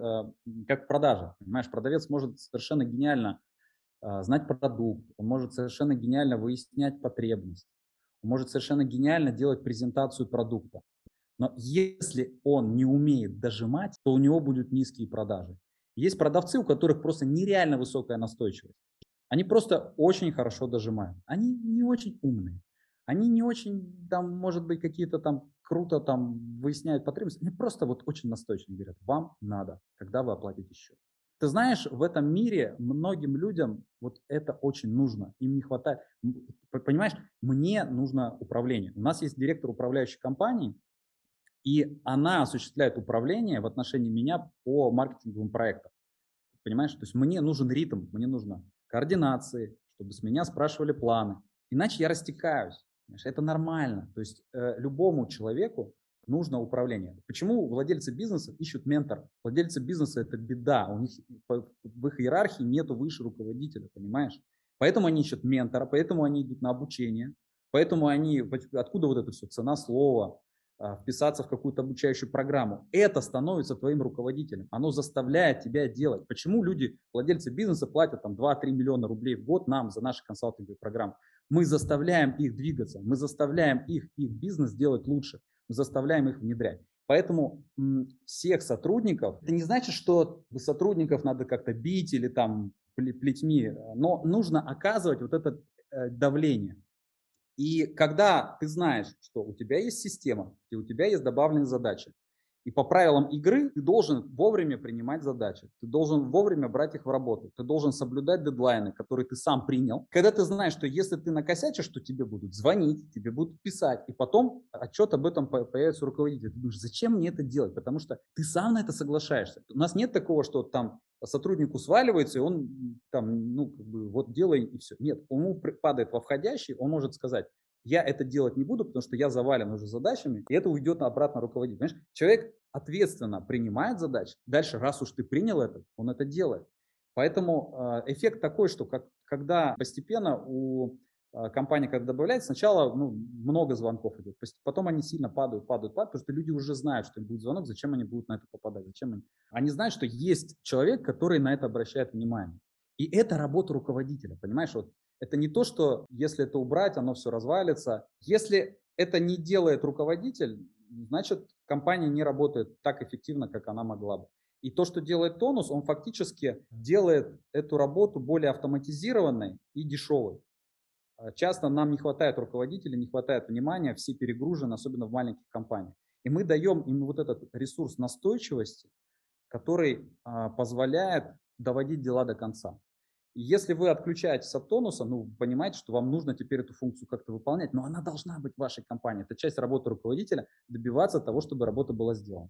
как в продаже. Понимаешь, продавец может совершенно гениально знать продукт, он может совершенно гениально выяснять потребность, он может совершенно гениально делать презентацию продукта. Но если он не умеет дожимать, то у него будут низкие продажи. Есть продавцы, у которых просто нереально высокая настойчивость. Они просто очень хорошо дожимают. Они не очень умные. Они не очень, там, может быть, какие-то там круто там выясняют потребности. Они просто вот очень настойчиво говорят, вам надо, когда вы оплатите счет. Ты знаешь, в этом мире многим людям вот это очень нужно. Им не хватает. Понимаешь, мне нужно управление. У нас есть директор управляющей компании, и она осуществляет управление в отношении меня по маркетинговым проектам. Понимаешь? То есть мне нужен ритм, мне нужно координации, чтобы с меня спрашивали планы. Иначе я растекаюсь. Это нормально. То есть э, любому человеку нужно управление. Почему владельцы бизнеса ищут ментор? Владельцы бизнеса это беда. У них в их иерархии нету выше руководителя, понимаешь? Поэтому они ищут ментора, поэтому они идут на обучение, поэтому они, откуда вот это все, цена слова, вписаться в какую-то обучающую программу. Это становится твоим руководителем. Оно заставляет тебя делать. Почему люди, владельцы бизнеса, платят там 2-3 миллиона рублей в год нам за наши консалтинговые программы? Мы заставляем их двигаться, мы заставляем их, их бизнес делать лучше, мы заставляем их внедрять. Поэтому всех сотрудников, это не значит, что сотрудников надо как-то бить или там плетьми, но нужно оказывать вот это э, давление. И когда ты знаешь, что у тебя есть система, где у тебя есть добавленные задачи, и по правилам игры ты должен вовремя принимать задачи, ты должен вовремя брать их в работу, ты должен соблюдать дедлайны, которые ты сам принял. Когда ты знаешь, что если ты накосячишь, то тебе будут звонить, тебе будут писать, и потом отчет об этом появится у руководителя. Ты думаешь, зачем мне это делать? Потому что ты сам на это соглашаешься. У нас нет такого, что там сотруднику сваливается, и он там, ну, как бы, вот делай и все. Нет, ему падает во входящий, он может сказать, я это делать не буду, потому что я завален уже задачами, и это уйдет обратно руководитель. Понимаешь? Человек ответственно принимает задачи, дальше, раз уж ты принял это, он это делает. Поэтому э, эффект такой, что как, когда постепенно у э, компании, когда добавляется, сначала ну, много звонков идет, потом они сильно падают, падают, падают, потому что люди уже знают, что им будет звонок, зачем они будут на это попадать, зачем они. Они знают, что есть человек, который на это обращает внимание. И это работа руководителя, понимаешь? Вот это не то, что если это убрать, оно все развалится. Если это не делает руководитель, значит компания не работает так эффективно, как она могла бы. И то, что делает тонус, он фактически делает эту работу более автоматизированной и дешевой. А часто нам не хватает руководителей, не хватает внимания, все перегружены, особенно в маленьких компаниях. И мы даем им вот этот ресурс настойчивости, который а, позволяет доводить дела до конца. Если вы отключаетесь от тонуса, ну, понимаете, что вам нужно теперь эту функцию как-то выполнять, но она должна быть в вашей компании. Это часть работы руководителя, добиваться того, чтобы работа была сделана.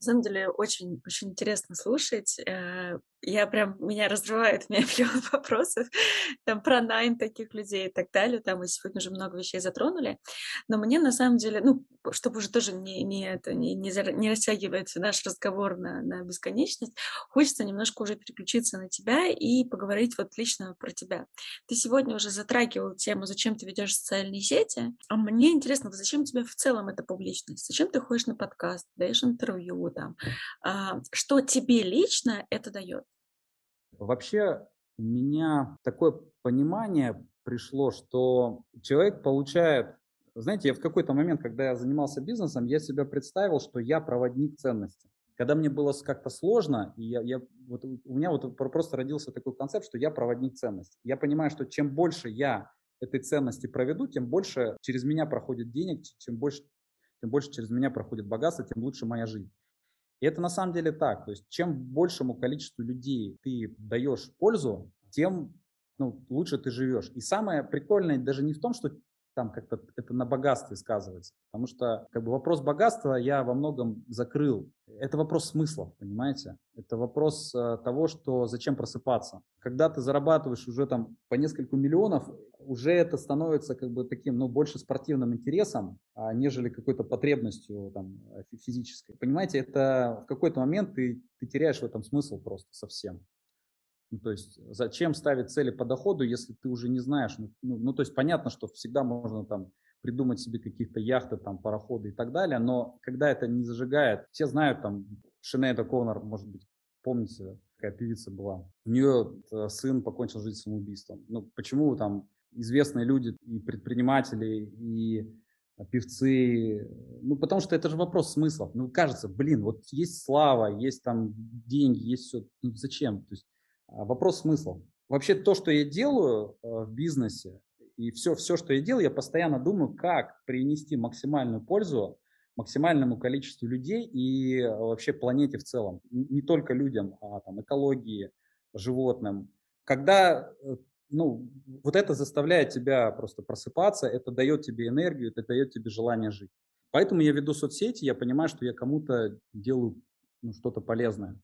На самом деле очень, очень интересно слушать. Э, я прям, меня разрывает, меня миллион вопросов там, про найм таких людей и так далее. Там мы сегодня уже много вещей затронули. Но мне на самом деле, ну, чтобы уже тоже не, не, это, не, не, не растягивать наш разговор на, на бесконечность, хочется немножко уже переключиться на тебя и поговорить вот лично про тебя. Ты сегодня уже затрагивал тему, зачем ты ведешь социальные сети. А мне интересно, зачем тебе в целом эта публичность? Зачем ты ходишь на подкаст, даешь интервью там? А, что тебе лично это дает? Вообще у меня такое понимание пришло, что человек получает, знаете, я в какой-то момент, когда я занимался бизнесом, я себя представил, что я проводник ценности. Когда мне было как-то сложно, и я, я, вот, у меня вот просто родился такой концепт, что я проводник ценности. Я понимаю, что чем больше я этой ценности проведу, тем больше через меня проходит денег, чем больше, тем больше через меня проходит богатство, тем лучше моя жизнь. И это на самом деле так. То есть чем большему количеству людей ты даешь пользу, тем ну, лучше ты живешь. И самое прикольное даже не в том, что там как-то это на богатстве сказывается. Потому что как бы вопрос богатства я во многом закрыл. Это вопрос смысла, понимаете? Это вопрос э, того, что зачем просыпаться. Когда ты зарабатываешь уже там по несколько миллионов, уже это становится как бы таким, ну, больше спортивным интересом, а, нежели какой-то потребностью там физической. Понимаете, это в какой-то момент ты, ты теряешь в этом смысл просто совсем. Ну, то есть зачем ставить цели по доходу, если ты уже не знаешь? Ну, ну, ну то есть понятно, что всегда можно там придумать себе каких-то яхты, там, пароходы и так далее, но когда это не зажигает, все знают там Шинейда Коннор, может быть, помните, такая певица была. У нее э, сын покончил жизнь самоубийством. Ну, почему там известные люди и предприниматели, и певцы, ну, потому что это же вопрос смыслов. Ну, кажется, блин, вот есть слава, есть там деньги, есть все, ну, зачем? То есть вопрос смысла. Вообще то, что я делаю э, в бизнесе, и все, все, что я делаю, я постоянно думаю, как принести максимальную пользу максимальному количеству людей и э, вообще планете в целом. Не только людям, а там, экологии, животным. Когда э, ну, вот это заставляет тебя просто просыпаться, это дает тебе энергию, это дает тебе желание жить. Поэтому я веду соцсети, я понимаю, что я кому-то делаю ну, что-то полезное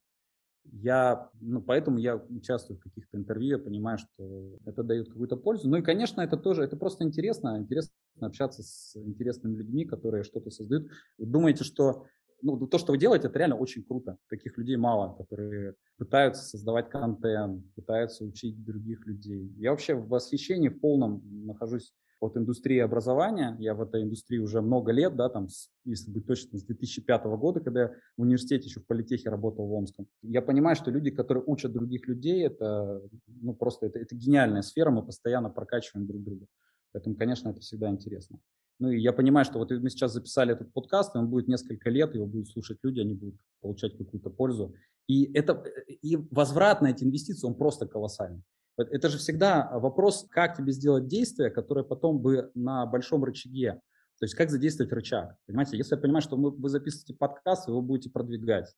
я, ну, поэтому я участвую в каких-то интервью, я понимаю, что это дает какую-то пользу. Ну и, конечно, это тоже, это просто интересно, интересно общаться с интересными людьми, которые что-то создают. Вы думаете, что ну, то, что вы делаете, это реально очень круто. Таких людей мало, которые пытаются создавать контент, пытаются учить других людей. Я вообще в восхищении в полном нахожусь от индустрии образования. Я в этой индустрии уже много лет, да, там, если быть точным, с 2005 года, когда я в университете еще в политехе работал в Омском. Я понимаю, что люди, которые учат других людей, это, ну, просто это, это гениальная сфера, мы постоянно прокачиваем друг друга. Поэтому, конечно, это всегда интересно. Ну и я понимаю, что вот мы сейчас записали этот подкаст, и он будет несколько лет, его будут слушать люди, они будут получать какую-то пользу. И, это, и возврат на эти инвестиции, он просто колоссальный. Это же всегда вопрос, как тебе сделать действие, которое потом бы на большом рычаге, то есть как задействовать рычаг. Понимаете, если я понимаю, что вы записываете подкаст, вы его будете продвигать,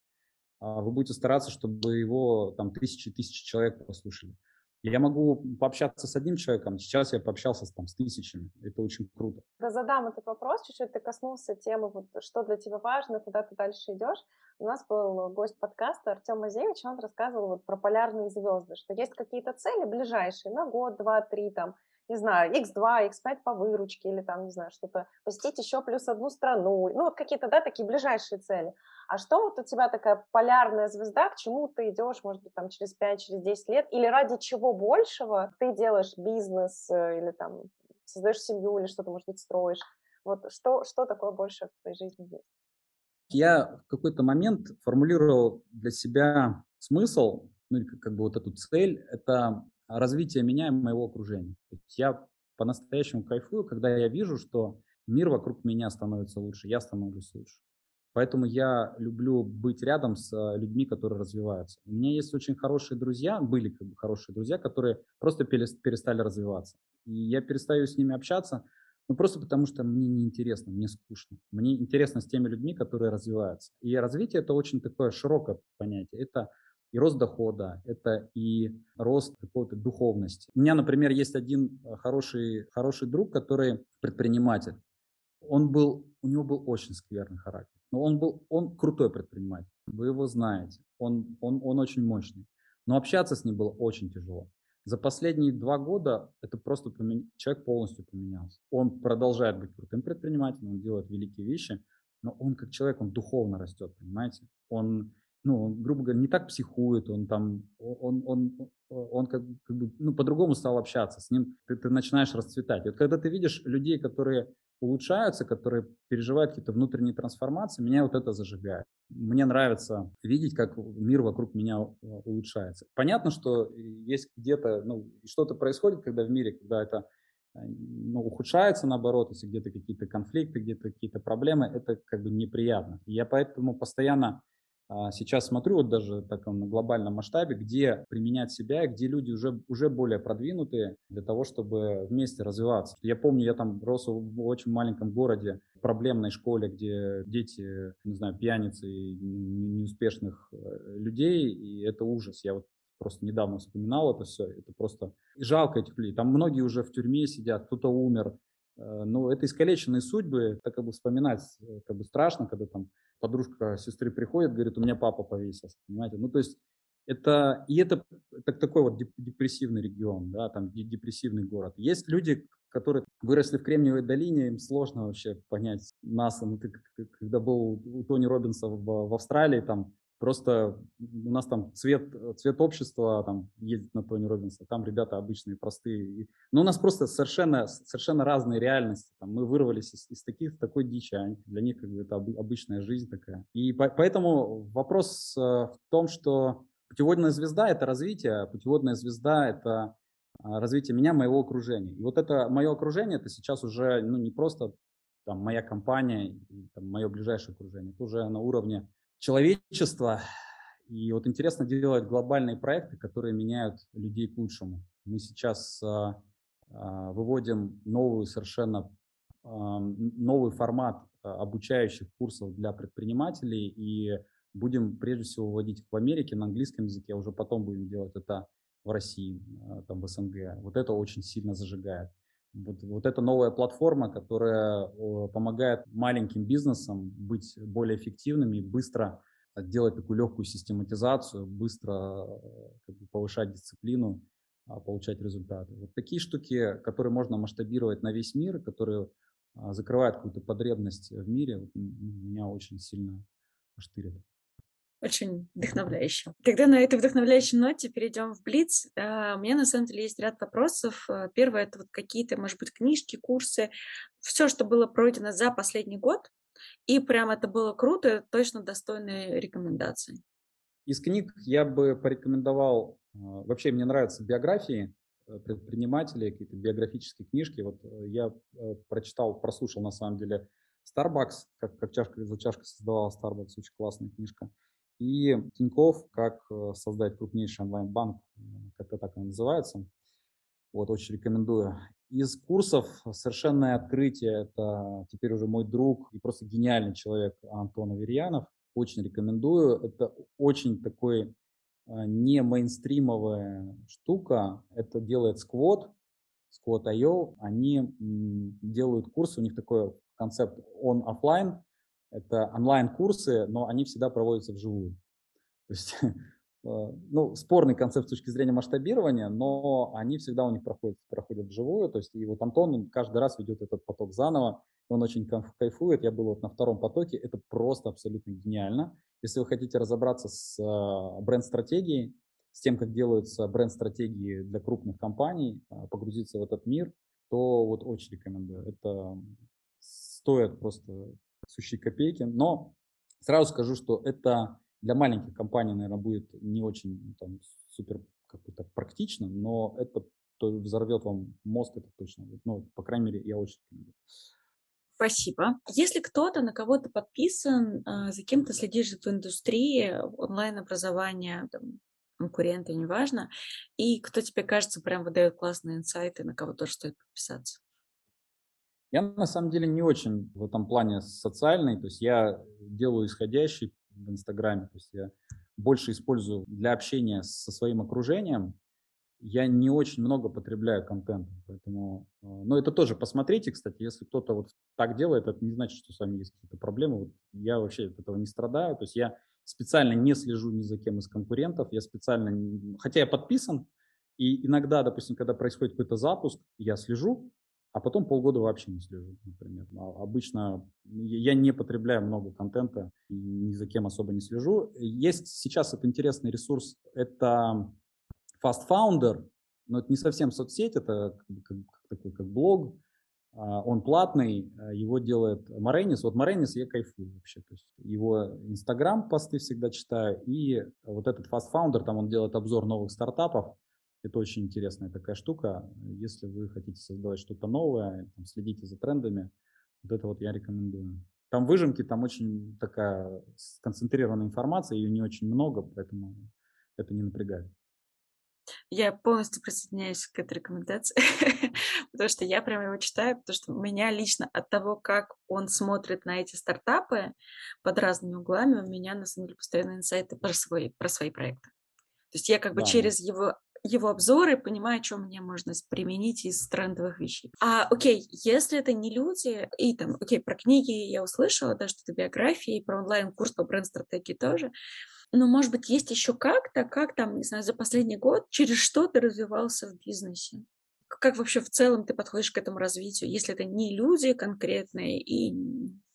а вы будете стараться, чтобы его там тысячи тысячи человек послушали. Я могу пообщаться с одним человеком, сейчас я пообщался с, там, с тысячами. Это очень круто. Да, задам этот вопрос, чуть-чуть ты коснулся темы, вот, что для тебя важно, куда ты дальше идешь. У нас был гость подкаста Артем Мазевич, он рассказывал вот про полярные звезды, что есть какие-то цели ближайшие на год, два, три, там, не знаю, x2, x5 по выручке или там, не знаю, что-то, посетить еще плюс одну страну, ну вот какие-то, да, такие ближайшие цели. А что вот у тебя такая полярная звезда, к чему ты идешь, может быть, там через 5, через 10 лет, или ради чего большего ты делаешь бизнес э, или там создаешь семью или что-то, может быть, строишь? Вот что, что такое больше в твоей жизни есть? Я в какой-то момент формулировал для себя смысл, ну, как бы вот эту цель, это развития меня и моего окружения. То есть я по-настоящему кайфую, когда я вижу, что мир вокруг меня становится лучше, я становлюсь лучше. Поэтому я люблю быть рядом с э, людьми, которые развиваются. У меня есть очень хорошие друзья, были как бы хорошие друзья, которые просто перестали развиваться. И я перестаю с ними общаться, ну просто потому что мне неинтересно, мне скучно. Мне интересно с теми людьми, которые развиваются. И развитие это очень такое широкое понятие. Это и рост дохода, это и рост какой-то духовности. У меня, например, есть один э, хороший, хороший друг, который предприниматель. Он был, у него был очень скверный характер. Но он был, он крутой предприниматель. Вы его знаете. Он, он, он очень мощный. Но общаться с ним было очень тяжело. За последние два года это просто помен... человек полностью поменялся. Он продолжает быть крутым предпринимателем, он делает великие вещи, но он как человек, он духовно растет, понимаете? Он ну, он, грубо говоря, не так психует, он там, он, он, он как, как бы, ну, по-другому стал общаться, с ним ты, ты начинаешь расцветать. И вот когда ты видишь людей, которые улучшаются, которые переживают какие-то внутренние трансформации, меня вот это зажигает. Мне нравится видеть, как мир вокруг меня э, улучшается. Понятно, что есть где-то, ну, что-то происходит, когда в мире, когда это э, ну, ухудшается наоборот, если где-то какие-то конфликты, где-то какие-то проблемы, это как бы неприятно. Я поэтому постоянно а, сейчас смотрю вот даже так на глобальном масштабе, где применять себя, где люди уже, уже более продвинутые для того, чтобы вместе развиваться. Я помню, я там рос в очень маленьком городе, проблемной школе, где дети, не знаю, пьяницы и неуспешных э, людей, и это ужас. Я вот просто недавно вспоминал это все, это просто жалко этих людей. Там многие уже в тюрьме сидят, кто-то умер. Э, ну, это искалеченные судьбы, это как бы вспоминать э, как бы страшно, когда там подружка сестры приходит, говорит, у меня папа повесился, понимаете? Ну, то есть это, и это, это такой вот депрессивный регион, да, там депрессивный город. Есть люди, которые выросли в Кремниевой долине, им сложно вообще понять нас. Когда был у Тони Робинса в, в Австралии, там просто у нас там цвет, цвет общества там ездит на Тони Робинса, там ребята обычные, простые. Но у нас просто совершенно, совершенно разные реальности. Там мы вырвались из, из таких, такой дичи, а для них как бы это обычная жизнь такая. И по, поэтому вопрос э, в том, что Путеводная звезда – это развитие, путеводная звезда – это а, развитие меня, моего окружения. И вот это мое окружение, это сейчас уже ну, не просто там, моя компания и там, мое ближайшее окружение, это уже на уровне человечества. И вот интересно делать глобальные проекты, которые меняют людей к лучшему. Мы сейчас а, а, выводим новую совершенно новый формат а, обучающих курсов для предпринимателей и будем прежде всего вводить в Америке на английском языке, а уже потом будем делать это в России, там в СНГ. Вот это очень сильно зажигает. Вот, вот эта новая платформа, которая помогает маленьким бизнесам быть более эффективными, быстро делать такую легкую систематизацию, быстро как бы, повышать дисциплину, а, получать результаты. Вот такие штуки, которые можно масштабировать на весь мир, которые а, закрывают какую-то потребность в мире, меня очень сильно штырят. Очень вдохновляюще. Тогда на этой вдохновляющей ноте перейдем в Блиц. А, у меня на самом деле есть ряд вопросов. А, первое это вот какие-то, может быть, книжки, курсы, все, что было пройдено за последний год, и прям это было круто, точно достойные рекомендации. Из книг я бы порекомендовал, а, вообще мне нравятся биографии э, предпринимателей, какие-то биографические книжки. Вот э, я э, прочитал, прослушал на самом деле Starbucks, как, как чашка за чашкой создавала Starbucks, очень классная книжка. И Тиньков, как э, создать крупнейший онлайн-банк, как-то так и называется. Вот, очень рекомендую. Из курсов «Совершенное открытие» — это теперь уже мой друг и просто гениальный человек Антон Аверьянов. Очень рекомендую. Это очень такой э, не мейнстримовая штука. Это делает Squad, Squad.io. Они делают курсы, у них такой концепт он-офлайн, это онлайн-курсы, но они всегда проводятся вживую. То есть, э, ну, спорный концепт с точки зрения масштабирования, но они всегда у них проходят, проходят вживую. То есть, и вот Антон он каждый раз ведет этот поток заново, он очень кайфует. Я был вот на втором потоке, это просто абсолютно гениально. Если вы хотите разобраться с э, бренд-стратегией, с тем, как делаются бренд-стратегии для крупных компаний, э, погрузиться в этот мир, то вот очень рекомендую. Это стоит просто сущие копейки. Но сразу скажу, что это для маленьких компаний, наверное, будет не очень там, супер как бы так практично, но это то взорвет вам мозг, это точно. Ну, по крайней мере, я очень рекомендую. Спасибо. Если кто-то на кого-то подписан, а, за кем-то следишь в индустрии онлайн-образования, конкуренты, неважно, и кто тебе кажется прям выдает классные инсайты, на кого тоже стоит подписаться. Я на самом деле не очень в этом плане социальный, то есть я делаю исходящий в Инстаграме, то есть я больше использую для общения со своим окружением. Я не очень много потребляю контента, поэтому, э, но это тоже посмотрите, кстати, если кто-то вот так делает, это не значит, что с вами есть какие-то проблемы. Вот я вообще от этого не страдаю, то есть я специально не слежу ни за кем из конкурентов, я специально, хотя я подписан, и иногда, допустим, когда происходит какой-то запуск, я слежу, а потом полгода вообще не слежу, например. А обычно я не потребляю много контента ни за кем особо не слежу. Есть сейчас это интересный ресурс, это Fast Founder, но это не совсем соцсеть, это как, как, такой как блог, а, он платный, а, его делает Маренис. Вот Маренис я кайфую вообще. То есть его Инстаграм посты всегда читаю, и вот этот Fast Founder, там он делает обзор новых стартапов, это очень интересная такая штука. Если вы хотите создавать что-то новое, там, следите за трендами, вот это вот я рекомендую. Там выжимки, там очень такая сконцентрированная информация, ее не очень много, поэтому это не напрягает. Я полностью присоединяюсь к этой рекомендации, потому что я прямо его читаю, потому что меня лично от того, как он смотрит на эти стартапы под разными углами, у меня на самом деле постоянно инсайты про свои, про свои проекты. есть я как бы да. через его его обзоры понимаю, что мне можно применить из трендовых вещей. А, окей, если это не люди, и там, окей, про книги я услышала, да, что это биографии, про онлайн-курс по бренд-стратегии тоже, но, может быть, есть еще как-то, как там, не знаю, за последний год, через что ты развивался в бизнесе? Как вообще в целом ты подходишь к этому развитию, если это не люди конкретные и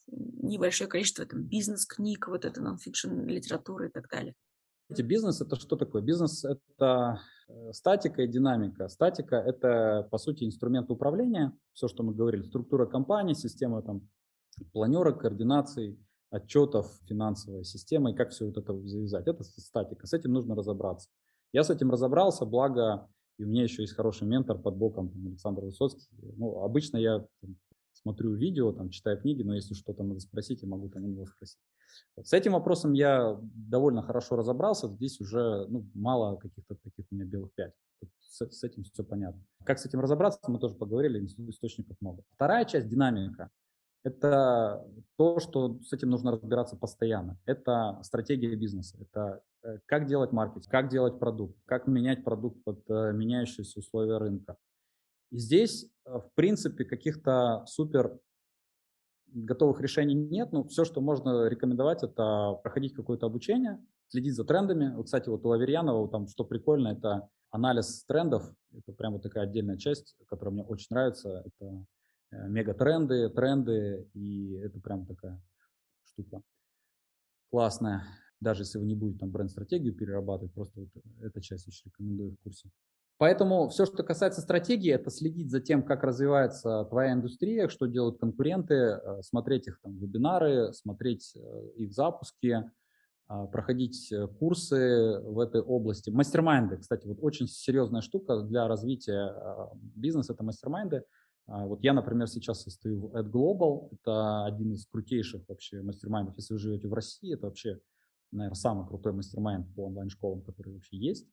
небольшое количество там бизнес-книг, вот это нон-фикшн литературы и так далее? Бизнес это что такое? Бизнес это э, статика и динамика. Статика это по сути инструмент управления, все, что мы говорили, структура компании, система там планерок, координаций, отчетов, финансовая система и как все вот это завязать. Это статика. С этим нужно разобраться. Я с этим разобрался, благо и у меня еще есть хороший ментор под боком, там, Александр Высоцкий. Ну, обычно я там, смотрю видео, там, читаю книги, но если что-то надо спросить, я могу там у него спросить. Вот С этим вопросом я довольно хорошо разобрался. Здесь уже ну, мало каких-то таких у меня белых пять. С, с этим все понятно. Как с этим разобраться, мы тоже поговорили, ис- источников много. Вторая часть динамика. Это то, что с этим нужно разбираться постоянно. Это стратегия бизнеса. Это э, как делать маркетинг, как делать продукт, как менять продукт под э, меняющиеся условия рынка. И здесь, э, в принципе, каких-то супер готовых решений нет, но все, что можно рекомендовать, это проходить какое-то обучение, следить за трендами. Вот, кстати, вот у Аверьянова там что прикольно, это анализ трендов. Это прям вот такая отдельная часть, которая мне очень нравится. Это э, мегатренды, тренды, и это прям такая штука классная. Даже если вы не будете там бренд-стратегию перерабатывать, просто вот эта часть очень рекомендую в курсе. Поэтому все, что касается стратегии, это следить за тем, как развивается твоя индустрия, что делают конкуренты, э, смотреть их там вебинары, смотреть э, их запуски, а, проходить э, курсы в этой области. Мастер-майнды, кстати, вот очень серьезная штука для развития а, бизнеса – это мастер-майнды. А, Вот я, например, сейчас состою в AdGlobal, это один из крутейших вообще мастер-майндов. Если вы живете в России, это вообще, наверное, самый крутой мастер-майнд по онлайн-школам, который вообще есть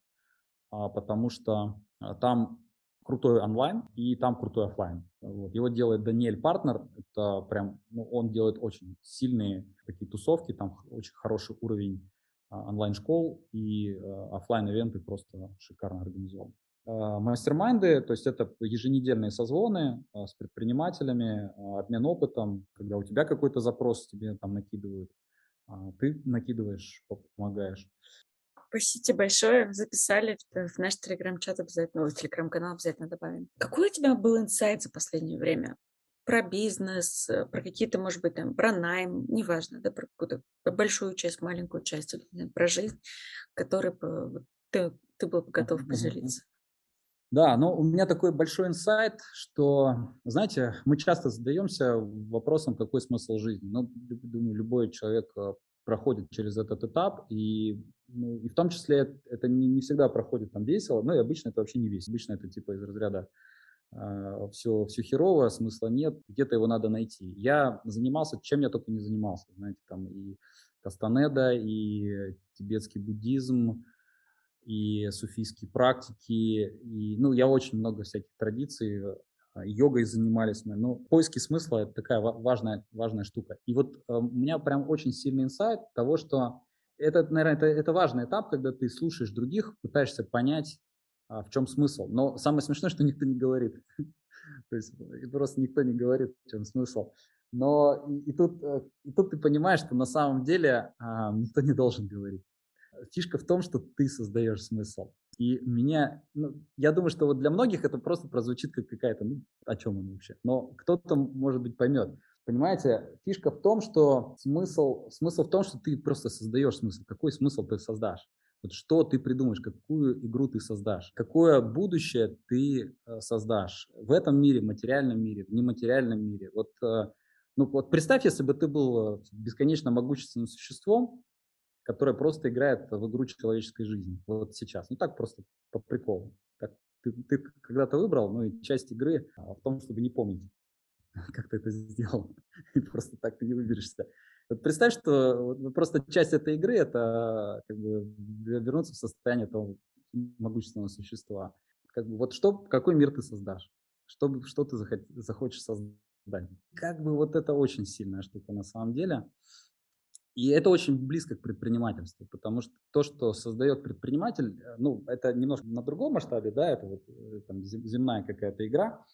потому что а, там крутой онлайн и там крутой офлайн. Вот. Его делает Даниэль Партнер. Это прям, ну, он делает очень сильные такие тусовки, там очень хороший уровень а, онлайн-школ и а, офлайн-ивенты просто шикарно организован. А, Мастер-майнды, то есть это еженедельные созвоны а, с предпринимателями, а, обмен опытом, когда у тебя какой-то запрос тебе там накидывают, а, ты накидываешь, помогаешь. Спасибо большое. Записали в, в наш телеграм-чат обязательно, в телеграм-канал обязательно добавим. Какой у тебя был инсайт за последнее время? Про бизнес, э, про какие-то, может быть, там, про найм, неважно, да, про какую-то большую часть, маленькую часть, про жизнь, которой бы ты, ты был бы готов поделиться. Да, но у меня такой большой инсайт, что, знаете, мы часто задаемся вопросом, какой смысл жизни. Ну, думаю, любой человек э, проходит через этот этап, и, ну, и в том числе это- не, не всегда проходит там весело, ну и обычно это вообще не весело. Обычно это типа из разряда все, все херово, смысла нет, где-то его надо найти. Я занимался, чем я только не занимался, знаете, там и Кастанеда, и тибетский буддизм, и суфийские практики, и, ну, я очень много всяких традиций, а, йогой занимались мы, но поиски смысла – это такая ва- важная, важная штука. И вот э, у меня прям очень сильный инсайт того, что это, наверное, это, это важный этап, когда ты слушаешь других, пытаешься понять, а, в чем смысл. Но самое смешное, что никто не говорит. То есть и просто никто не говорит, в чем смысл. Но и, и тут, э, и тут ты понимаешь, что на самом деле а, никто не должен говорить. Фишка в том, что ты создаешь смысл. И меня, ну, я думаю, что вот для многих это просто прозвучит как какая-то, ну, о чем он вообще. Но кто-то, может быть, поймет. Понимаете, фишка в том, что смысл, смысл в том, что ты просто создаешь смысл. Какой смысл ты создашь? Вот что ты придумаешь, какую игру ты создашь, какое будущее ты э, создашь в этом мире, в материальном мире, в нематериальном мире. Вот, э, ну, вот представь, если бы ты был э, бесконечно могущественным существом, которое просто играет в игру человеческой жизни вот сейчас. Ну так просто по приколу. Так, ты, ты когда-то выбрал, ну и часть игры а, в том, чтобы не помнить, как ты это сделал. И просто так ты не выберешься. Вот представь, что вот просто часть этой игры это как бы вернуться в состояние того могущественного существа. Как бы вот что, какой мир ты создашь? Что, что ты захочешь создать? Как бы вот это очень сильная штука на самом деле. И это очень близко к предпринимательству, потому что то, что создает предприниматель, э, ну, это немножко на другом масштабе, да, это вот э, там, земная какая-то игра,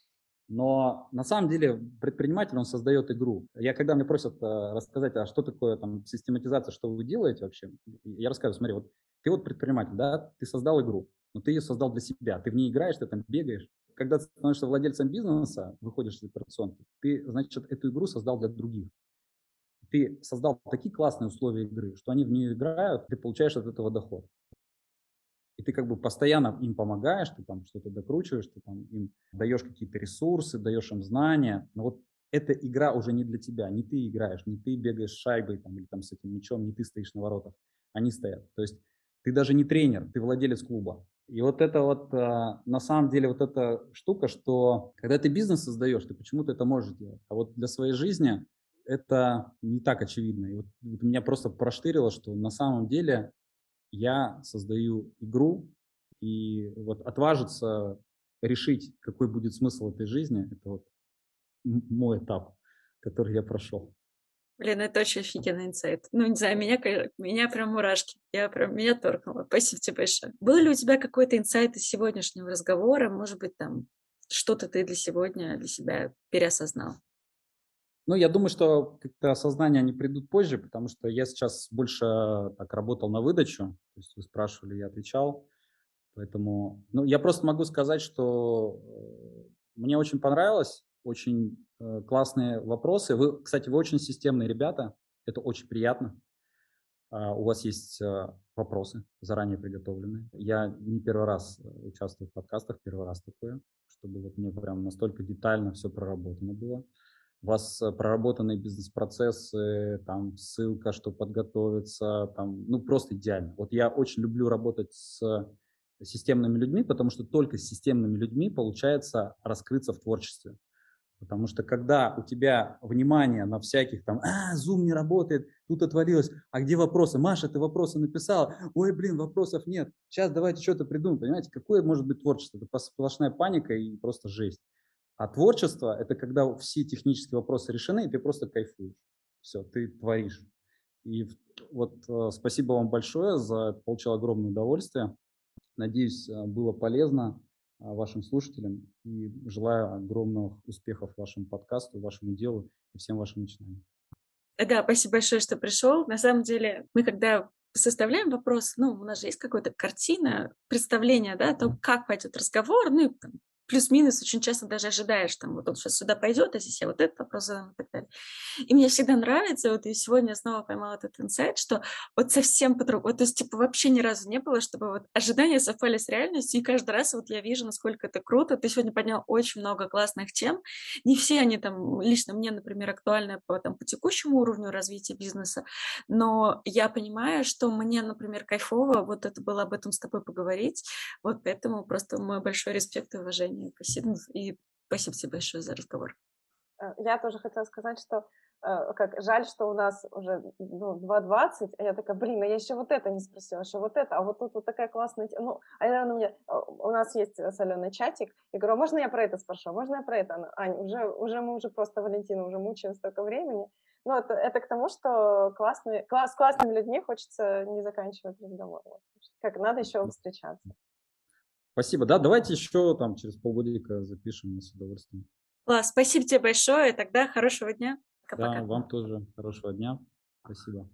но на самом деле предприниматель, он создает игру. Я, когда мне просят э, рассказать, а что такое там систематизация, что вы делаете вообще, я рассказываю, смотри, вот ты вот предприниматель, да, ты создал игру, но ты ее создал для себя, ты в ней играешь, ты там бегаешь. Когда ты становишься владельцем бизнеса, выходишь из операционки, ты, значит, эту игру создал для других ты создал такие классные условия игры, что они в нее играют, ты получаешь от этого доход. И ты как бы постоянно им помогаешь, ты там что-то докручиваешь, ты там им даешь какие-то ресурсы, даешь им знания. Но вот эта игра уже не для тебя, не ты играешь, не ты бегаешь с шайбой там, или там с этим мячом, не ты стоишь на воротах, они стоят. То есть ты даже не тренер, ты владелец клуба. И вот это вот, а, на самом деле, вот эта штука, что когда ты бизнес создаешь, ты почему-то это можешь делать. А вот для своей жизни это не так очевидно. И вот, вот меня просто проштырило, что на самом деле я создаю игру, и вот отважиться решить, какой будет смысл этой жизни, это вот мой этап, который я прошел. Блин, это очень офигенный инсайт. Ну, не знаю, меня, меня прям мурашки. Я прям, меня торкнуло. Спасибо тебе большое. Был ли у тебя какой-то инсайт из сегодняшнего разговора? Может быть, там что-то ты для сегодня, для себя переосознал? Ну, я думаю, что как-то осознания они придут позже, потому что я сейчас больше так работал на выдачу. То есть вы спрашивали, я отвечал. Поэтому, ну, я просто могу сказать, что э, мне очень понравилось, очень э, классные вопросы. Вы, кстати, вы очень системные ребята, это очень приятно. Uh, у вас есть вопросы заранее приготовленные. Я не первый раз э, участвую в подкастах, первый раз такое, чтобы вот мне прям настолько детально все проработано было у вас э, проработанные бизнес-процессы, там ссылка, что подготовиться, там, ну просто идеально. Вот я очень люблю работать с системными людьми, потому что только с системными людьми получается раскрыться в творчестве. Потому что когда у тебя внимание на всяких там, а, Zoom не работает, тут отвалилось, а где вопросы? Маша, ты вопросы написала? Ой, блин, вопросов нет. Сейчас давайте что-то придумаем. Понимаете, какое может быть творчество? Это сплошная паника и просто жесть. А творчество – это когда все технические вопросы решены, и ты просто кайфуешь. Все, ты творишь. И вот э, спасибо вам большое за это, получил огромное удовольствие. Надеюсь, э, было полезно э, вашим слушателям и желаю огромных успехов вашему подкасту, вашему делу и всем вашим начинаниям. Да, спасибо большое, что пришел. На самом деле, мы когда составляем вопрос, ну, у нас же есть какая-то картина, представление, да, о том, как пойдет разговор, ну, и там, плюс-минус очень часто даже ожидаешь, там, вот он сейчас сюда пойдет, а здесь я вот этот вопрос задам и так далее. И мне всегда нравится, вот и сегодня снова поймала этот инсайт, что вот совсем по-другому, вот, то есть, типа, вообще ни разу не было, чтобы вот ожидания совпали с реальностью, и каждый раз вот я вижу, насколько это круто. Ты сегодня поднял очень много классных тем. Не все они там, лично мне, например, актуальны по, там, по текущему уровню развития бизнеса, но я понимаю, что мне, например, кайфово вот это было об этом с тобой поговорить, вот поэтому просто мой большой респект и уважение внимание. Спасибо. И спасибо тебе большое за разговор. Э, я тоже хотела сказать, что э, как жаль, что у нас уже ну, 2.20, а я такая, блин, а я еще вот это не спросила, еще вот это, а вот тут вот такая классная тема. Ну, а она мне, э, у нас есть с Аленой чатик, я говорю, «А можно я про это спрошу, можно я про это? Она, Ань, уже, уже мы уже просто, Валентина, уже мучаем столько времени. Ну, это, это к тому, что классные, класс, с классными людьми хочется не заканчивать разговор. Как надо еще встречаться. Спасибо. Да, давайте еще там через полгодика запишем с удовольствием. Класс, спасибо тебе большое. Тогда хорошего дня. Пока-пока. Да, вам тоже хорошего дня. Спасибо.